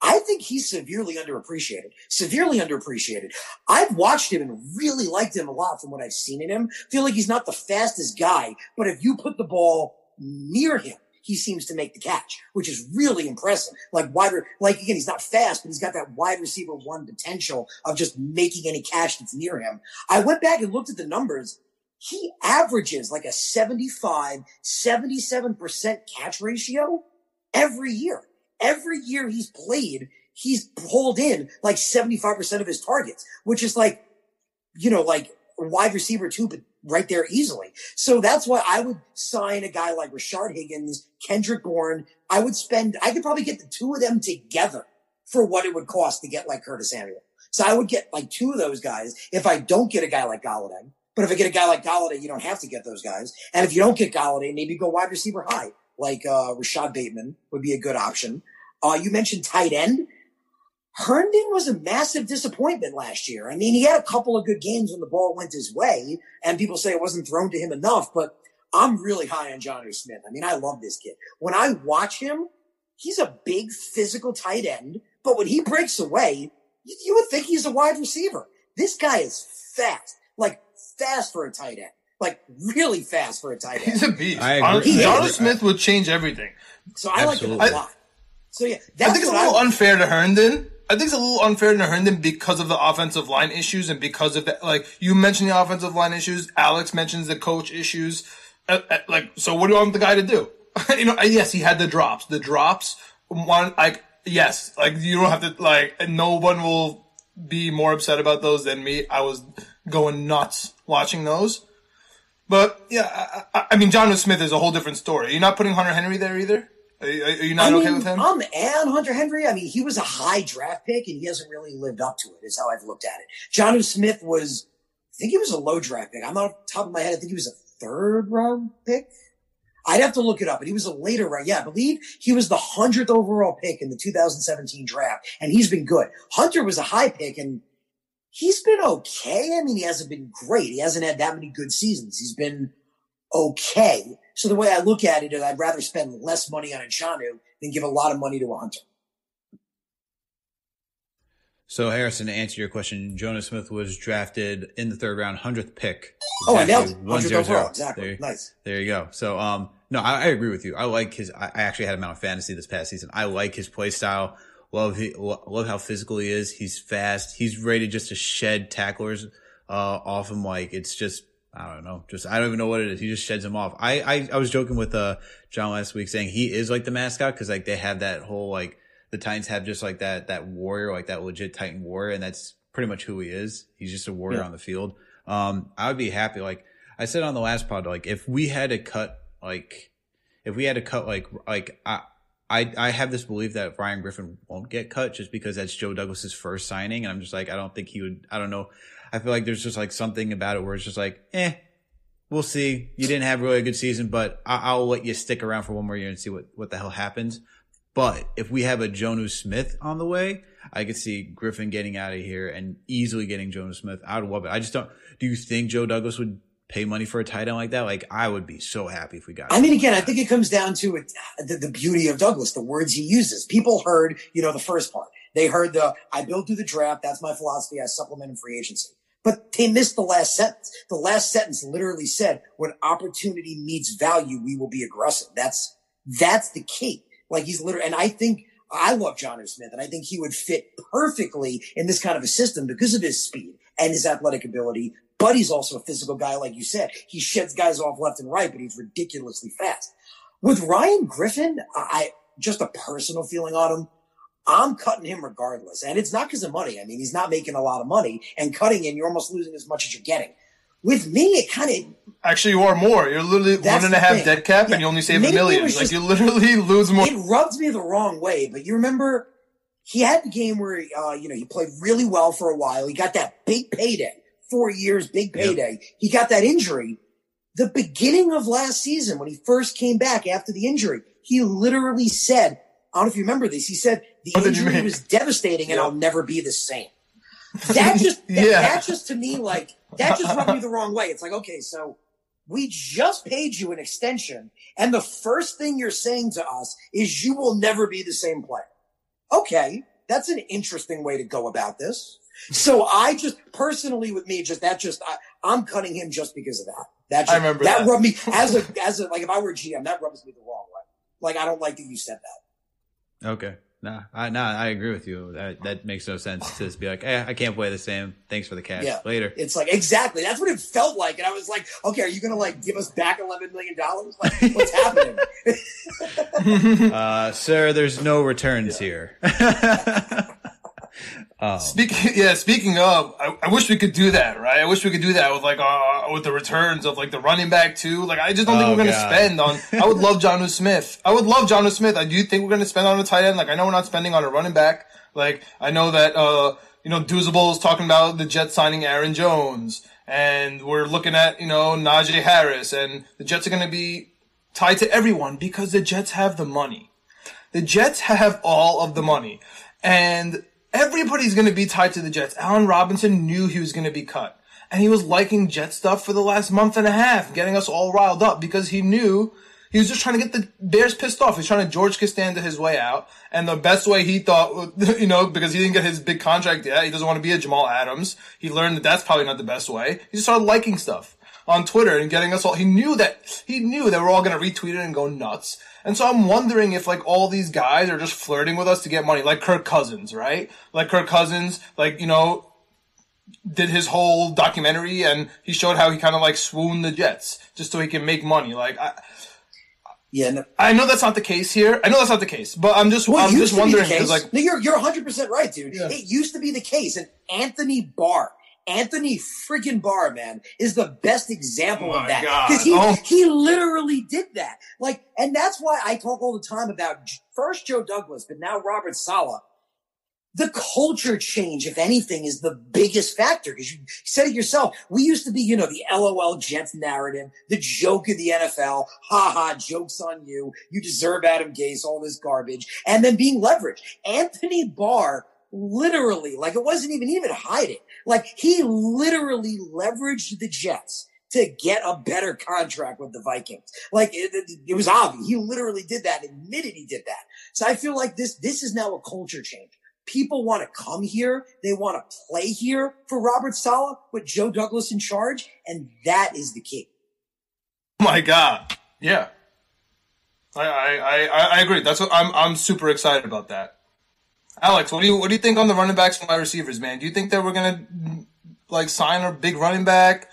I think he's severely underappreciated. Severely underappreciated. I've watched him and really liked him a lot from what I've seen in him. Feel like he's not the fastest guy, but if you put the ball near him, he seems to make the catch, which is really impressive. Like wider, like again, he's not fast, but he's got that wide receiver one potential of just making any catch that's near him. I went back and looked at the numbers. He averages like a 75, 77% catch ratio every year every year he's played, he's pulled in like 75% of his targets, which is like, you know, like wide receiver two, but right there easily. So that's why I would sign a guy like Rashard Higgins, Kendrick Bourne. I would spend, I could probably get the two of them together for what it would cost to get like Curtis Samuel. So I would get like two of those guys if I don't get a guy like Golladay. But if I get a guy like Golladay, you don't have to get those guys. And if you don't get Golladay, maybe go wide receiver high like uh, Rashod Bateman would be a good option. Uh, you mentioned tight end. Herndon was a massive disappointment last year. I mean, he had a couple of good games when the ball went his way, and people say it wasn't thrown to him enough, but I'm really high on Jonnu Smith. I mean, I love this kid. When I watch him, he's a big physical tight end, but when he breaks away, you, you would think he's a wide receiver. This guy is fast, like fast for a tight end like really fast for a tight end. He's a beast. I agree. Jonnu Smith would change everything. So I Absolutely. like him a lot. So yeah, I think it's a little I, unfair to Herndon. I think it's a little unfair to Herndon because of the offensive line issues and because of that. Like you mentioned the offensive line issues, Alex mentions the coach issues. Uh, uh, like, so what do you want the guy to do? you know, yes, he had the drops. The drops, one like yes, like you don't have to like. No one will be more upset about those than me. I was going nuts watching those. But yeah, I, I mean, Jonnu Smith is a whole different story. You're not putting Hunter Henry there either. Are you, are you not I okay mean, with him? I'm and Hunter Henry. I mean, he was a high draft pick, and he hasn't really lived up to it. Is how I've looked at it. Jonnu Smith was, I think he was a low draft pick. I'm not off the top of my head. I think he was a third round pick. I'd have to look it up, but he was a later round. Yeah, I believe he was the hundredth overall pick in the 2017 draft, and he's been good. Hunter was a high pick, and he's been okay. I mean, he hasn't been great. He hasn't had that many good seasons. He's been okay. So the way I look at it is I'd rather spend less money on a Jonnu than give a lot of money to a hunter. So Harrison, to answer your question, Jonnu Smith was drafted in the third round, hundredth pick. Exactly. Oh, I nailed it. One zero zero. Exactly. There, nice. There you go. So, um, no, I, I, agree with you. I like his. I actually had him on fantasy this past season. I like his play style. Love he, love how physical he is. He's fast. He's ready just to shed tacklers uh, off him. Like it's just I don't know. Just I don't even know what it is. He just sheds him off. I I, I was joking with uh John last week saying he is like the mascot because like they have that whole like the Titans have just like that that warrior like that legit Titan warrior and that's pretty much who he is. He's just a warrior yeah. on the field. Um, I would be happy. Like I said on the last pod, like if we had to cut like if we had to cut like like I. I, I have this belief that Ryan Griffin won't get cut just because that's Joe Douglas's first signing. And I'm just like, I don't think he would, I don't know. I feel like there's just like something about it where it's just like, eh, we'll see. You didn't have really a good season, but I- will let you stick around for one more year and see what, what the hell happens. But if we have a Jonnu Smith on the way, I could see Griffin getting out of here and easily getting Jonnu Smith. I would love it. I just don't. Do you think Joe Douglas would pay money for a tight end like that? Like I would be so happy if we got. I mean, again, I think it comes down to it, the, the beauty of Douglas, the words he uses. People heard, you know, the first part. They heard the I built through the draft. That's my philosophy. I supplement in free agency. But they missed the last sentence. The last sentence literally said, when opportunity meets value, we will be aggressive. That's, that's the key. Like he's literally, and I think I love Jonnu Smith and I think he would fit perfectly in this kind of a system because of his speed and his athletic ability. But he's also a physical guy, like you said. He sheds guys off left and right, but he's ridiculously fast. With Ryan Griffin, I, just a personal feeling on him. I'm cutting him regardless. And it's not because of money. I mean, he's not making a lot of money and cutting him, you're almost losing as much as you're getting. with me, it kind of Actually, you are more. You're literally one and a half thing. dead cap, Yeah, and you only save a maybe it million. Like just- you literally lose more. it rubbed me the wrong way. But you remember, he had the game where uh, you know he played really well for a while. He got that big payday, four years, big Yep. payday. He got that injury. The beginning of last season, when he first came back after the injury, he literally said, "I don't know if you remember this." He said the What injury was devastating, and. I'll never be the same. That just, that, Yeah. that just to me, like that just rubbed me the wrong way. It's like, okay, so we just paid you an extension, and the first thing you're saying to us is you will never be the same player. Okay, that's an interesting way to go about this. So I just personally, with me, just that, just I, I'm cutting him just because of that. That just, I remember that, that. rubbed me as a as a like if I were a GM, that rubs me the wrong way. Like I don't like that you said that. Okay. Nah, I nah, I agree with you. That that makes no sense to just be like, eh, I can't play the same. Thanks for the cash. Yeah. Later. It's like exactly that's what it felt like, and I was like, okay, are you gonna like give us back eleven million dollars? Like, what's happening? Uh, sir, there's no returns here. um, Speaking, yeah. Speaking of, I, I wish we could do that, right? I wish we could do that with like uh with the returns of like the running back too. Like I just don't think Oh, we're gonna God. spend on. I would love Jonnu Smith. I would love Jonnu Smith. I do think we're gonna spend on a tight end. Like I know we're not spending on a running back. Like I know that uh you know Doozable is talking about the Jets signing Aaron Jones, and we're looking at you know Najee Harris, and the Jets are gonna be tied to everyone because the Jets have the money. The Jets have all of the money. And everybody's going to be tied to the Jets. Allen Robinson knew he was going to be cut. And he was liking Jet stuff for the last month and a half, getting us all riled up because he knew he was just trying to get the Bears pissed off. He's trying to George Costanza his way out. And the best way he thought, you know, because he didn't get his big contract yet, he doesn't want to be a Jamal Adams. He learned that that's probably not the best way. He just started liking stuff on Twitter and getting us all. He knew that he knew that we're all going to retweet it and go nuts. And so I'm wondering if like all these guys are just flirting with us to get money, like Kirk Cousins, right? Like Kirk Cousins, like you know, did his whole documentary and he showed how he kind of like swooned the Jets just so he can make money. Like I, Yeah, no, I know that's not the case here. I know that's not the case, but I'm just Well, I'm just to be the wondering because like no, you're you're 100 percent right, dude. Yeah. It used to be the case, and Anthony Barr, Anthony friggin' Barr, man, is the best example Oh of that because he Oh. he literally did that. Like, and that's why I talk all the time about first Joe Douglas, but now Robert Saleh. The culture change, if anything, is the biggest factor because you said it yourself. We used to be, you know, the LOL Jets narrative, the joke of the NFL. Ha ha, jokes on you. You deserve Adam Gase, all this garbage. And then being leveraged. Anthony Barr literally, like it wasn't even even hiding. Like he literally leveraged the Jets to get a better contract with the Vikings. Like it, it, it was obvious. He literally did that, admitted he did that. So I feel like this, this is now a culture change. People want to come here. They want to play here for Robert Saleh with Joe Douglas in charge. And that is the key. my god, yeah. I I I, I agree. That's what I'm I'm super excited about that. Alex, what do you what do you think on the running backs and wide receivers, man? Do you think that we're gonna like sign a big running back?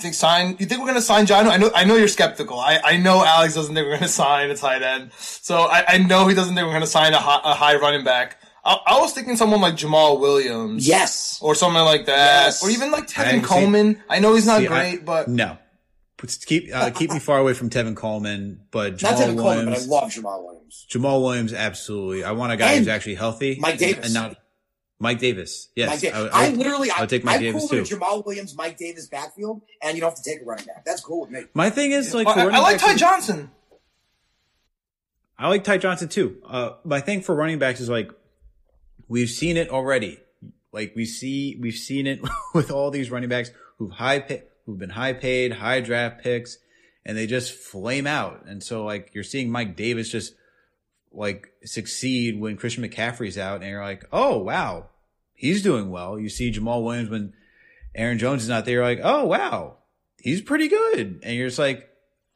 Think sign? You think we're gonna sign John? I know I know you're skeptical. I, I know Alex doesn't think we're gonna sign a tight end. So I, I know he doesn't think we're gonna sign a high, a high running back. I, I was thinking someone like Jamal Williams, Yes. or something like that, Yes. or even like I Tevin see- Coleman. I know he's not See, I- great, but no. But keep uh, keep me far away from Tevin Coleman, but Not Jamal Tevin Coleman, but I love Jamal Williams. Jamal Williams, absolutely. I want a guy And who's actually healthy. Mike Davis. and not Mike Davis. Yes, Mike Da- I, would- I, literally, I I, would take Mike I'm Davis cool too. with Jamal Williams, Mike Davis backfield, and you don't have to take a running back. That's cool with me. My thing is like I, I like Ty Johnson. I like Ty Johnson too. Uh, my thing for running backs is like we've seen it already. Like we see, we've seen it with all these running backs who've high pay, who've been high paid, high draft picks, and they just flame out. And so like you're seeing Mike Davis just like succeed when Christian McCaffrey's out, and you're like, oh wow, he's doing well. You see Jamal Williams when Aaron Jones is not there, you're like, oh wow, he's pretty good. And you're just like,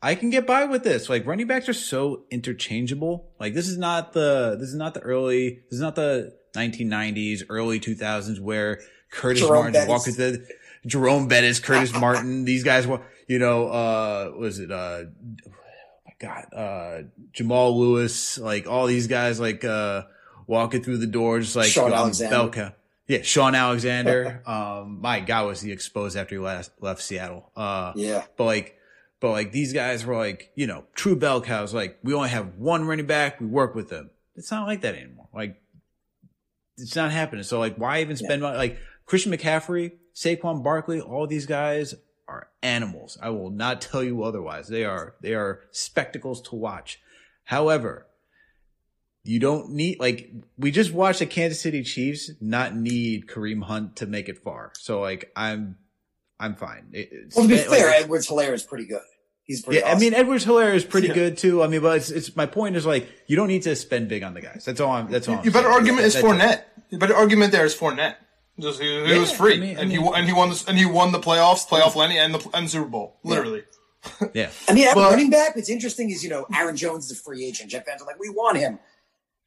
I can get by with this. Like running backs are so interchangeable. Like this is not the this is not the early this is not the 1990s, early 2000s where Curtis Jerome Martin Bettis. walked into the Jerome Bettis, Curtis Martin, these guys were you know, uh was it uh oh my god, uh Jamal Lewis, like all these guys like uh walking through the door just like Sean um, Alexander. bell. Yeah, Sean Alexander. um, my God, was he exposed after he last left Seattle? Uh, Yeah. but like, but like these guys were like, you know, true bell cows. Like, we only have one running back. We work with them. It's not like that anymore. Like, it's not happening. So like, why even spend money? Like Christian McCaffrey, Saquon Barkley, all these guys are animals. I will not tell you otherwise. They are they are spectacles to watch. However, you don't need like we just watched the Kansas City Chiefs not need Kareem Hunt to make it far. So like I'm I'm fine. It- it's- Well, to be like, fair, Edwards Helaire is pretty good. He's pretty. yeah, I mean Edwards Helaire is pretty Yeah. good too. I mean, but it's, it's my point is like you don't need to spend big on the guys. That's all I'm. That's all. I'm Your better saying. argument is That's it. Fournette. Your better argument there is Fournette. Just he, he was free, I mean- I and he mean- won- and he won the and he won the playoffs, playoff Lenny, and the and Super Bowl. Literally, Yeah, I mean, But- running back, what's interesting is, you know, Aaron Jones is a free agent. Jeff fans are like, we want him.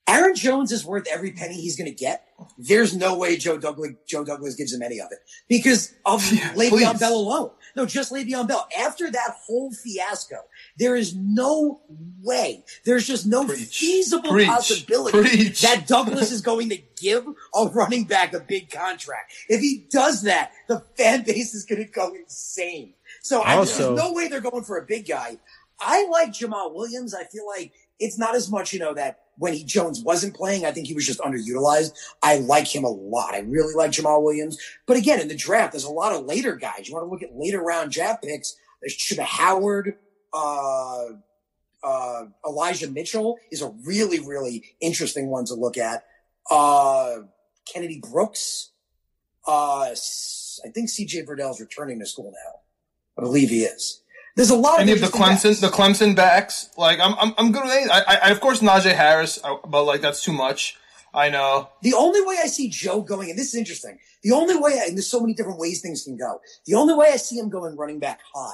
Aaron Jones is worth every penny he's going to get. There's no way Joe Douglas, Joe Douglas gives him any of it because of Yeah, Le'Veon please. Bell alone. No, just Le'Veon Bell. After that whole fiasco, there is no way. There's just no Preach. feasible Preach. possibility Preach. that Douglas is going to give a running back a big contract. If he does that, the fan base is going to go insane. So I, Also- there's no way they're going for a big guy. I like Jamal Williams. I feel like it's not as much, you know, that when he Jones wasn't playing, I think he was just underutilized. I like him a lot. I really like Jamal Williams. But again, in the draft, there's a lot of later guys. You want to look at later round draft picks. There's Chuba Hubbard, uh, uh, Elijah Mitchell is a really, really interesting one to look at. Uh, Kennedy Brooks. Uh, I think CJ Verdell's returning to school now. I believe he is. There's a lot any of of the Clemson, backs. the Clemson backs, like I'm, I'm, I'm good with any. I, I, I- of course, Najee Harris, uh, but like that's too much. I know. The only way I see Joe going, and this is interesting, the only way, and there's so many different ways things can go. The only way I see him going running back high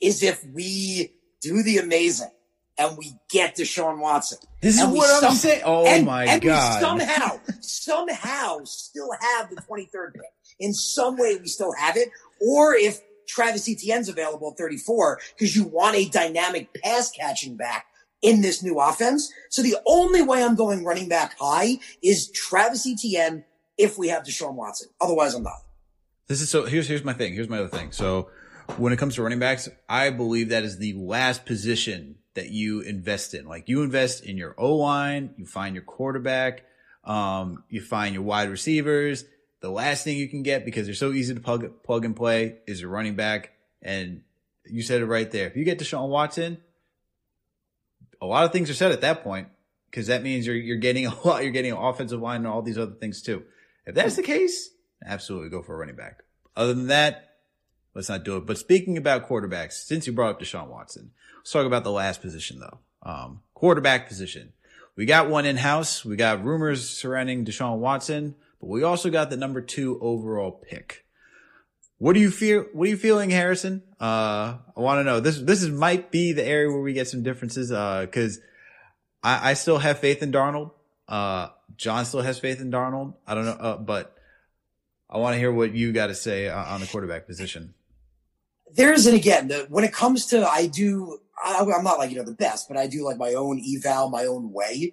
is if we do the amazing and we get Deshaun Watson. this is And what I'm saying. Oh and, my and god! we somehow, somehow still have the 23rd pick. In some way, we still have it. Or if Travis Etienne's available at 34, because you want a dynamic pass catching back in this new offense. So the only way I'm going running back high is Travis Etienne if we have Deshaun Watson. Otherwise, I'm not. This is so. Here's here's my thing. Here's my other thing. So when it comes to running backs, I believe that is the last position that you invest in. Like you invest in your O line, you find your quarterback, um, you find your wide receivers. The last thing you can get because they're so easy to plug plug and play is your running back. And you said it right there. If you get Deshaun Watson, a lot of things are said at that point because that means you're you're getting a lot. You're getting an offensive line and all these other things too. If that's the case, absolutely go for a running back. Other than that, let's not do it. But speaking about quarterbacks, since you brought up Deshaun Watson, let's talk about the last position though. Um, quarterback position. We got one in house. We got rumors surrounding Deshaun Watson, but we also got the number two overall pick. What do you feel? What are you feeling, Harrison? Uh, I want to know. This this is might be the area where we get some differences. Uh, because I, I still have faith in Darnold. Uh, John still has faith in Darnold. I don't know, uh, but I want to hear what you got to say uh, on the quarterback position. There's, and again, the, when it comes to, I do, I, I'm not like, you know, the best, but I do like my own eval, my own way.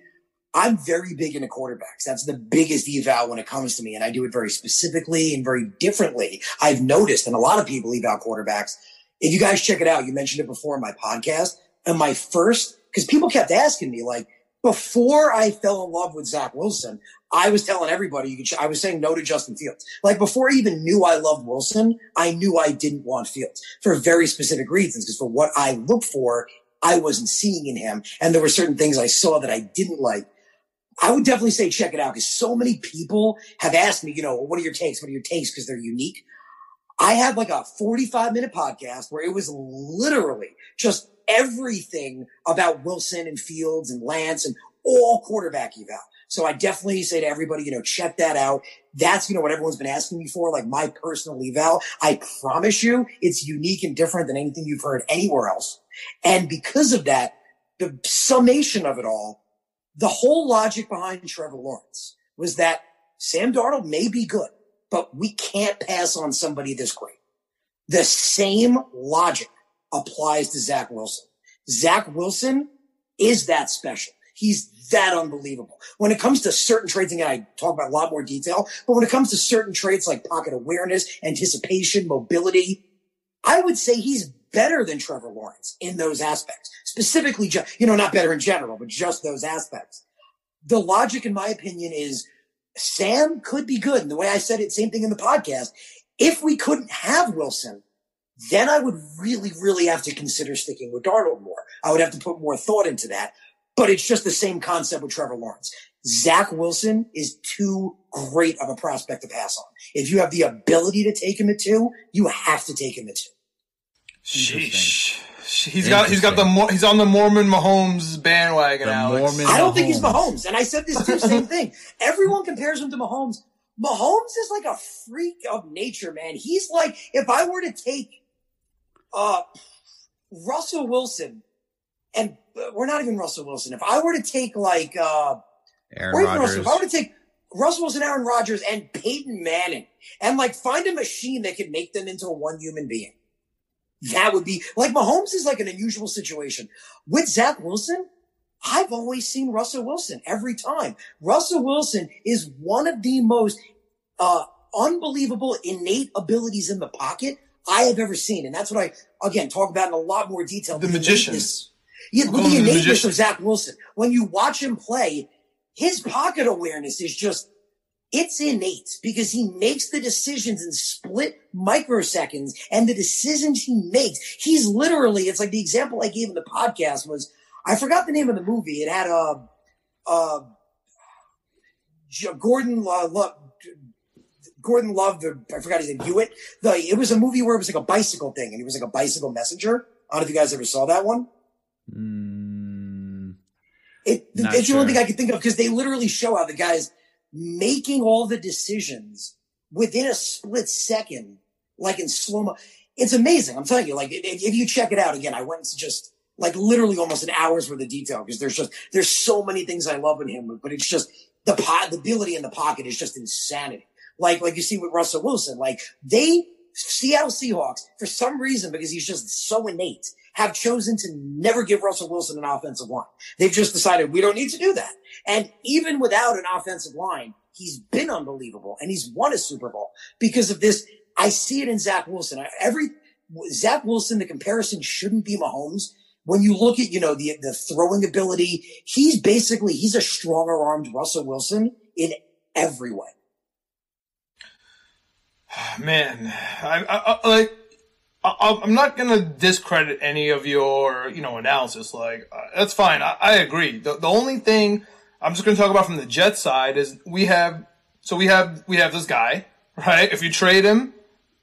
I'm very big into quarterbacks. That's the biggest eval when it comes to me. And I do it very specifically and very differently. I've noticed, and a lot of people eval quarterbacks. If you guys check it out, you mentioned it before in my podcast. And my first, because people kept asking me, like, before I fell in love with Zach Wilson, I was telling everybody, you could, I was saying no to Justin Fields. Like before I even knew I loved Wilson, I knew I didn't want Fields for very specific reasons. Because for what I look for, I wasn't seeing in him. And there were certain things I saw that I didn't like. I would definitely say check it out because so many people have asked me, you know, what are your takes? What are your takes? Because they're unique. I had like a 45 minute podcast where it was literally just everything about Wilson and Fields and Lance and all quarterback eval. So I definitely say to everybody, you know, check that out. That's, you know, what everyone's been asking me for, like my personal eval. I promise you it's unique and different than anything you've heard anywhere else. And because of that, the summation of it all, the whole logic behind Trevor Lawrence was that Sam Darnold may be good, but we can't pass on somebody this great. The same logic applies to Zach Wilson. Zach Wilson is that special. He's that unbelievable. When it comes to certain traits, again, I talk about a lot more detail, but when it comes to certain traits like pocket awareness, anticipation, mobility, I would say he's better than Trevor Lawrence in those aspects. Specifically, just, you know, not better in general, but just those aspects. The logic, in my opinion, is Sam could be good. And the way I said it, same thing in the podcast. If we couldn't have Wilson, then I would really, really have to consider sticking with Darnold more. I would have to put more thought into that. But it's just the same concept with Trevor Lawrence. Zach Wilson is too great of a prospect to pass on. If you have the ability to take him at two, you have to take him at two. Sheesh. He's got he's got the he's on the Mormon Mahomes bandwagon. The Alex. Mormon I don't Mahomes. think he's Mahomes, and I said this too. Same thing. Everyone compares him to Mahomes. Mahomes is like a freak of nature, man. He's like if I were to take uh Russell Wilson and uh, we're not even Russell Wilson. If I were to take like uh Aaron Rodgers. if I were to take Russell Wilson, Aaron Rodgers, and Peyton Manning, and like find a machine that could make them into one human being, that would be like Mahomes is like an unusual situation with Zach Wilson. I've always seen Russell Wilson every time. Russell Wilson is one of the most uh, unbelievable innate abilities in the pocket I have ever seen, and that's what I again talk about in a lot more detail. The magician. Yeah, the innateness of Zach Wilson. When you watch him play, his pocket awareness is just, it's innate because he makes the decisions in split microseconds and the decisions he makes. He's literally, it's like the example I gave in the podcast was, I forgot the name of the movie. It had a, a Gordon uh, Gordon Love, the, I forgot his name, Hewitt. The, it was a movie where it was like a bicycle thing and he was like a bicycle messenger. I don't know if you guys ever saw that one. Mm, it, it's sure. the only thing I can think of because they literally show how the guy's making all the decisions within a split second, like in slow mo. It's amazing. I'm telling you, like if, if you check it out again, I went to just like literally almost an hour's worth of detail because there's just there's so many things I love in him, but it's just the pot, the ability in the pocket is just insanity. Like like you see with Russell Wilson, like they Seattle Seahawks for some reason because he's just so innate have chosen to never give Russell Wilson an offensive line. They've just decided we don't need to do that. And even without an offensive line, he's been unbelievable and he's won a Super Bowl because of this. I see it in Zach Wilson. Every Zach Wilson, the comparison shouldn't be Mahomes. When you look at, you know, the, the throwing ability, he's basically, he's a stronger armed Russell Wilson in every way. Man, I, I, I like, I, am not gonna discredit any of your, you know, analysis. Like uh, that's fine. I, I agree. The, the only thing I'm just gonna talk about from the Jets side is we have, so we have we have this guy, right? If you trade him,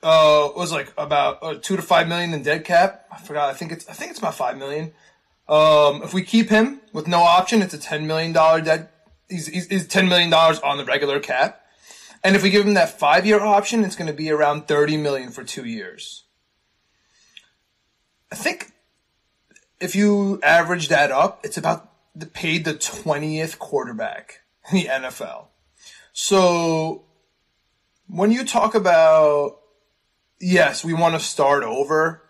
uh, was like about uh, two to five million in dead cap. I forgot. I think it's I think it's about five million. Um, if we keep him with no option, it's a ten million dollar dead. He's, he's, he's ten million dollars on the regular cap. And if we give him that five year option, it's going to be around 30 million for two years. I think if you average that up, it's about the paid the 20th quarterback in the NFL. So when you talk about, yes, we want to start over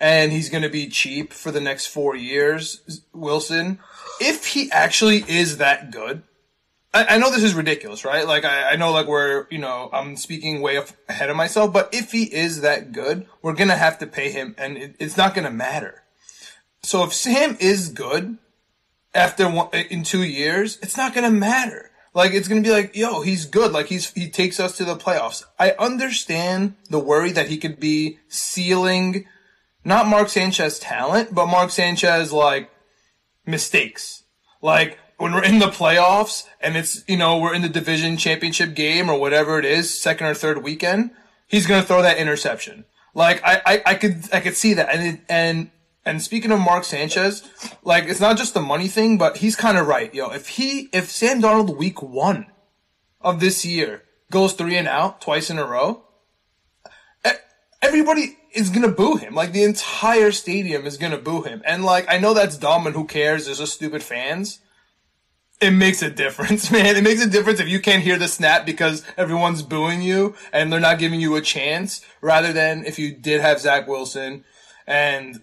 and he's going to be cheap for the next four years, Wilson, if he actually is that good, I, I know this is ridiculous, right? Like, I, I know, like, we're, you know, I'm speaking way ahead of myself, but if he is that good, we're going to have to pay him, and it, it's not going to matter. So if Sam is good after one, in two years, it's not going to matter. Like, it's to be like, yo, he's good. Like, he's, he takes us to the playoffs. I understand the worry that he could be sealing not Mark Sanchez talent, but Mark Sanchez, like, mistakes. Like, when we're in the playoffs and it's, you know, we're in the division championship game or whatever it is, second or third weekend, he's going to throw that interception. Like, I, I, I could, I could see that. And, it, and, and speaking of Mark Sanchez, like, it's not just the money thing, but he's kind of right. Yo, if he, if Sam Darnold week one of this year goes three and out twice in a row, everybody is gonna boo him. Like the entire stadium is gonna boo him. And like I know that's dumb and who cares? There's just stupid fans it makes a difference, man. It makes a difference if you can't hear the snap because everyone's booing you and they're not giving you a chance, rather than if you did have Zach Wilson and,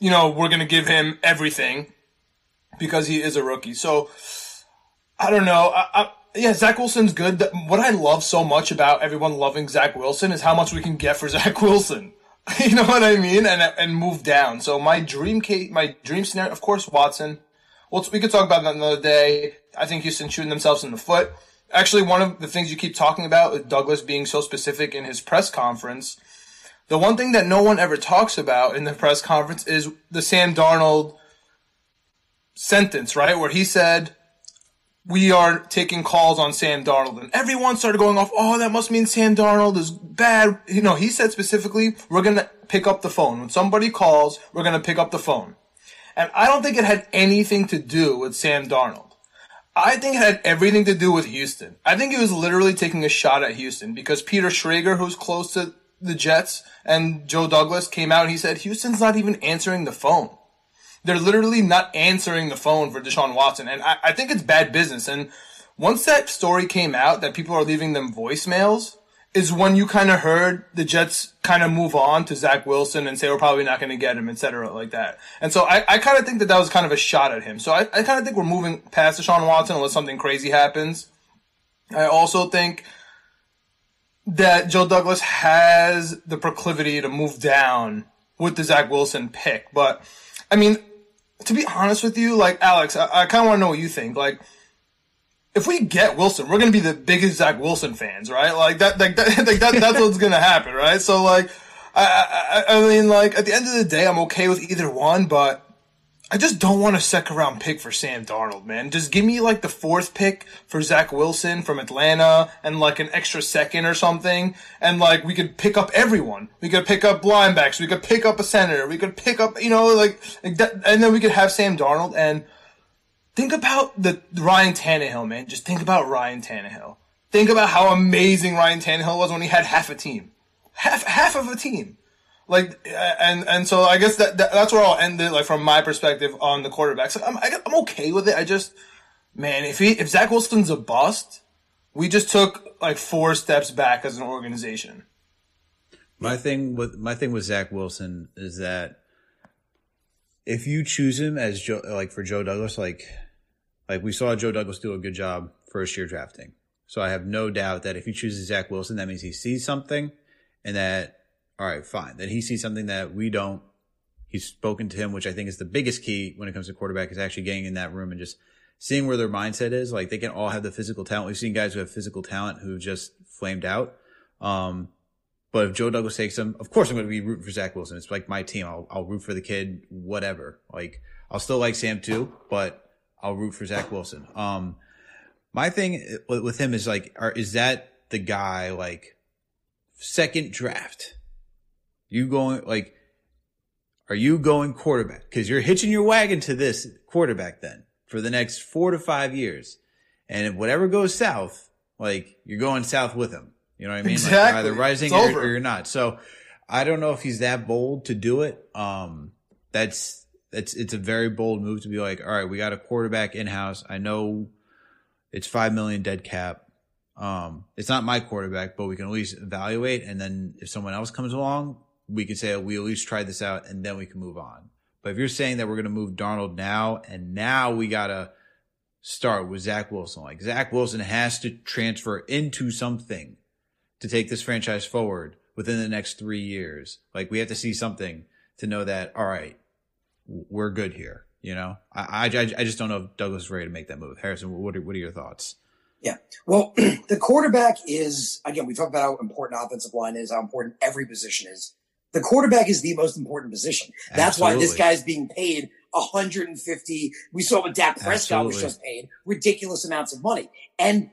you know, we're going to give him everything. because he is a rookie. So I don't know. I, I, yeah, Zach Wilson's good. What I love so much about everyone loving Zach Wilson is how much we can get for Zach Wilson. You know what I mean? And and move down. So my dream case, my dream scenario, of course, Watson. Well, we could talk about that another day. I think Houston shooting themselves in the foot. Actually, one of the things you keep talking about with Douglas being so specific in his press conference, the one thing that no one ever talks about in the press conference is the Sam Darnold sentence, right? Where he said, we are taking calls on Sam Darnold. And everyone started going off, oh, that must mean Sam Darnold is bad. You know, he said specifically, we're going to pick up the phone. When somebody calls, we're going to pick up the phone. And I don't think it had anything to do with Sam Darnold. I think it had everything to do with Houston. I think he was literally taking a shot at Houston because Peter Schrager, who's close to the Jets, and Joe Douglas came out and he said, Houston's not even answering the phone. They're literally not answering the phone for Deshaun Watson. And I, I think it's bad business. And once that story came out that people are leaving them voicemails, is when you kind of heard the Jets kind of move on to Zach Wilson and say we're probably not going to get him, etc., like that. And so I, I kind of think that that was kind of a shot at him. So I, I kind of think we're moving past Deshaun Watson unless something crazy happens. I also think that Joe Douglas has the proclivity to move down with the Zach Wilson pick. But I mean, to be honest with you, like Alex, I, I kind of want to know what you think. Like, if we get Wilson, we're gonna be the biggest Zach Wilson fans, right? Like that, like that, like that that's what's gonna happen, right? So like, I, I, I mean, like at the end of the day, I'm okay with either one, but I just don't want a second round pick for Sam Darnold, man. Just give me like the fourth pick for Zach Wilson from Atlanta and like an extra second or something. And like we could pick up everyone. We could pick up linebacks. We could pick up a senator. We could pick up, you know, like, like that, and then we could have Sam Darnold and think about the Ryan Tannehill, man. Just think about Ryan Tannehill. Think about how amazing Ryan Tannehill was when he had half a team. Half, half of a team. Like and and so I guess that, that that's where I'll end it. Like from my perspective on the quarterbacks, like, I'm I, am i am okay with it. I just man, if he if Zach Wilson's a bust, we just took like four steps back as an organization. My thing with my thing with Zach Wilson is that if you choose him as Joe, like for Joe Douglas, like like we saw Joe Douglas do a good job first year drafting. So I have no doubt that if he chooses Zach Wilson, that means he sees something, and that all right, fine. Then he sees something that we don't. He's spoken to him, which I think is the biggest key when it comes to quarterback is actually getting in that room and just seeing where their mindset is. Like they can all have the physical talent. We've seen guys who have physical talent who just flamed out. Um, but if Joe Douglas takes him, of course I'm going to be rooting for Zach Wilson. It's like my team. I'll, I'll root for the kid, whatever. Like I'll still like Sam too, but I'll root for Zach Wilson. Um, my thing with him is like, are, is that the guy like second draft? You going like, are you going quarterback? Because you're hitching your wagon to this quarterback then for the next four to five years, and if whatever goes south, like you're going south with him. You know what I mean? Exactly. Like either rising or, or, you're not. So I don't know if he's that bold to do it. Um, that's that's it's a very bold move to be like, all right, we got a quarterback in house. I know it's five million dead cap. Um, it's not my quarterback, but we can at least evaluate. And then if someone else comes along, we can say we at least tried this out and then we can move on. But if you're saying that we're going to move Darnold now and now we got to start with Zach Wilson, like Zach Wilson has to transfer into something to take this franchise forward within the next three years. Like we have to see something to know that, all right, we're good here. You know, I, I, I just don't know if Douglas is ready to make that move. Harrison, what are, what are your thoughts? Yeah. Well, the quarterback is, again, we talk about how important offensive line is, how important every position is the quarterback is the most important position. That's Absolutely. why this guy's being paid 150. We saw what Dak Prescott Absolutely. was just paid ridiculous amounts of money. And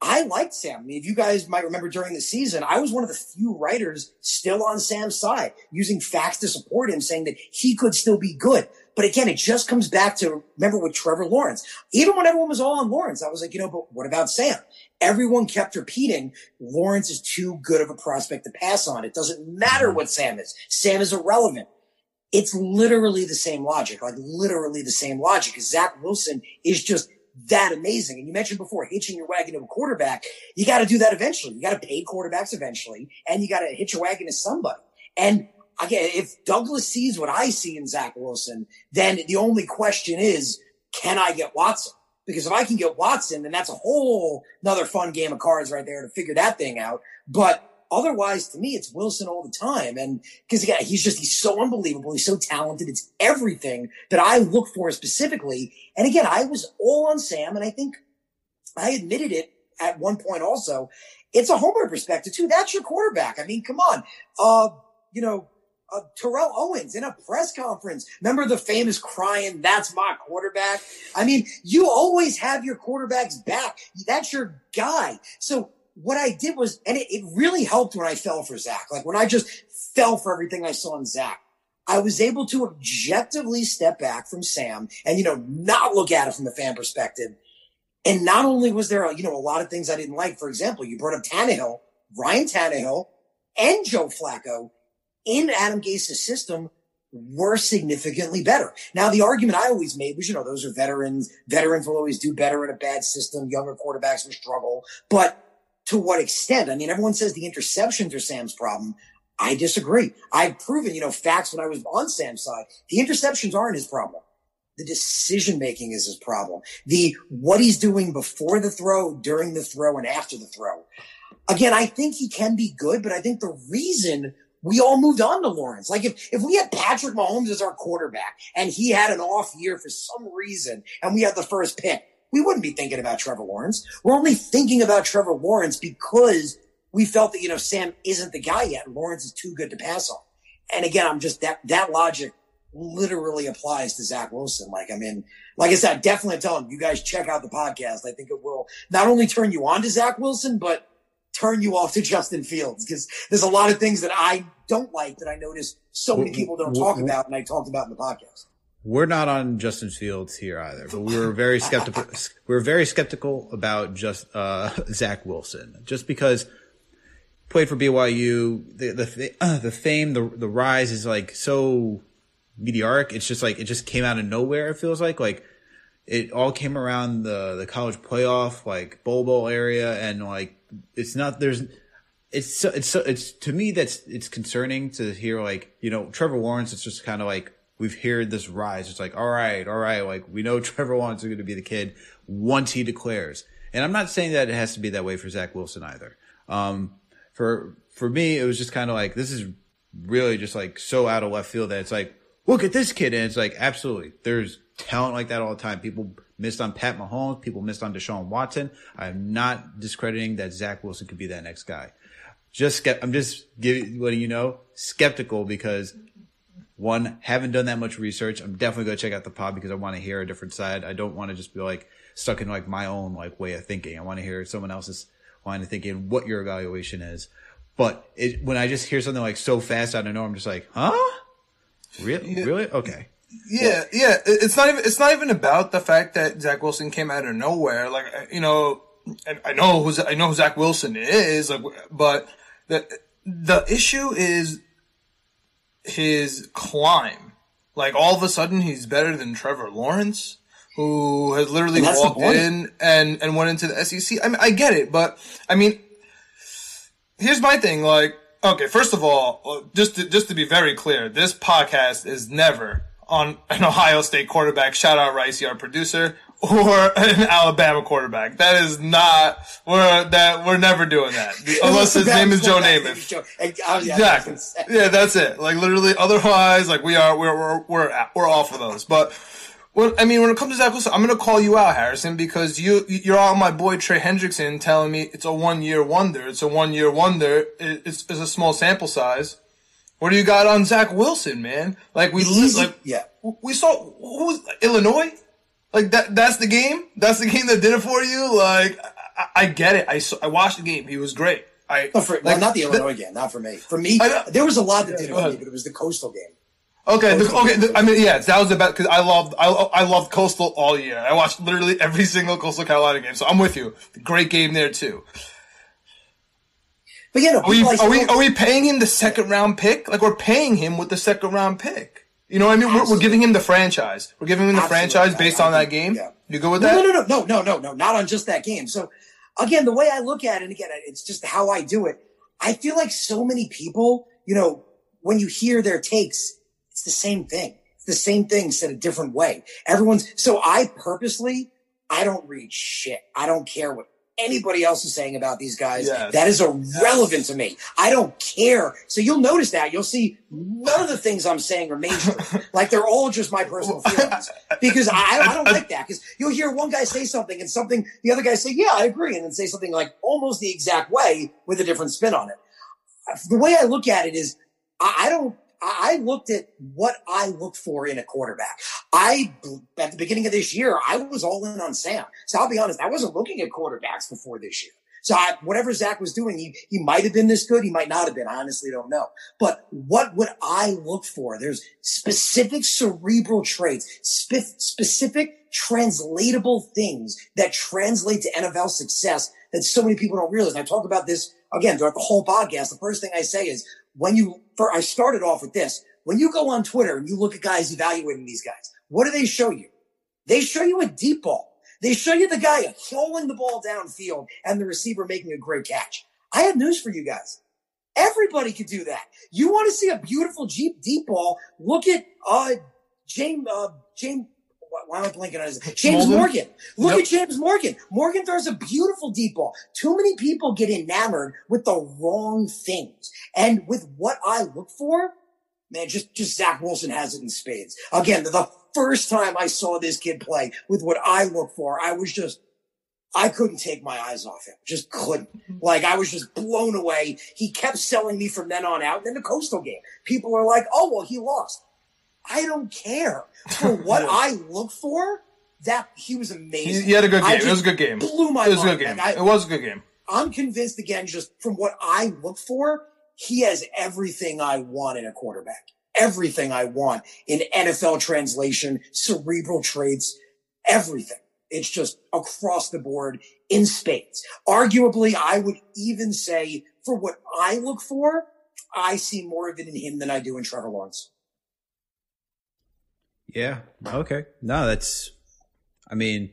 I liked Sam. I mean, if you guys might remember during the season, I was one of the few writers still on Sam's side, using facts to support him, saying that he could still be good. But again, it just comes back to remember with Trevor Lawrence. Even when everyone was all on Lawrence, I was like, you know, but what about Sam? Everyone kept repeating Lawrence is too good of a prospect to pass on. It doesn't matter what Sam is. Sam is irrelevant. It's literally the same logic, like literally the same logic. Zach Wilson is just that amazing. And you mentioned before hitching your wagon to a quarterback. You got to do that eventually. You got to pay quarterbacks eventually, and you got to hitch your wagon to somebody. And again, if Douglas sees what I see in Zach Wilson, then the only question is, can I get Watson? Because if I can get Watson, then that's a whole another fun game of cards right there to figure that thing out. But otherwise, to me, it's Wilson all the time. And because again, he's just, he's so unbelievable. He's so talented. It's everything that I look for specifically. And again, I was all on Sam and I think I admitted it at one point also. It's a homer perspective too. That's your quarterback. I mean, come on. Uh, you know, uh, Terrell Owens in a press conference. Remember the famous crying, that's my quarterback? I mean, you always have your quarterback's back. That's your guy. So what I did was, and it, it really helped when I fell for Zach. Like when I just fell for everything I saw in Zach. I was able to objectively step back from Sam and, you know, not look at it from the fan perspective. And not only was there, you know, a lot of things I didn't like. For example, you brought up Tannehill, Ryan Tannehill, and Joe Flacco in Adam Gase's system were significantly better. Now, the argument I always made was, you know, those are veterans. Veterans will always do better in a bad system. Younger quarterbacks will struggle. But to what extent? I mean, everyone says the interceptions are Sam's problem. I disagree. I've proven, you know, facts when I was on Sam's side. The interceptions aren't his problem. The decision making is his problem. The what he's doing before the throw, during the throw, and after the throw. Again, I think he can be good, but I think the reason we all moved on to Lawrence. Like if, if we had Patrick Mahomes as our quarterback and he had an off year for some reason and we had the first pick, we wouldn't be thinking about Trevor Lawrence. We're only thinking about Trevor Lawrence because we felt that, you know, Sam isn't the guy yet. Lawrence is too good to pass on. And again, I'm just that, that logic literally applies to Zach Wilson. Like, I mean, like I said, definitely tell him you guys check out the podcast. I think it will not only turn you on to Zach Wilson, but turn you off to Justin Fields because there's a lot of things that I don't like that I notice so many people don't talk about and I talked about in the podcast. We're not on Justin Fields here either, but we were very skeptical. we are very skeptical about just uh, Zach Wilson, just because played for BYU. The the uh, the fame, the the rise is like so meteoric. It's just like it just came out of nowhere. It feels like like it all came around the the college playoff, like bowl bowl area, and like it's not there's it's so, it's so, it's to me that's it's concerning to hear like you know Trevor Lawrence. It's just kind of like we've heard this rise. It's like all right, all right, like we know Trevor Lawrence is going to be the kid once he declares. And I'm not saying that it has to be that way for Zach Wilson either. Um, for for me, it was just kind of like this is really just like so out of left field that it's like look at this kid, and it's like absolutely there's talent like that all the time. People missed on Pat Mahomes. People missed on Deshaun Watson. I'm not discrediting that Zach Wilson could be that next guy. Just I'm just giving letting you know skeptical because one haven't done that much research. I'm definitely going to check out the pod because I want to hear a different side. I don't want to just be like stuck in like my own like way of thinking. I want to hear someone else's line of thinking, what your evaluation is. But it, when I just hear something like so fast out of nowhere, I'm just like, huh? Really? Yeah. Really? Okay. Yeah, yeah. It's not even. It's not even about the fact that Zach Wilson came out of nowhere. Like you know, I know who I know who Zach Wilson is. Like, but the the issue is his climb. Like all of a sudden, he's better than Trevor Lawrence, who has literally walked in and and went into the SEC. I mean, I get it, but I mean, here's my thing. Like, okay, first of all, uh, just to, just to be very clear, this podcast is never on an Ohio State quarterback. Shout out Ricey, our producer, or an Alabama quarterback. That is not we're that we're never doing that unless his name is Joe Namath. Exactly. Yeah, that's it. Like literally. Otherwise, like we are we're we're we're, we're off of those. But well, I mean, when it comes to Zach Wilson, I'm gonna call you out, Harrison, because you you're on my boy Trey Hendrickson telling me it's a one year wonder. It's a one year wonder. It's, it's a small sample size. What do you got on Zach Wilson, man? Like we like yeah, we saw who was Illinois. Like that that's the game. That's the game that did it for you. Like I, I get it. I I watched the game. He was great. I no, for, like, well, not the Illinois the, game. Not for me. For me, there was a lot that did it for me, but it was the Coastal game. Okay, the, okay. The, I mean, yeah, that was the best because I loved I I loved Coastal all year. I watched literally every single Coastal Carolina game, so I'm with you. Great game there too. But yeah, no, are we, are we are we paying him the second round pick? Like we're paying him with the second round pick. You know what I mean? We're, we're, giving him the franchise. We're giving him the Absolutely. franchise based I, I on that game. Yeah. You go with no, that? No, no, no, no, no, no, not on just that game. So again, the way I look at it, and again, it's just how I do it. I feel like so many people, you know, when you hear their takes, it's the same thing. It's the same thing said a different way. Everyone's so I purposely I don't read shit. I don't care what anybody else is saying about these guys. Yes. That is irrelevant yes. to me. I don't care. So you'll notice that you'll see none of the things I'm saying are major. like they're all just my personal feelings because I, I don't like that because you'll hear one guy say something and something the other guy say, yeah, I agree. And then say something like almost the exact way with a different spin on it. The way I look at it is I, I don't I looked at what I look for in a quarterback. I, at the beginning of this year, I was all in on Sam. So I'll be honest, I wasn't looking at quarterbacks before this year. So I, whatever Zach was doing, he, he might have been this good. He might not have been. I honestly don't know. But what would I look for? There's specific cerebral traits, spe- specific translatable things that translate to NFL success that so many people don't realize. And I talk about this again throughout the whole podcast. The first thing I say is when you, for, I started off with this. When you go on Twitter and you look at guys evaluating these guys, what do they show you? They show you a deep ball. They show you the guy throwing the ball downfield and the receiver making a great catch. I have news for you guys. Everybody could do that. You want to see a beautiful deep deep ball? Look at uh James uh James why am I blanking on his James? Morgan. Look at James Morgan. Morgan throws a beautiful deep ball. Too many people get enamored with the wrong things. And with what I look for, man, just, just Zach Wilson has it in spades. Again, the first time I saw this kid play with what I look for, I was just, I couldn't take my eyes off him. Just couldn't. Mm-hmm. Like I was just blown away. He kept selling me from then on out. And then the coastal game, people were like, "Oh well, he lost." I don't care for what I look for. That he was amazing. He, he had a good game. It was a good game. Blew my It was mind. a good game. Like, I, it was a good game. I'm convinced again, just from what I look for, he has everything I want in a quarterback. Everything I want in NFL translation, cerebral traits, everything. It's just across the board in spades. Arguably, I would even say for what I look for, I see more of it in him than I do in Trevor Lawrence. Yeah. Okay. No, that's, I mean,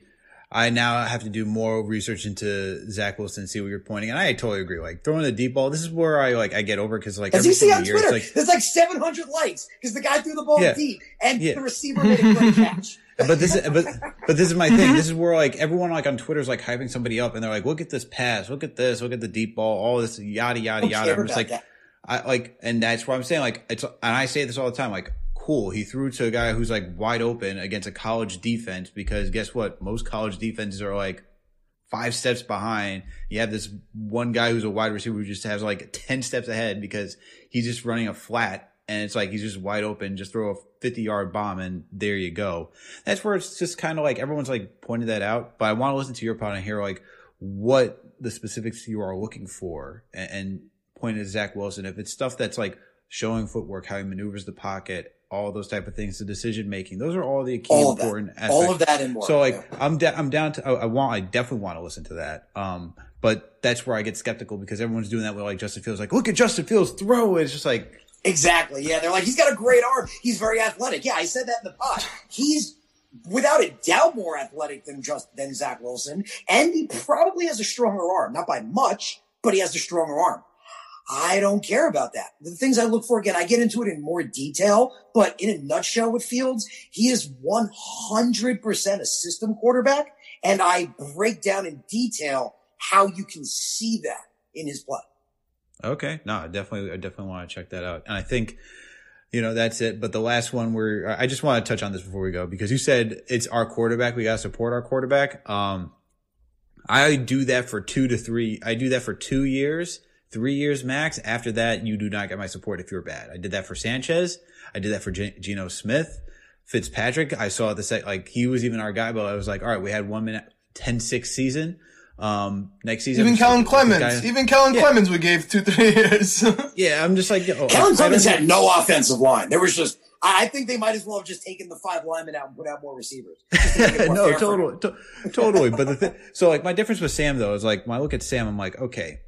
I now have to do more research into Zach Wilson and see what you're pointing. And I totally agree. Like throwing the deep ball, this is where I like I get over because like as you see on year, Twitter, like, there's like 700 likes because the guy threw the ball yeah, deep and yeah. the receiver made a great catch. but this is but but this is my thing. This is where like everyone like on Twitter is like hyping somebody up and they're like, look at this pass, look at this, look at the deep ball, all this yada yada yada. I'm just like, that. I like, and that's what I'm saying. Like it's and I say this all the time. Like cool. He threw to a guy who's like wide open against a college defense because guess what? Most college defenses are like five steps behind. You have this one guy who's a wide receiver who just has like 10 steps ahead because he's just running a flat and it's like he's just wide open. Just throw a 50 yard bomb and there you go. That's where it's just kind of like everyone's like pointed that out. But I want to listen to your part and hear like what the specifics you are looking for and, and point at Zach Wilson. If it's stuff that's like showing footwork, how he maneuvers the pocket, all those type of things, the decision making. Those are all the key all important aspects. All of that and more. So like yeah. I'm I'm down to I, I, want I definitely want to listen to that. Um, but that's where I get skeptical because everyone's doing that with like Justin Fields. Like, look at Justin Fields throw. It's just like exactly. Yeah, they're like he's got a great arm. He's very athletic. Yeah, I said that in the pod. He's without a doubt more athletic than just than Zach Wilson, and he probably has a stronger arm. Not by much, but he has a stronger arm. I don't care about that. The things I look for, again, I get into it in more detail, but in a nutshell with Fields, he is 100% a system quarterback. And I break down in detail how you can see that in his play. Okay. No, I definitely, I definitely want to check that out. And I think, you know, that's it. But the last one where I just want to touch on this before we go because you said it's our quarterback. We got to support our quarterback. Um, I do that for two to three. I do that for two years three years max. After that, you do not get my support if you're bad. I did that for Sanchez. I did that for G- Geno Smith. Fitzpatrick, I saw the set, like he was even our guy, but I was like, all right, we had one minute, 10-6 season. Um, next season. Even Kellen Clemens, guy, even Kellen yeah. Clemens, we gave two, three years. yeah, I'm just like, oh, Kellen Clemens had no offensive line. There was just, I think they might as well have just taken the five linemen out and put out more receivers. More no, totally, to- totally. But the thing, so like my difference with Sam though is like when I look at Sam, I'm like, okay,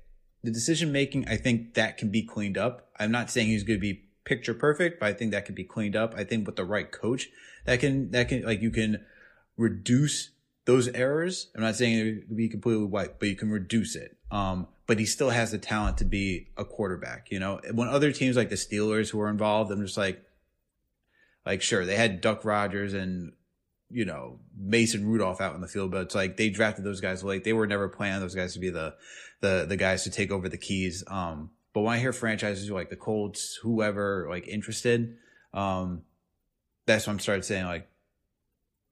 the decision making, I think that can be cleaned up. I'm not saying he's going to be picture perfect, but I think that can be cleaned up. I think with the right coach, that can that can like you can reduce those errors. I'm not saying it would be completely white, but you can reduce it. Um, but he still has the talent to be a quarterback. You know, when other teams like the Steelers who are involved, I'm just like, like sure they had Duck Hodges and you know Mason Rudolph out in the field, but it's like they drafted those guys late. They were never planning those guys to be the the the guys to take over the keys. Um, but when I hear franchises like the Colts, whoever like interested, um, that's when I'm started saying like,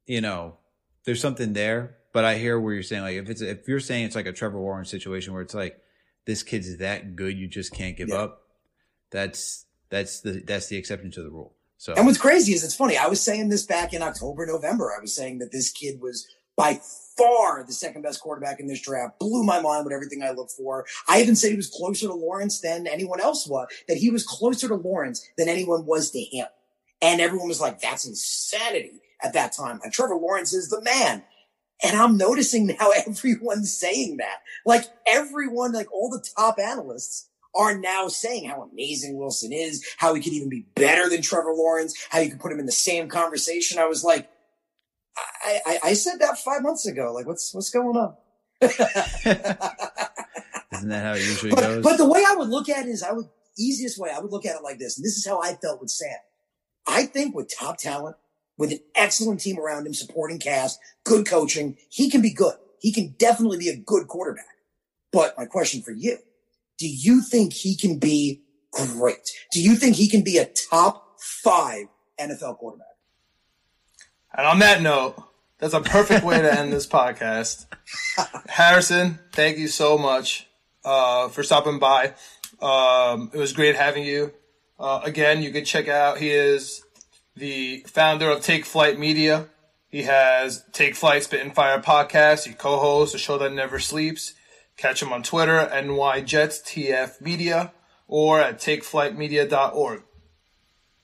you know, there's something there. But I hear where you're saying like if it's if you're saying it's like a Trevor Lawrence situation where it's like this kid's that good you just can't give Yeah. up. That's that's the that's the exception to the rule. So And what's crazy is it's funny. I was saying this back in October, November. I was saying that this kid was by far the second best quarterback in this draft. Blew my mind with everything I looked for. I even said he was closer to Lawrence than anyone else was. That he was closer to Lawrence than anyone was to him. And everyone was like, "That's insanity." At that time, like Trevor Lawrence is the man. And I'm noticing now everyone's saying that. Like everyone, like all the top analysts are now saying how amazing Wilson is, how he could even be better than Trevor Lawrence, how you could put him in the same conversation. I was like, I, I, I said that five months ago. Like, what's what's going on? isn't that how it usually but, goes? but the way I would look at it is, I would easiest way I would look at it like this, and this is how I felt with Sam. I think with top talent, with an excellent team around him, supporting cast, good coaching, he can be good. He can definitely be a good quarterback. But my question for you, do you think he can be great? Do you think he can be a top five NFL quarterback? And on that note, that's a perfect way to end this podcast. Harrison, thank you so much uh, for stopping by. Um, it was great having you. Uh, again, you can check out, he is the founder of Take Flight Media. He has Take Flight Spit and Fire podcast. He co-hosts a show that never sleeps. Catch him on Twitter, NYJetsTF Media, or at takeflightmedia.org.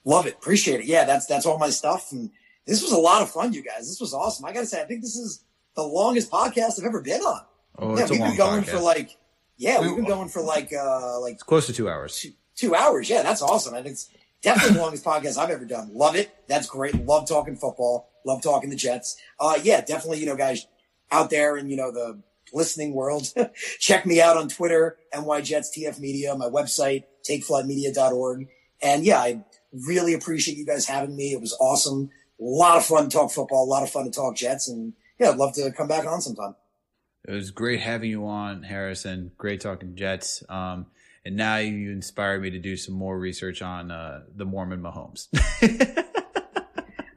Love it. Appreciate it. Yeah, that's that's all my stuff. And this was a lot of fun, you guys. This was awesome. I gotta say, I think this is the longest podcast I've ever been on. oh, yeah, it's a we've long been going podcast. for like yeah, we've been going for like uh like it's close to two hours. two, two hours. Yeah, that's awesome. I think it's definitely the longest podcast I've ever done. Love it. That's great. Love talking football. Love talking the Jets. Uh, yeah, definitely. You know, guys out there and you know the listening world, check me out on Twitter, NYJetsTF Media, my website, takeflightmedia.org. And yeah, I really appreciate you guys having me. It was awesome. A lot of fun to talk football. A lot of fun to talk Jets. And yeah, I'd love to come back on sometime. It was great having you on, Harrison. Great talking Jets. Um, and now you inspired me to do some more research on uh, the Mormon Mahomes.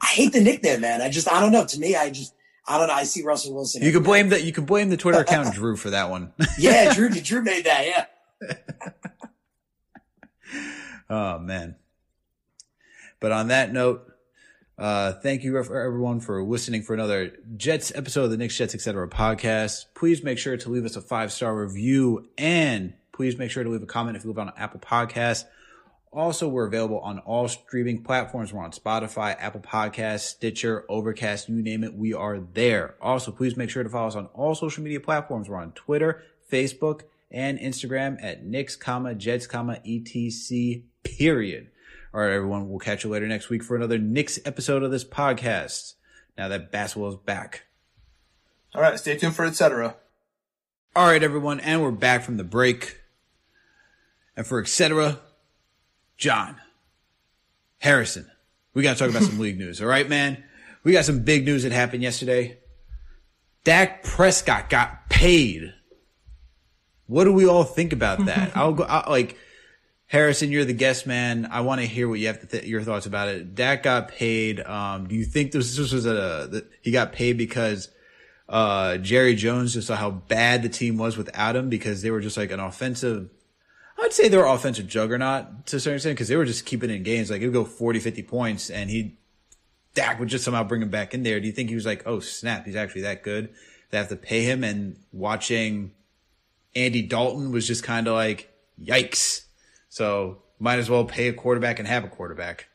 I hate the nickname, man. I just, I don't know. To me, I just, I don't know. I see Russell Wilson. you could blame that. You could blame the Twitter account Drew for that one. yeah, Drew, Drew made that. Yeah. oh man. But on that note, uh, thank you for everyone for listening for another Jets episode of the Knicks Jets Etc. podcast. Please make sure to leave us a five star review and please make sure to leave a comment if you live on Apple Podcasts. Also, we're available on all streaming platforms. We're on Spotify, Apple Podcasts, Stitcher, Overcast, you name it. We are there. Also, please make sure to follow us on all social media platforms. We're on Twitter, Facebook, and Instagram at Knicks, comma, Jets, comma, ETC, period. All right, everyone. We'll catch you later next week for another Knicks episode of this podcast. Now that basketball is back. All right, stay tuned for etc. All right, everyone. And we're back from the break. And for etc., John, Harrison, we got to talk about some league news. All right, man. We got some big news that happened yesterday. Dak Prescott got paid. What do we all think about that? I'll go i like Harrison. You're the guest man. I want to hear what you have to th- your thoughts about it. Dak got paid. Um, do you think this, this was a that he got paid because uh, Jerry Jones just saw how bad the team was without him because they were just like an offensive. I'd say they were offensive juggernaut to a certain extent because they were just keeping it in games. Like it would go 40, 50 points and he, Dak would just somehow bring him back in there. Do you think he was like, oh snap, he's actually that good? They have to pay him and watching Andy Dalton was just kind of like, yikes. So might as well pay a quarterback and have a quarterback.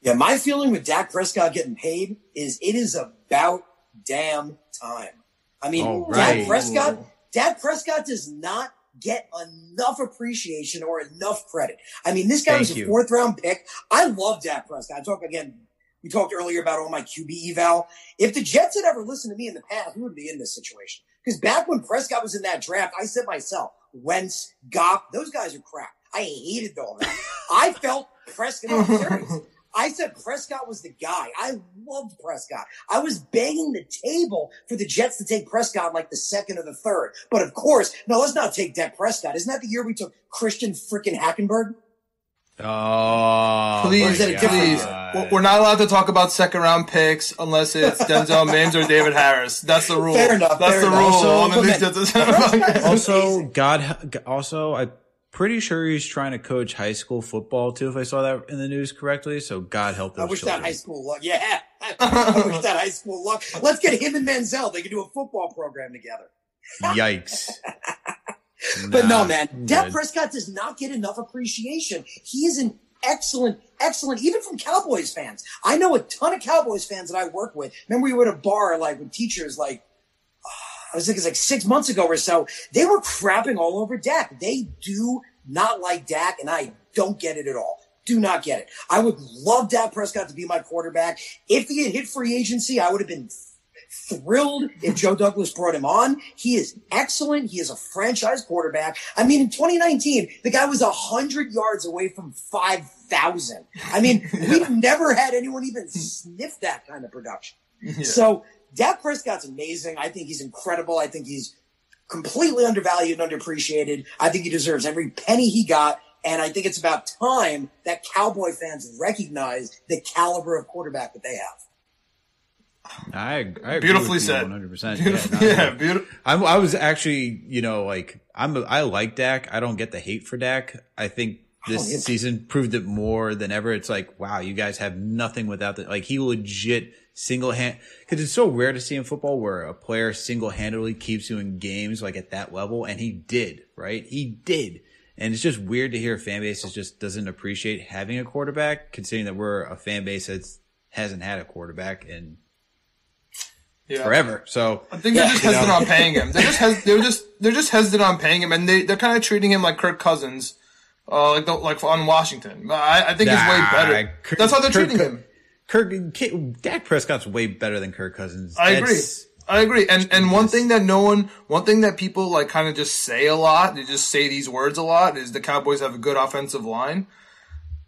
Yeah, my feeling with Dak Prescott getting paid is it is about damn time. I mean, All Dak. Prescott, Dak Prescott does not get enough appreciation or enough credit. I mean, this guy Thank was a you. fourth round pick. I love Dak Prescott. I talk again. We talked earlier about all my QB eval. If the Jets had ever listened to me in the past, we would be in this situation. Because back when Prescott was in that draft, I said myself, Wentz, Goff, those guys are crap. I hated all that. I felt Prescott. I'm serious. I said Prescott was the guy. I loved Prescott. I was banging the table for the Jets to take Prescott in like the second or the third. But of course, no, let's not take Dak Prescott. Isn't that the year we took Christian freaking Hackenberg? Oh, Please, is it a different- please. We're- We're not allowed to talk about second round picks unless it's Denzel Mims or David Harris. That's the rule. Fair enough, That's fair the enough. rule. Also- on the Look, League man, Jets- Also. God, also, I'm pretty sure he's trying to coach high school football too. If I saw that in the news correctly, so God help those I wish children. that high school luck. Yeah. I wish that high school luck. Let's get him and Manziel. They can do a football program together. Yikes! But Nah, no, man, I'm Dak good. Prescott does not get enough appreciation. He is an excellent, excellent, even from Cowboys fans. I know a ton of Cowboys fans that I work with. Remember, we were at a bar like with teachers, like I was thinking it's like six months ago or so. They were crapping all over Dak. They do not like Dak, and I don't get it at all. Do not get it. I would love Dak Prescott to be my quarterback. If he had hit free agency, I would have been thrilled if Joe Douglas brought him on. He is excellent. He is a franchise quarterback. I mean, in 2019, the guy was 100 yards away from 5,000. I mean, we've never had anyone even sniff that kind of production. So Dak Prescott's amazing. I think he's incredible. I think he's completely undervalued and underappreciated. I think he deserves every penny he got. And I think it's about time that Cowboy fans recognize the caliber of quarterback that they have. I, I agree Beautifully with you said. 100. percent Beautiful- yeah, beautiful. I'm, I was actually, you know, like I'm, I like Dak. I don't get the hate for Dak. I think oh, this Oh, season proved it more than ever. It's like, wow, you guys have nothing without the, like he legit single hand, cause it's so rare to see in football where a player single handedly keeps you in games like at that level. And he did, right? He did. And it's just weird to hear a fan base that just doesn't appreciate having a quarterback, considering that we're a fan base that hasn't had a quarterback in Yeah. forever. So I think they're just know? hesitant on paying him. They're just hes- they're just they're just hesitant on paying him, and they they're kind of treating him like Kirk Cousins, uh, like the, like on Washington. I, I think he's way better. Kirk- That's how they're Kirk- treating him. Kirk, Dak Prescott's way better than Kirk Cousins. I agree. I agree. And and one thing that no one, one thing that people like kind of just say a lot, they just say these words a lot, is the Cowboys have a good offensive line.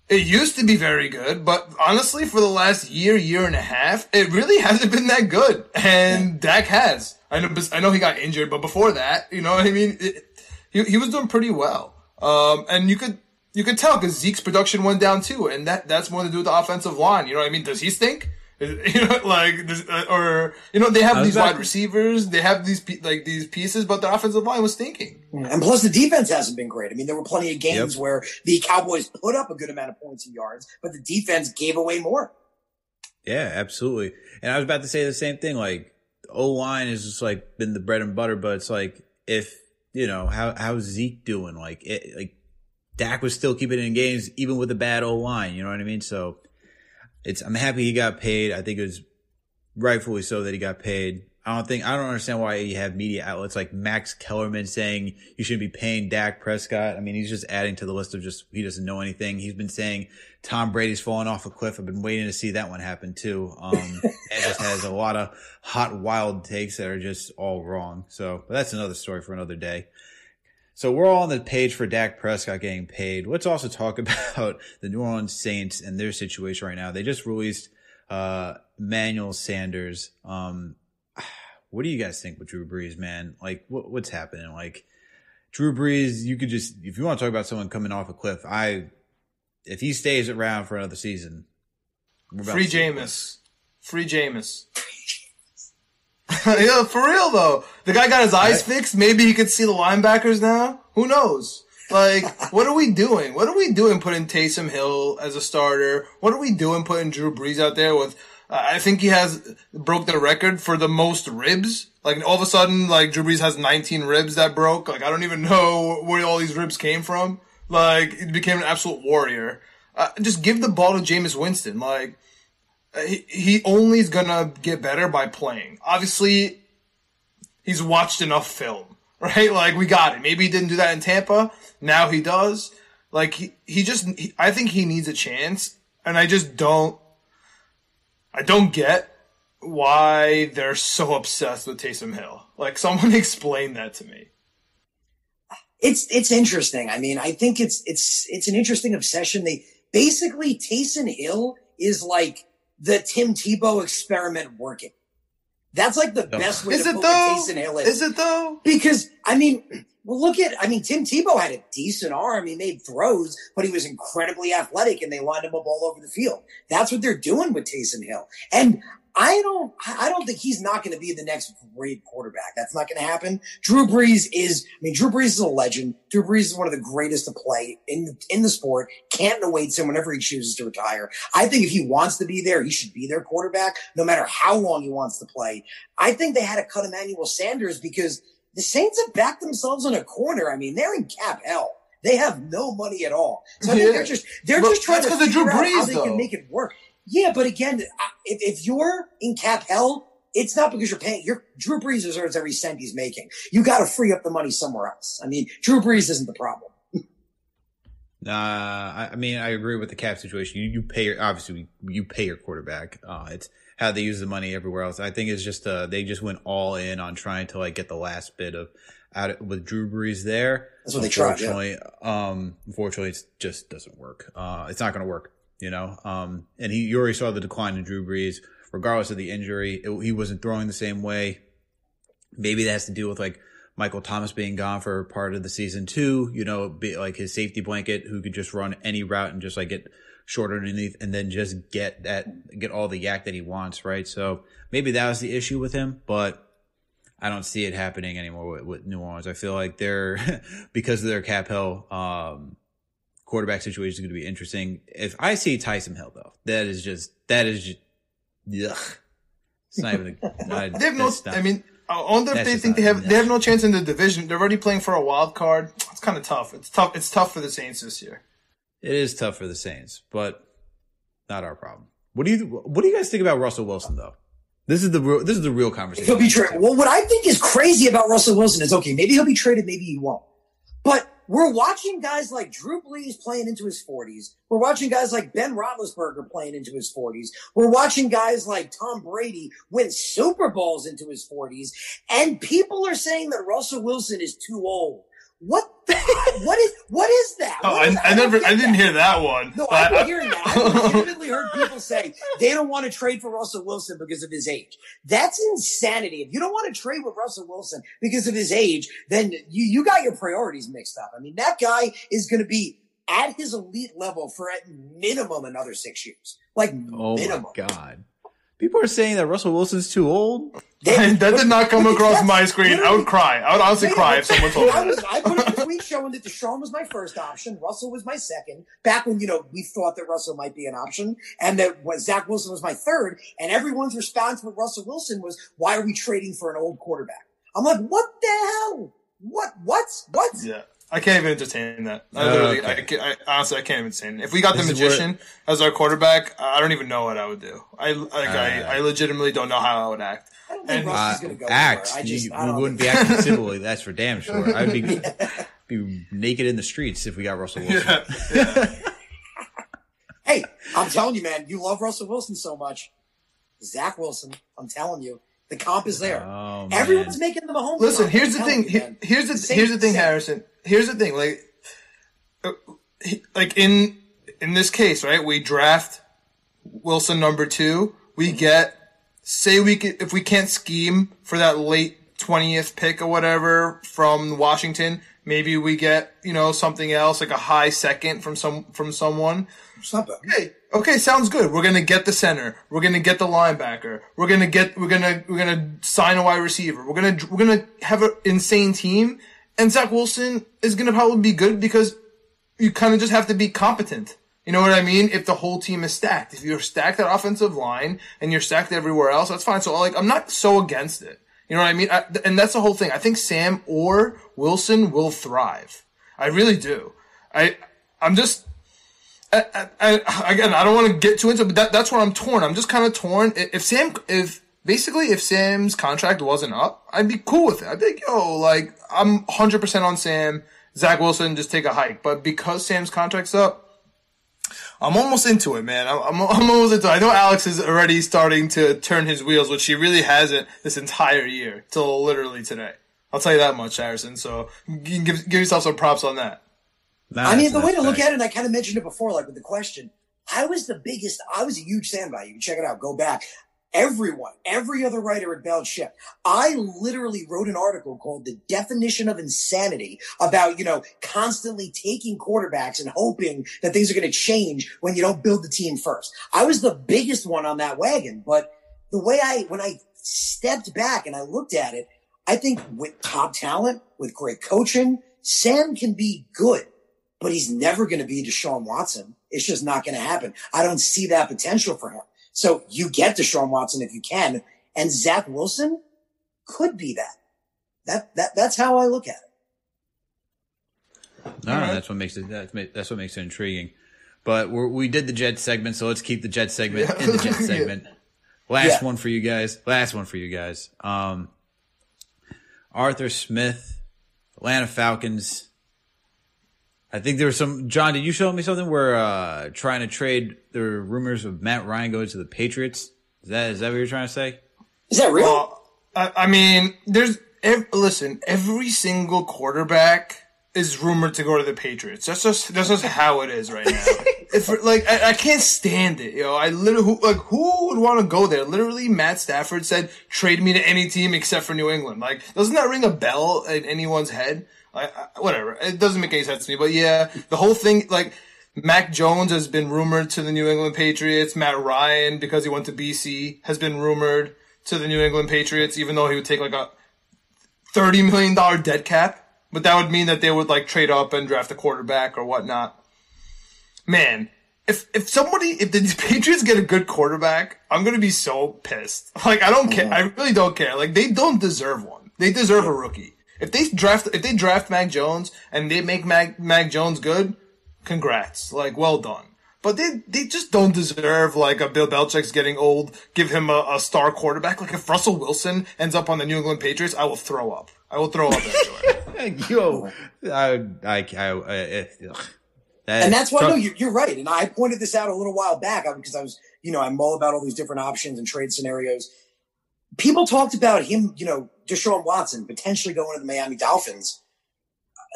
It used to be very good, but honestly, for the last year, year and a half, it really hasn't been that good. And Dak has. I know, I know he got injured, but before that, you know what I mean? It, he, he was doing pretty well. Um, and you could, you could tell because Zeke's production went down too, and that, that's more to do with the offensive line. You know what I mean? Does he stink? You know, like, does, uh, or, you know, they have these wide receivers, they have these, like, these pieces, but the offensive line was stinking. And plus, the defense hasn't been great. I mean, there were plenty of games Yep. where the Cowboys put up a good amount of points and yards, but the defense gave away more. Yeah, absolutely. And I was about to say the same thing. Like O line has just like been the bread and butter, but it's like if you know how how's Zeke doing? Like it, like Dak was still keeping it in games even with a bad O line. You know what I mean? So it's I'm happy he got paid. I think it was rightfully so that he got paid. I don't think I don't understand why you have media outlets like Max Kellerman saying you shouldn't be paying Dak Prescott. I mean, he's just adding to the list of just he doesn't know anything. He's been saying Tom Brady's falling off a cliff. I've been waiting to see that one happen too. Um, and just has a lot of hot, wild takes that are just all wrong. So, but that's another story for another day. So we're all on the page for Dak Prescott getting paid. Let's also talk about the New Orleans Saints and their situation right now. They just released uh Manuel Sanders. Um what do you guys think with Drew Brees, man? Like what, what's happening? Like Drew Brees, you could just if you want to talk about someone coming off a cliff, I if he stays around for another season, we're about Free to see a cliff. Jameis. Free Jameis. yeah, for real though. The guy got his eyes fixed. Maybe he could see the linebackers now. Who knows? Like, what are we doing? What are we doing putting Taysom Hill as a starter? What are we doing putting Drew Brees out there with, uh, I think he has broke the record for the most ribs. Like, all of a sudden, like, Drew Brees has 19 ribs that broke. Like, I don't even know where all these ribs came from. Like, he became an absolute warrior. Uh, just give the ball to Jameis Winston. Like, Uh, he, he only is gonna get better by playing. Obviously, he's watched enough film, right? Like we got it. Maybe he didn't do that in Tampa. Now he does. Like he, he just, he, I think he needs a chance, and I just don't, I don't get why they're so obsessed with Taysom Hill. Like someone explain that to me. It's it's interesting. I mean, I think it's it's it's an interesting obsession. They basically Taysom Hill is like the Tim Tebow experiment working. That's like the best way Is to it put though? what Taysom Hill is. Is it though? Because I mean, well, look at I mean, Tim Tebow had a decent arm. He made throws, but he was incredibly athletic, and they lined him up all over the field. That's what they're doing with Taysom Hill, and I don't I don't think he's not going to be the next great quarterback. That's not going to happen. Drew Brees is I mean, Drew Brees is a legend. Drew Brees is one of the greatest to play in in the sport. Can't wait him whenever he chooses to retire. I think if he wants to be there, he should be their quarterback, no matter how long he wants to play. I think they had to cut Emmanuel Sanders because the Saints have backed themselves in a corner. I mean, they're in cap hell. They have no money at all. So I think Yeah. they're just they're But just trying that's to 'cause of Drew figure out how they though. can make it work. Yeah, but again, if, if you're in cap hell, it's not because you're paying. Your Drew Brees deserves every cent he's making. You got to free up the money somewhere else. I mean, Drew Brees isn't the problem. Nah, I, I mean, I agree with the cap situation. You, you pay your, obviously you pay your quarterback. Uh, it's how they use the money everywhere else. I think it's just, uh, they just went all in on trying to like get the last bit of out of, with Drew Brees there. That's what they tried, yeah. Unfortunately, um, unfortunately, it just doesn't work. Uh, it's not going to work, you know? Um, and he, you already saw the decline in Drew Brees, regardless of the injury. It, he wasn't throwing the same way. Maybe that has to do with like Michael Thomas being gone for part of the season too. You know, be like his safety blanket who could just run any route and just like get short underneath and then just get that, get all the yak that he wants, right? So maybe that was the issue with him, but I don't see it happening anymore with, with New Orleans. I feel like they're, because of their cap hill, um, quarterback situation is going to be interesting. If I see Taysom Hill though, that is just, that is just, ugh. It's not even, a, not, They have no. not- I mean, I wonder if they think they have they have no chance in the division. They're already playing for a wild card. It's kind of tough. It's tough. It's tough for the Saints this year. It is tough for the Saints, but not our problem. What do you What do you guys think about Russell Wilson though? This is the real. This is the real conversation. He'll be traded. Well, what I think is crazy about Russell Wilson is okay, maybe he'll be traded, maybe he won't. But we're watching guys like Drew Brees playing into his 40s. We're watching guys like Ben Roethlisberger playing into his 40s. We're watching guys like Tom Brady win Super Bowls into his 40s. And people are saying that Russell Wilson is too old. What the, what is, what is that? Oh, What I, is- I don't never. get I didn't that. hear that one. No, But I've been hearing that. I've legitimately heard people say they don't want to trade for Russell Wilson because of his age. That's insanity. If you don't want to trade with Russell Wilson because of his age, then you, you got your priorities mixed up. I mean, that guy is going to be at his elite level for at minimum another six years. Like Oh minimum. my god! People are saying that Russell Wilson's too old. They- that did not come across my screen. I would cry. I would honestly cry if someone told me I, was. I put up a tweet showing that Deshaun was my first option. Russell was my second. Back when, you know, we thought that Russell might be an option and that what Zach Wilson was my third. And everyone's response with Russell Wilson was, why are we trading for an old quarterback? I'm like, what the hell? What, what, what? Yeah. I can't even entertain that. I Oh, literally, okay. I, can't- I, honestly, I can't even entertain it. If we got This the is where- magician as our quarterback, I don't even know what I would do. I like, I, Uh, I legitimately don't know how I would act. I don't think And- Russell's Uh, going to go act. I just, you, I we don't wouldn't be acting civilly. That's for damn sure. I'd be be naked in the streets if we got Russell Wilson. Yeah. Hey, I'm telling you, man, you love Russell Wilson so much. Zach Wilson, I'm telling you, the comp is there. Oh. Everyone's making the Mahomes. Listen, comp, here's I'm the thing. you, Here- man. here's the Same- here's the thing, same. Harrison. Here's the thing. Like, uh, like in in this case, right? We draft Wilson number two. We get say we could if we can't scheme for that late twentieth pick or whatever from Washington. Maybe we get you know something else like a high second from some from someone. Bad. Okay, okay, sounds good. We're gonna get the center. We're gonna get the linebacker. We're gonna get. We're gonna. We're gonna sign a wide receiver. We're gonna. We're gonna have an insane team. And Zach Wilson is gonna probably be good because you kind of just have to be competent. You know what I mean? If the whole team is stacked, if you're stacked at offensive line and you're stacked everywhere else, that's fine. So like, I'm not so against it. You know what I mean? I, and that's the whole thing. I think Sam or Wilson will thrive. I really do. I. I'm just. I, I, I- again, I don't want to get too into, it, but that, that's where I'm torn. I'm just kind of torn. If Sam, if basically if Sam's contract wasn't up, I'd be cool with it. I'd be like, yo, like I'm 100 percent on Sam. Zach Wilson, just take a hike. But because Sam's contract's up, I'm almost into it, man. I'm, I'm, I'm almost into it. I know Alex is already starting to turn his wheels, which he really hasn't this entire year till literally today. I'll tell you that much, Harrison. So give, give yourself some props on that. Nah, I mean, the way to look fair. at it, and I kind of mentioned it before, like with the question, I was the biggest, I was a huge fan by you. can check it out. Go back. Everyone, every other writer at Bell Ship. I literally wrote an article called The Definition of Insanity about, you know, constantly taking quarterbacks and hoping that things are going to change when you don't build the team first. I was the biggest one on that wagon, but the way I, when I stepped back and I looked at it, I think with top talent, with great coaching, Sam can be good, but he's never going to be Deshaun Watson. It's just not going to happen. I don't see that potential for him. So you get Deshaun Watson if you can, and Zach Wilson could be that. That that that's how I look at it. No, right. that's what makes it that's, that's what makes it intriguing. But we did the Jet segment, so let's keep the Jet segment in the Jet segment. Last yeah. one for you guys. Last one for you guys. Um, Arthur Smith, Atlanta Falcons I think there was some. John, did you show me something where uh, trying to trade? There were rumors of Matt Ryan going to the Patriots. Is that is that what you're trying to say? Is that real? Well, I, I, mean, there's listen. Every single quarterback is rumored to go to the Patriots. That's just that's just how it is right now. if like I, I, can't stand it, you know. I literally who, like who would want to go there? Literally, Matt Stafford said, "Trade me to any team except for New England." Like, doesn't that ring a bell in anyone's head? I, I, whatever. It doesn't make any sense to me. But yeah, the whole thing, like, Mac Jones has been rumored to the New England Patriots. Matt Ryan, because he went to BC, has been rumored to the New England Patriots, even though he would take like a $30 million dead cap. But that would mean that they would like trade up and draft a quarterback or whatnot. Man, if if somebody if the Patriots get a good quarterback, I'm gonna be so pissed. Like I don't care. I really don't care. Like they don't deserve one. They deserve a rookie. If they draft if they draft Mac Jones and they make Mac Mac Jones good, congrats. Like well done. But they they just don't deserve like a Bill Belichick's getting old. Give him a, a star quarterback. Like if Russell Wilson ends up on the New England Patriots, I will throw up. I will throw up. Yo, I I, I, I and that's why no, you're, you're right. And I pointed this out a little while back uh, because I was, you know, I'm all about all these different options and trade scenarios. People talked about him, you know, Deshaun Watson potentially going to the Miami Dolphins.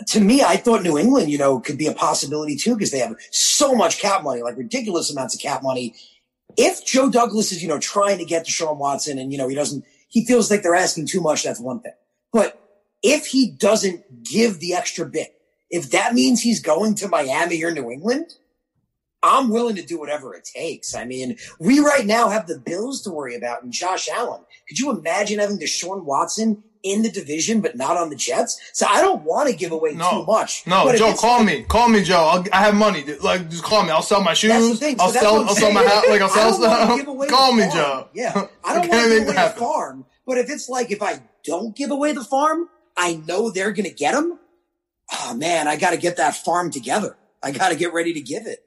To me, I thought New England, you know, could be a possibility too because they have so much cap money, like ridiculous amounts of cap money. If Joe Douglas is, you know, trying to get Deshaun Watson and, you know, he doesn't, he feels like they're asking too much, that's one thing. But if he doesn't give the extra bit, if that means he's going to Miami or New England, I'm willing to do whatever it takes. I mean, we right now have the Bills to worry about and Josh Allen. Could you imagine having Deshaun Watson in the division, but not on the Jets? So I don't want to give away no, too much. No, but Joe, call me. Call me, Joe. I'll, i have money. Like, just call me. I'll sell my shoes. So I'll sell. I'll sell my house. Like, I'll sell stuff. Call me, Joe. Yeah, I don't want to give away the farm. But if it's like, if I don't give away the farm, I know they're going to get him. Oh ah, man, I got to get that farm together. I got to get ready to give it.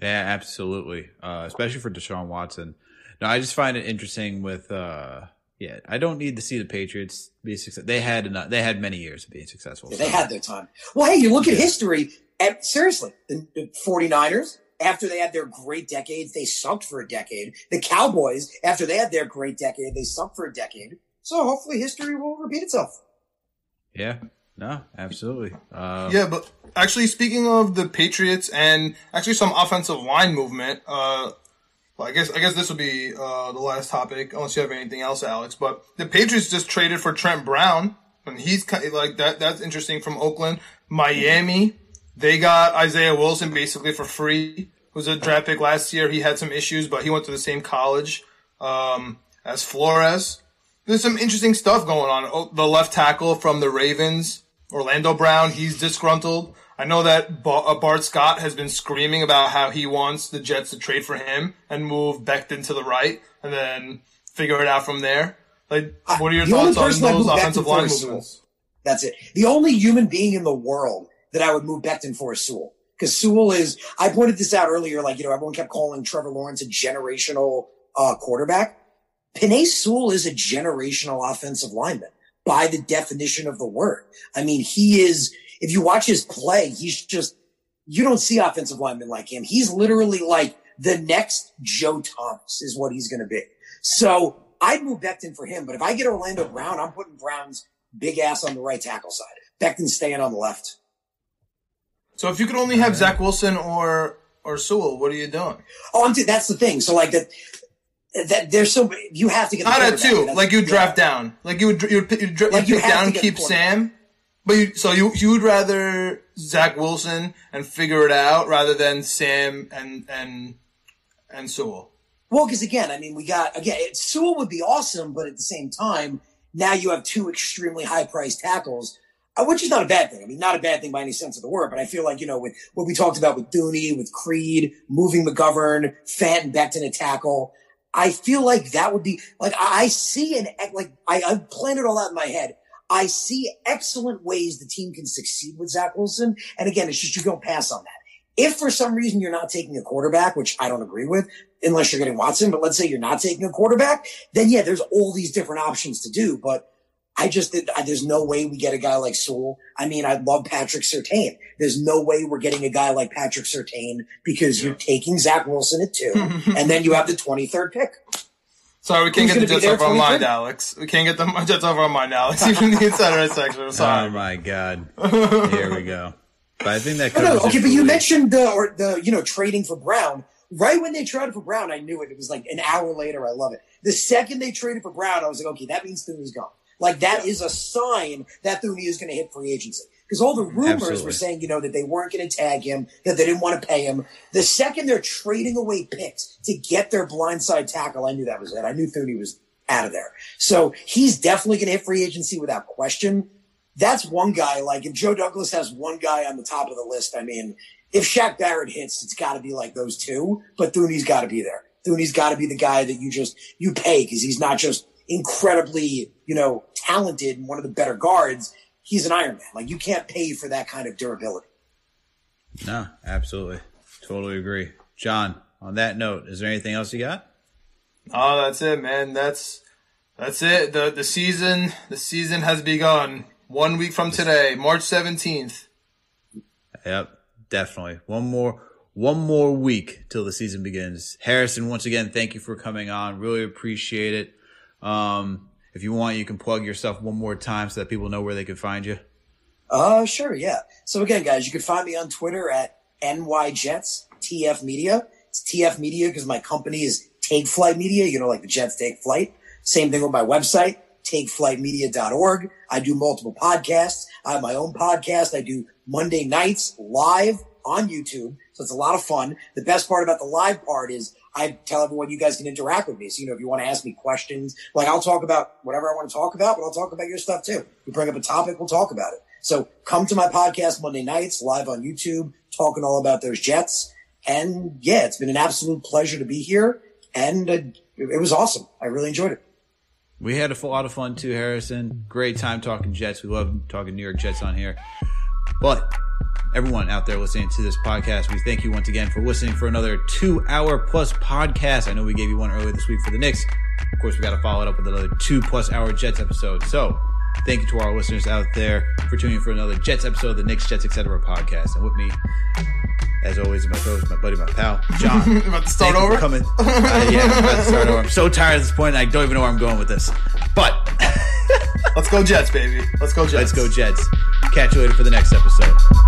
Yeah, absolutely. Uh, especially for Deshaun Watson. No, I just find it interesting with, uh, yeah, I don't need to see the Patriots be successful. They had enough, they had many years of being successful. Yeah, so. They had their time. Well, hey, you look at history and seriously, the, the 49ers, after they had their great decades, they sucked for a decade. The Cowboys, after they had their great decade, they sucked for a decade. So hopefully history will repeat itself. Yeah. No, absolutely. Uh, yeah, but actually, speaking of the Patriots and actually some offensive line movement, uh, well, I guess I guess this will be uh, the last topic, unless you have anything else, Alex. But the Patriots just traded for Trent Brown, and he's kind of like that. That's interesting from Oakland, Miami. They got Isaiah Wilson basically for free. Who was a draft pick last year. He had some issues, but he went to the same college um, as Flores. There's some interesting stuff going on. Oh, the left tackle from the Ravens Orlando Brown, he's disgruntled. I know that uh, Bart Scott has been screaming about how he wants the Jets to trade for him and move Becton to the right and then figure it out from there. Like, what are your thoughts on those offensive line movements? That's it. The only human being in the world that I would move Becton for is Sewell. Because Sewell is, I pointed this out earlier, like, you know, everyone kept calling Trevor Lawrence a generational uh, quarterback. Penei Sewell is a generational offensive lineman by the definition of the word. I mean, he is, if you watch his play, he's just, you don't see offensive linemen like him. He's literally like the next Joe Thomas is what he's going to be. So I'd move Becton for him. But if I get Orlando Brown, I'm putting Brown's big ass on the right tackle side. Becton staying on the left. So if you could only have Zach Wilson or or Sewell, what are you doing? Oh, I'm. T- that's the thing. So like that. That there's so you have to get the Not at two. Like you draft down. Like you would you would, you Like, you pick down keep. Sam. But you so you you would rather Zach Wilson and figure it out rather than Sam and and and Sewell. Well, because again, I mean, we got again. It, Sewell would be awesome, but at the same time, now you have two extremely high priced tackles, uh, which is not a bad thing. I mean, not a bad thing by any sense of the word. But I feel like you know, with what we talked about with Thuney, with Creed, moving McGovern, Fenton, Becton a tackle. I feel like that would be like I see an like I, I planned it all out in my head. I see excellent ways the team can succeed with Zach Wilson, and again, it's just you don't pass on that. If for some reason you're not taking a quarterback, which I don't agree with, unless you're getting Watson, but let's say you're not taking a quarterback, then yeah, there's all these different options to do. But I just, I, there's no way we get a guy like Sewell. I mean, I love Patrick Surtain. There's no way we're getting a guy like Patrick Surtain because you're taking Zach Wilson at two, and then you have the 23rd pick. Sorry, we can't Who's get the Jets off our 23rd? mind, Alex. We can't get the Jets off our mind, Alex. Even the insider section. I'm Oh my god. Here we go. But I think that No, no, covers it okay, but you mentioned the or the you know trading for Brown. Right when they traded for Brown, I knew it. It was like an hour later. I love it. The second they traded for Brown, I was like, okay, that means Thuney's gone. Like that is a sign that Thuney is going to hit free agency because all the mm-hmm. rumors Absolutely. were saying, you know, that they weren't going to tag him, that they didn't want to pay him. The second they're trading away picks to get their blindside tackle, I knew that was it. I knew Thuney was out of there. So he's definitely going to hit free agency without question that's one guy. Like if Joe Douglas has one guy on the top of the list, I mean, if Shaq Barrett hits, it's got to be like those two. But Thuney's got to be there. Thuney's got to be the guy that you just you pay because he's not just incredibly you know talented and one of the better guards. He's an Iron Man. Like you can't pay for that kind of durability. No, absolutely. Totally agree. John, on that note, is there anything else you got? Oh, that's it, man. That's that's it. the The season the season has begun. One week from today, March seventeenth. Yep, definitely. One more one more week till the season begins. Harrison, once again, thank you for coming on. Really appreciate it. Um, if you want, you can plug yourself one more time so that people know where they can find you. Uh, sure, yeah. So again, guys, you can find me on Twitter at NYJets TF Media. It's TF Media because my company is Take Flight Media. You know, like the Jets take flight. Same thing with my website, takeflightmedia.org. I do multiple podcasts. I have my own podcast. I do Monday nights live on YouTube. So it's a lot of fun. The best part about the live part is I tell everyone you guys can interact with me. So, you know, if you want to ask me questions, like I'll talk about whatever I want to talk about, but I'll talk about your stuff too. You bring up a topic, we'll talk about it. So come to my podcast Monday nights live on YouTube, talking all about those Jets. And yeah, it's been an absolute pleasure to be here. And uh, it, was awesome. I really enjoyed it. We had a lot of fun too, Harrison. Great time talking Jets. We love talking New York Jets on here. But everyone out there listening to this podcast, we thank you once again for listening for another two hour plus podcast. I know we gave you one earlier this week for the Knicks. Of course, we got to follow it up with another two plus hour Jets episode. So thank you to our listeners out there for tuning in for another Jets episode of the Knicks, Jets, etc. podcast. And with me, as always, is my co-host, my buddy, my pal, John. About to start over. coming. Uh, yeah, about to start over. I'm so tired at this point. I don't even know where I'm going with this. But Let's go Jets, baby. Let's go Jets. let's go Jets. Catch you later for the next episode.